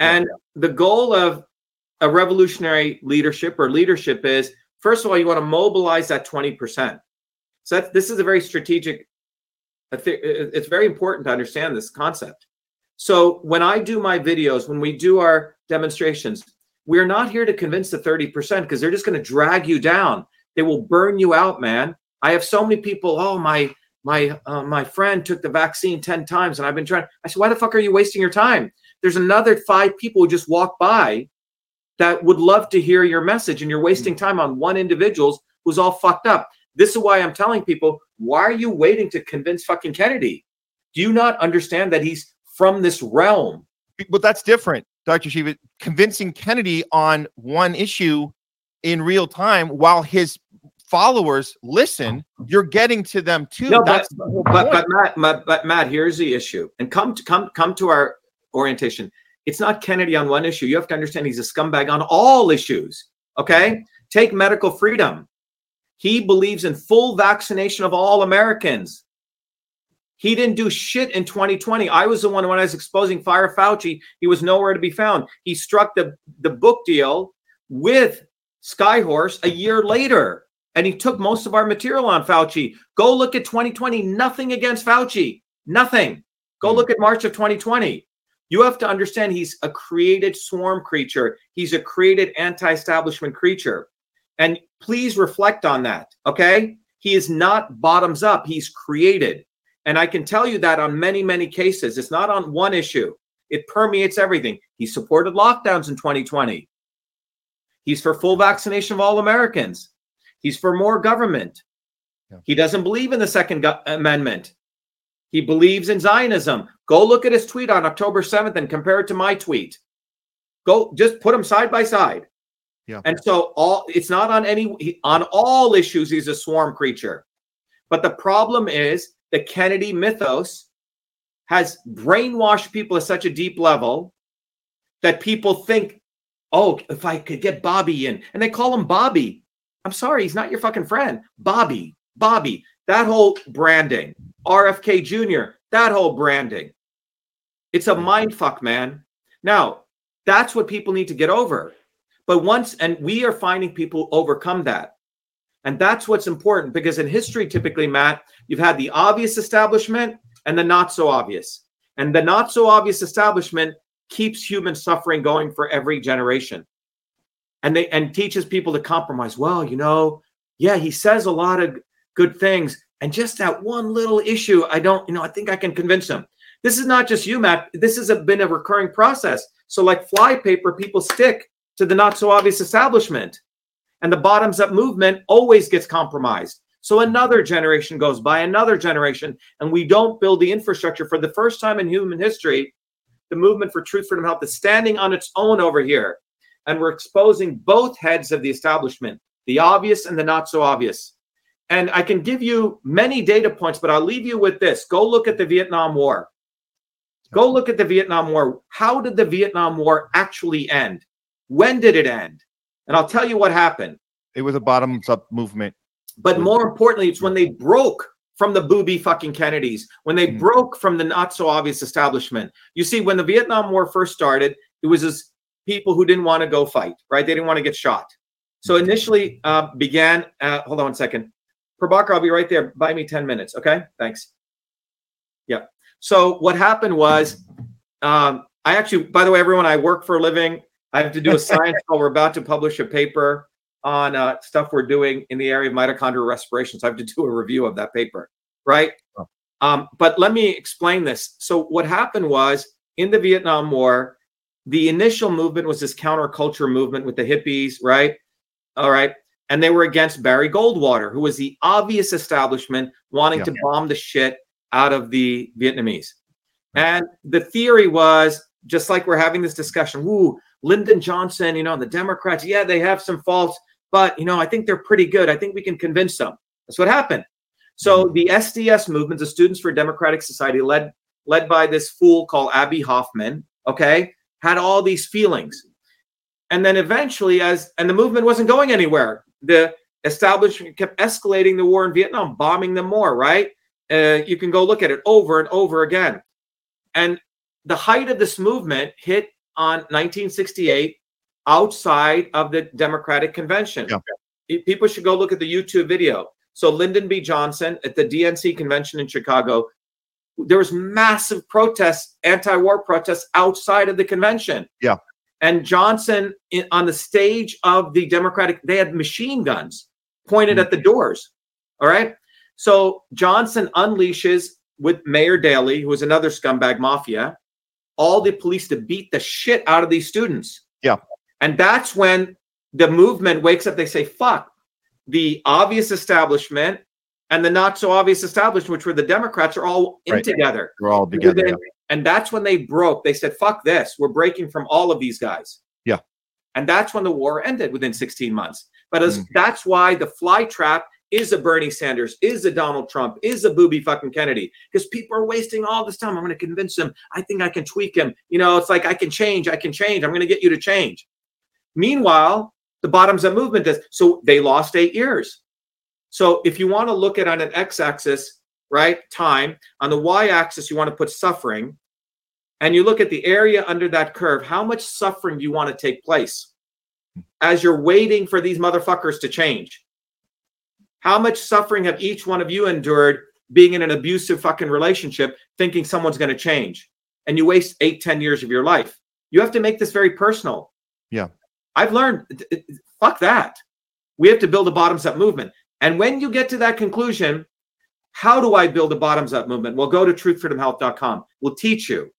Yeah.
And the goal of a revolutionary leadership or leadership is first of all, you want to mobilize that 20%. So that's, this is a very strategic, it's very important to understand this concept. So when I do my videos, when we do our demonstrations, we're not here to convince the 30% because they're just going to drag you down. They will burn you out, man. I have so many people, oh, my my uh, my friend took the vaccine 10 times and I've been trying. I said, why the fuck are you wasting your time? There's another five people who just walk by that would love to hear your message and you're wasting time on one individual who's all fucked up. This is why I'm telling people, why are you waiting to convince fucking Kennedy? Do you not understand that he's from this realm?
But that's different, Dr. Shiva. Convincing Kennedy on one issue in real time while his followers listen, you're getting to them too.
No, but,
that's whole
but, but Matt, but, but Matt, here's the issue. And come to come come to our orientation. It's not Kennedy on one issue. You have to understand he's a scumbag on all issues. Okay? Take medical freedom. He believes in full vaccination of all Americans. He didn't do shit in 2020. I was the one when I was exposing Fire Fauci. He was nowhere to be found. He struck the, the book deal with Skyhorse a year later, and he took most of our material on Fauci. Go look at 2020. Nothing against Fauci. Nothing. Go
Hmm.
look at March of 2020. You have to understand he's a created swarm creature. He's a created anti-establishment creature. And please reflect on that. Okay. He is not bottoms up. He's created. And I can tell you that on many, many cases. It's not on one issue. It permeates everything. He supported lockdowns in 2020. He's for full vaccination of all Americans. He's for more government.
Yeah.
He doesn't believe in the Second Go- Amendment. He believes in Zionism. Go look at his tweet on October 7th and compare it to my tweet. Go just put them side by side.
Yeah.
And so all it's not on any on all issues he's a swarm creature. But the problem is the Kennedy mythos has brainwashed people at such a deep level that people think, oh, if I could get Bobby in, and they call him Bobby. I'm sorry, he's not your fucking friend. Bobby, Bobby, that whole branding, RFK Jr., that whole branding. It's a mind fuck, man. Now, that's what people need to get over. But once, and we are finding people overcome that. And that's what's important because in history, typically, Matt, you've had the obvious establishment and the not so obvious. And the not so obvious establishment keeps human suffering going for every generation. And they and teaches people to compromise. Well, you know, yeah, he says a lot of good things. And just that one little issue, I don't, you know, I think I can convince him. This is not just you, Matt. This has been a recurring process. So, like flypaper, people stick to the not so obvious establishment. And the bottoms up movement always gets compromised. So another generation goes by, another generation, and we don't build the infrastructure for the first time in human history. The movement for truth, freedom, health is standing on its own over here. And we're exposing both heads of the establishment, the obvious and the not so obvious. And I can give you many data points, but I'll leave you with this. Go look at the Vietnam War. Go look at the Vietnam War. How did the Vietnam War actually end? When did it end? And I'll tell you what happened.
it was a bottoms up movement.
But more importantly, it's when they broke from the booby fucking Kennedys, when they
Mhm.
broke from the not so obvious establishment. You see, when the Vietnam War first started, it was as people who didn't want to go fight, right? They didn't want to get shot. So initially uh, began, uh, hold on one second. Prabhakar, I'll be right there. Buy me 10 minutes. Okay. Thanks. Yeah. So what happened was, um, I actually, by the way, everyone, I work for a living. I have to do a science call. We're about to publish a paper on uh, stuff we're doing in the area of mitochondrial respiration. So I have to do a review of that paper, right?
Oh.
Um, but let me explain this. So what happened was in the Vietnam War, the initial movement was this counterculture movement with the hippies, right? All right. And they were against Barry Goldwater, who was the obvious establishment wanting
Yeah.
to bomb the shit out of the Vietnamese. And the theory was just like we're having this discussion, ooh, Lyndon Johnson, you know, the Democrats, yeah, they have some faults, but, you know, I think they're pretty good. I think we can convince them. That's what happened. So the SDS movement, the Students for Democratic Society, led led by this fool called Abbie Hoffman, okay, had all these feelings. And then eventually, as and the movement wasn't going anywhere, the establishment kept escalating the war in Vietnam, bombing them more, right? Uh, you can go look at it over and over again. And the height of this movement hit on 1968 outside of the Democratic Convention.
Yeah.
People should go look at the YouTube video. So Lyndon B. Johnson at the DNC convention in Chicago, there was massive protests, anti-war protests outside of the convention.
Yeah.
And Johnson in, on the stage of the Democratic, they had machine guns pointed at the mm-hmm. doors. All right. So Johnson unleashes with Mayor Daley, who was another scumbag mafia, all the police to beat the shit out of these students.
Yeah.
And that's when the movement wakes up. They say, fuck, the obvious establishment and the not so obvious establishment, which were the Democrats, are all in
Right.
together.
We're all together.
Within- And that's when they broke. They said, fuck this. We're breaking from all of these guys.
Yeah.
And that's when the war ended within 16 months. But as,
Mm.
that's why the fly trap is a Bernie Sanders, is a Donald Trump, is a Bobby fucking Kennedy. Because people are wasting all this time. I'm going to convince them. I think I can tweak him. You know, it's like I can change. I can change. I'm going to get you to change. Meanwhile, the bottoms up movement does. So they lost eight years. So if you want to look at on an x-axis, right, time, on the y-axis you want to put suffering, and you look at the area under that curve, how much suffering do you want to take place as you're waiting for these motherfuckers to change? How much suffering have each one of you endured being in an abusive fucking relationship, thinking someone's going to change, and you waste eight, ten years of your life? You have to make this very personal.
Yeah.
I've learned, fuck that. We have to build a bottoms up movement. And when you get to that conclusion, how do I build a bottoms up movement? Well, go to truthfreedomhealth.com. We'll teach you.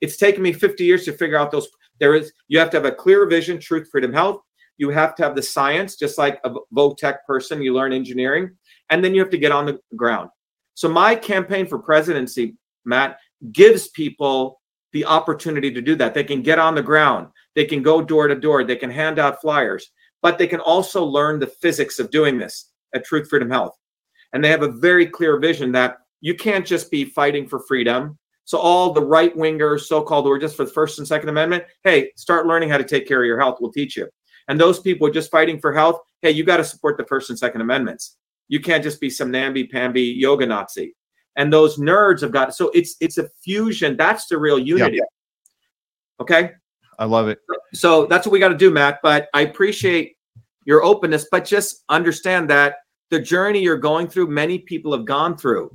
It's taken me 50 years to figure out those. There is, you have to have a clear vision, truth, freedom, health. You have to have the science, just like a Votech person, you learn engineering, and then you have to get on the ground. So, my campaign for presidency, Matt, gives people the opportunity to do that. They can get on the ground, they can go door to door, they can hand out flyers, but they can also learn the physics of doing this at Truth, Freedom, Health. And they have a very clear vision that you can't just be fighting for freedom. So all the right wingers, so-called, who are just for the First and Second Amendment, hey, start learning how to take care of your health. We'll teach you. And those people just fighting for health, hey, you got to support the First and Second Amendments. You can't just be some namby-pamby yoga Nazi. And those nerds have got so it's it's a fusion. That's the real unity. Okay.
I love it.
So that's what we got to do, Matt. But I appreciate your openness, but just understand that the journey you're going through, many people have gone through.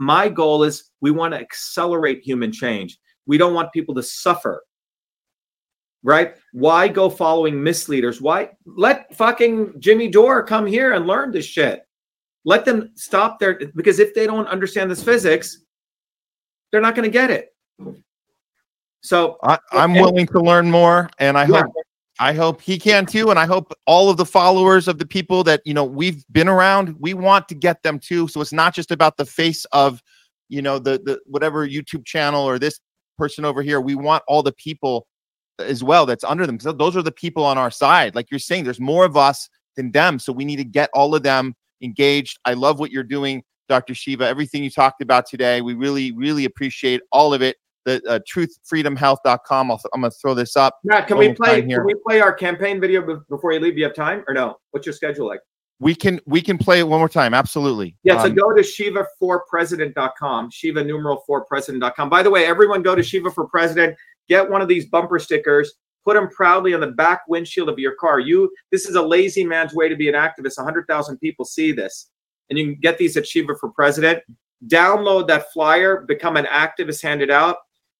My goal is we want to accelerate human change. We don't want people to suffer. Right? Why go following misleaders? Why let fucking Jimmy Dore come here and learn this shit? Let them stop their because if they don't understand this physics, they're not going to get it. So
I, I'm
Okay.
willing to learn more, and I
Yeah.
hope I hope he can too, and I hope all of the followers of the people that you know we've been around, we want to get them too. So it's not just about the face of, you know, the the whatever YouTube channel or this person over here. We want all the people as well that's under them because those are the people on our side. Like you're saying, there's more of us than them, so we need to get all of them engaged. I love what you're doing, Dr. Shiva. Everything you talked about today, we really, really appreciate all of it the uh, truthfreedomhealth.com. I'll th- I'm going to throw this up.
Matt, can we play? Can we play our campaign video be- before you leave? Do you have time or no? What's your schedule like?
We can we can play it one more time. Absolutely.
Yeah, so
Um,
go to shiva4president.com, shiva numeral 4president.com. By the way, everyone go to Shiva for President, get one of these bumper stickers, put them proudly on the back windshield of your car. You this is a lazy man's way to be an activist. 100,000 people see this. And you can get these at Shiva for President. Download that flyer, become an activist, hand it out.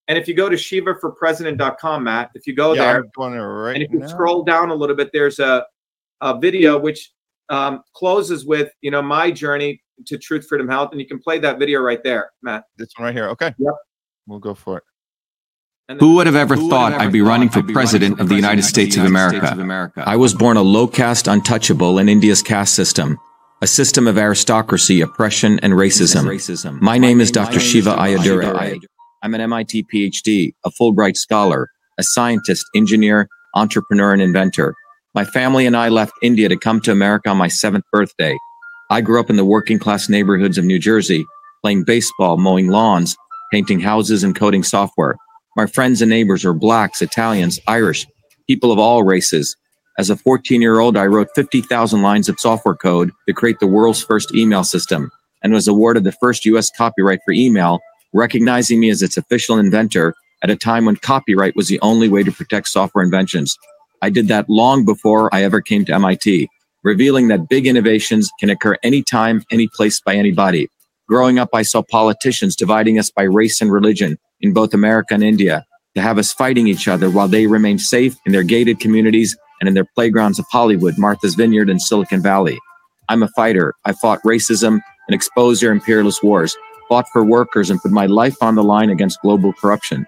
And if you go to shivaforpresident.com, Matt, if you go
yeah,
there,
I'm going there right
and if you
now.
scroll down a little bit, there's a, a video which um, closes with, you know, my journey to truth, freedom, health. And you can play that video right there, Matt.
this one right here. Okay.
Yep.
We'll go for it.
Who would have ever thought I'd be running for president of the United States of America? I was born a low caste untouchable in India's caste system, a system of aristocracy, oppression, and racism. My name is Dr. Shiva Ayyadurai. I'm an MIT PhD, a Fulbright scholar, a scientist, engineer, entrepreneur, and inventor. My family and I left India to come to America on my seventh birthday. I grew up in the working class neighborhoods of New Jersey, playing baseball, mowing lawns, painting houses, and coding software. My friends and neighbors are blacks, Italians, Irish, people of all races. As a 14 year old, I wrote 50,000 lines of software code to create the world's first email system and was awarded the first US copyright for email, recognizing me as its official inventor at a time when copyright was the only way to protect software inventions. I did that long before I ever came to MIT, revealing that big innovations can occur anytime, any place by anybody. Growing up, I saw politicians dividing us by race and religion in both America and India to have us fighting each other while they remain safe in their gated communities and in their playgrounds of Hollywood, Martha's Vineyard, and Silicon Valley. I'm a fighter. I fought racism and exposed their imperialist wars, fought for workers, and put my life on the line against global corruption.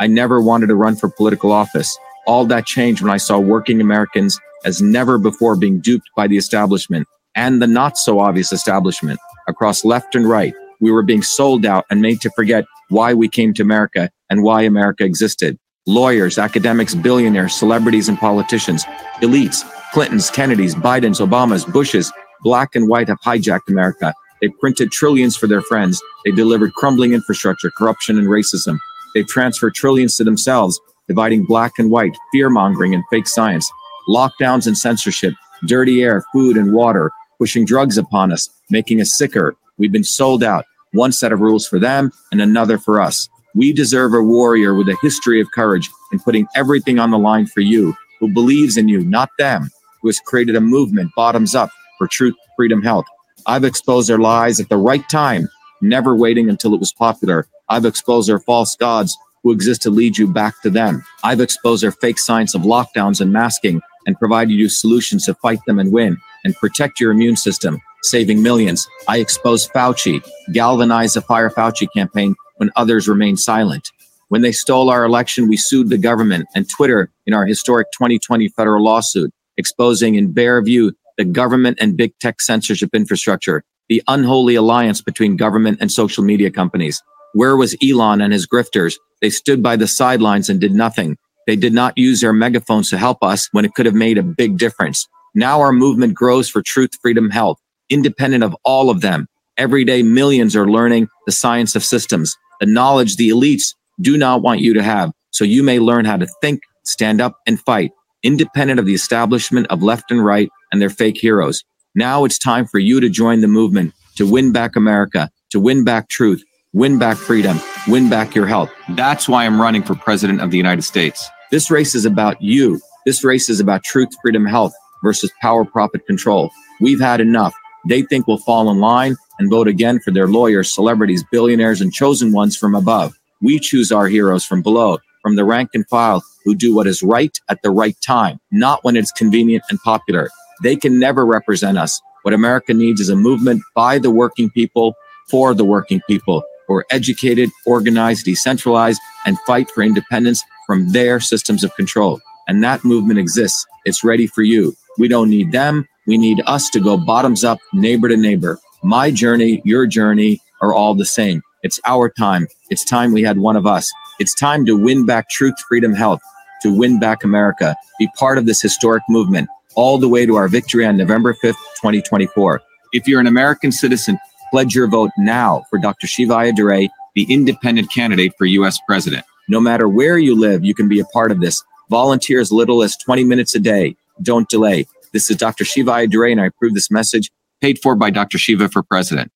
I never wanted to run for political office. All that changed when I saw working Americans as never before being duped by the establishment and the not so obvious establishment across left and right. We were being sold out and made to forget why we came to America and why America existed. Lawyers, academics, billionaires, celebrities, and politicians, elites, Clintons, Kennedys, Bidens, Obamas, Bushes, black and white have hijacked America. They printed trillions for their friends. They delivered crumbling infrastructure, corruption, and racism. They've transferred trillions to themselves, dividing black and white, fear mongering, and fake science, lockdowns and censorship, dirty air, food, and water, pushing drugs upon us, making us sicker. We've been sold out. One set of rules for them and another for us. We deserve a warrior with a history of courage and putting everything on the line for you, who believes in you, not them, who has created a movement bottoms up for truth, freedom, health. I've exposed their lies at the right time, never waiting until it was popular. I've exposed their false gods who exist to lead you back to them. I've exposed their fake science of lockdowns and masking and provided you solutions to fight them and win and protect your immune system, saving millions. I exposed Fauci, galvanized the Fire Fauci campaign when others remained silent. When they stole our election, we sued the government and Twitter in our historic 2020 federal lawsuit, exposing in bare view the government and big tech censorship infrastructure, the unholy alliance between government and social media companies. Where was Elon and his grifters? They stood by the sidelines and did nothing. They did not use their megaphones to help us when it could have made a big difference. Now our movement grows for truth, freedom, health, independent of all of them. Every day, millions are learning the science of systems, the knowledge the elites do not want you to have, so you may learn how to think, stand up, and fight, independent of the establishment of left and right and their fake heroes. Now it's time for you to join the movement to win back America, to win back truth, win back freedom, win back your health. That's why I'm running for president of the United States. This race is about you. This race is about truth, freedom, health versus power, profit, control. We've had enough. They think we'll fall in line and vote again for their lawyers, celebrities, billionaires, and chosen ones from above. We choose our heroes from below, from the rank and file who do what is right at the right time, not when it's convenient and popular. They can never represent us. What America needs is a movement by the working people, for the working people, who are educated, organized, decentralized, and fight for independence from their systems of control. And that movement exists. It's ready for you. We don't need them. We need us to go bottoms up, neighbor to neighbor. My journey, your journey are all the same. It's our time. It's time we had one of us. It's time to win back truth, freedom, health, to win back America. Be part of this historic movement all the way to our victory on November 5th, 2024. If you're an American citizen, pledge your vote now for Dr. Shiva Ayyadurai, the independent candidate for U.S. president. No matter where you live, you can be a part of this. Volunteer as little as 20 minutes a day. Don't delay. This is Dr. Shiva Ayyadurai, and I approve this message paid for by Dr. Shiva for president.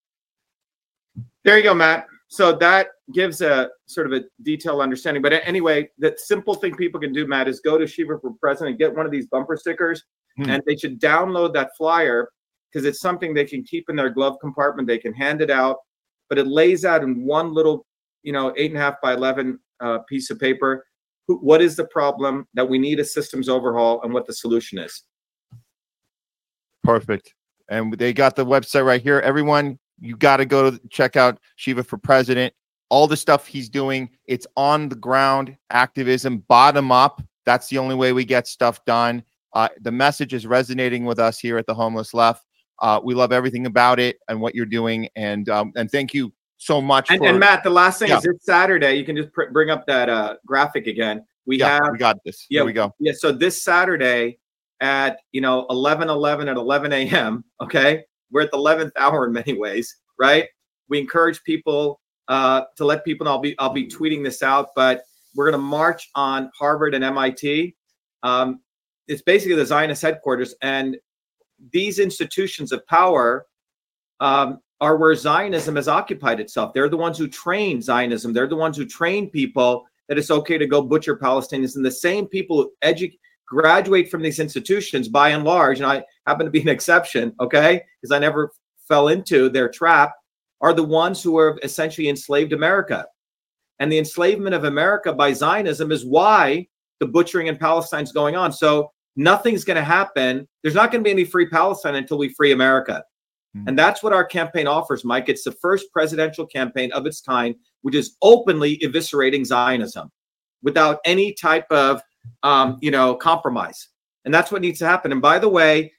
There you go, Matt. So that gives a sort of a detailed understanding. But anyway, the simple thing people can do, Matt, is go to Shiva for President, get one of these bumper stickers,
Hmm.
and they should download that flyer because it's something they can keep in their glove compartment. They can hand it out, but it lays out in one little, you know, eight and a half by 11 uh, piece of paper what is the problem that we need a systems overhaul and what the solution is.
Perfect. And they got the website right here. Everyone, you got to go to check out Shiva for President. All the stuff he's doing, it's on the ground activism, bottom up. That's the only way we get stuff done. Uh, the message is resonating with us here at the Homeless Left. Uh, we love everything about it and what you're doing, and um, and thank you so much.
And,
for,
and Matt, the last thing
Yeah.
is it's Saturday. You can just pr- bring up that uh, graphic again. We
yeah,
have
we got this.
Yeah,
Here we go.
Yeah, so this Saturday at you know 11 11 at 11 a.m. Okay, we're at the 11th hour in many ways, right? We encourage people uh, to let people know. I'll be I'll be tweeting this out, but we're going to march on Harvard and MIT. Um, it's basically the Zionist headquarters, and these institutions of power um, are where Zionism has occupied itself. They're the ones who train Zionism. They're the ones who train people that it's okay to go butcher Palestinians, and the same people who educate graduate from these institutions by and large, and I happen to be an exception, okay, because I never fell into their trap, are the ones who have essentially enslaved America. And the enslavement of America by Zionism is why the butchering in Palestine is going on. So nothing's going to happen. There's not going to be any free Palestine until we free America.
Hmm.
And that's what our campaign offers, Mike. It's the first presidential campaign of its kind, which is openly eviscerating Zionism without any type of um, you know, compromise. And that's what needs to happen. And by the way,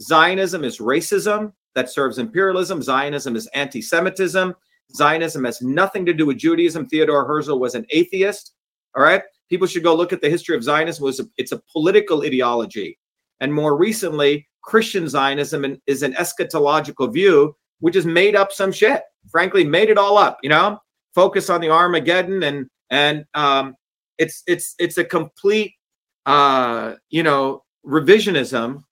Zionism is racism that serves imperialism. Zionism is anti-Semitism. Zionism has nothing to do with Judaism. Theodore Herzl was an atheist. All right. People should go look at the history of Zionism. It's a political ideology. And more recently, Christian Zionism is an eschatological view, which has made up some shit. Frankly, made it all up. You know, focus on the Armageddon and and um, it's it's it's a complete uh you know revisionism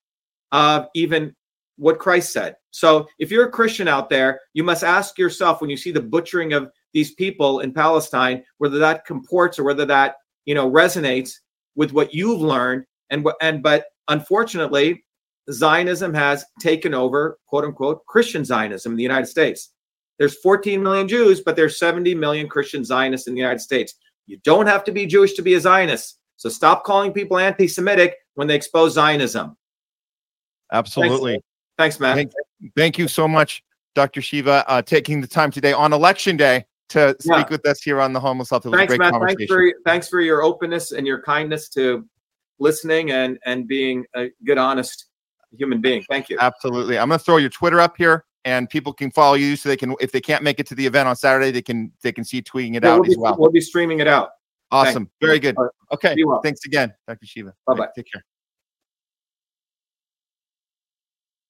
of even what christ said. So if you're a christian out there you must ask yourself when you see the butchering of these people in palestine whether that comports or whether that you know resonates with what you've learned and and but unfortunately zionism has taken over quote unquote christian zionism in the united states. There's 14 million jews but there's 70 million christian zionists in the united states you don't have to be Jewish to be a Zionist. So stop calling people anti Semitic when they expose Zionism.
Absolutely.
Thanks, Matt.
Thank, thank you so much, Dr. Shiva, uh, taking the time today on election day to speak
Yeah.
with us here on the Homeless Left. It was
thanks,
a great
Matt.
conversation.
Thanks for, thanks for your openness and your kindness to listening and, and being a good, honest human being. Thank you.
Absolutely. I'm going to throw your Twitter up here and people can follow you so they can if they can't make it to the event on Saturday, they can they can see you tweeting it
Yeah,
out
we'll, be,
as well.
we'll be streaming it out.
Awesome. Very good.
Right.
Okay.
Well.
Thanks again, Dr. Shiva.
Bye-bye.
Take care.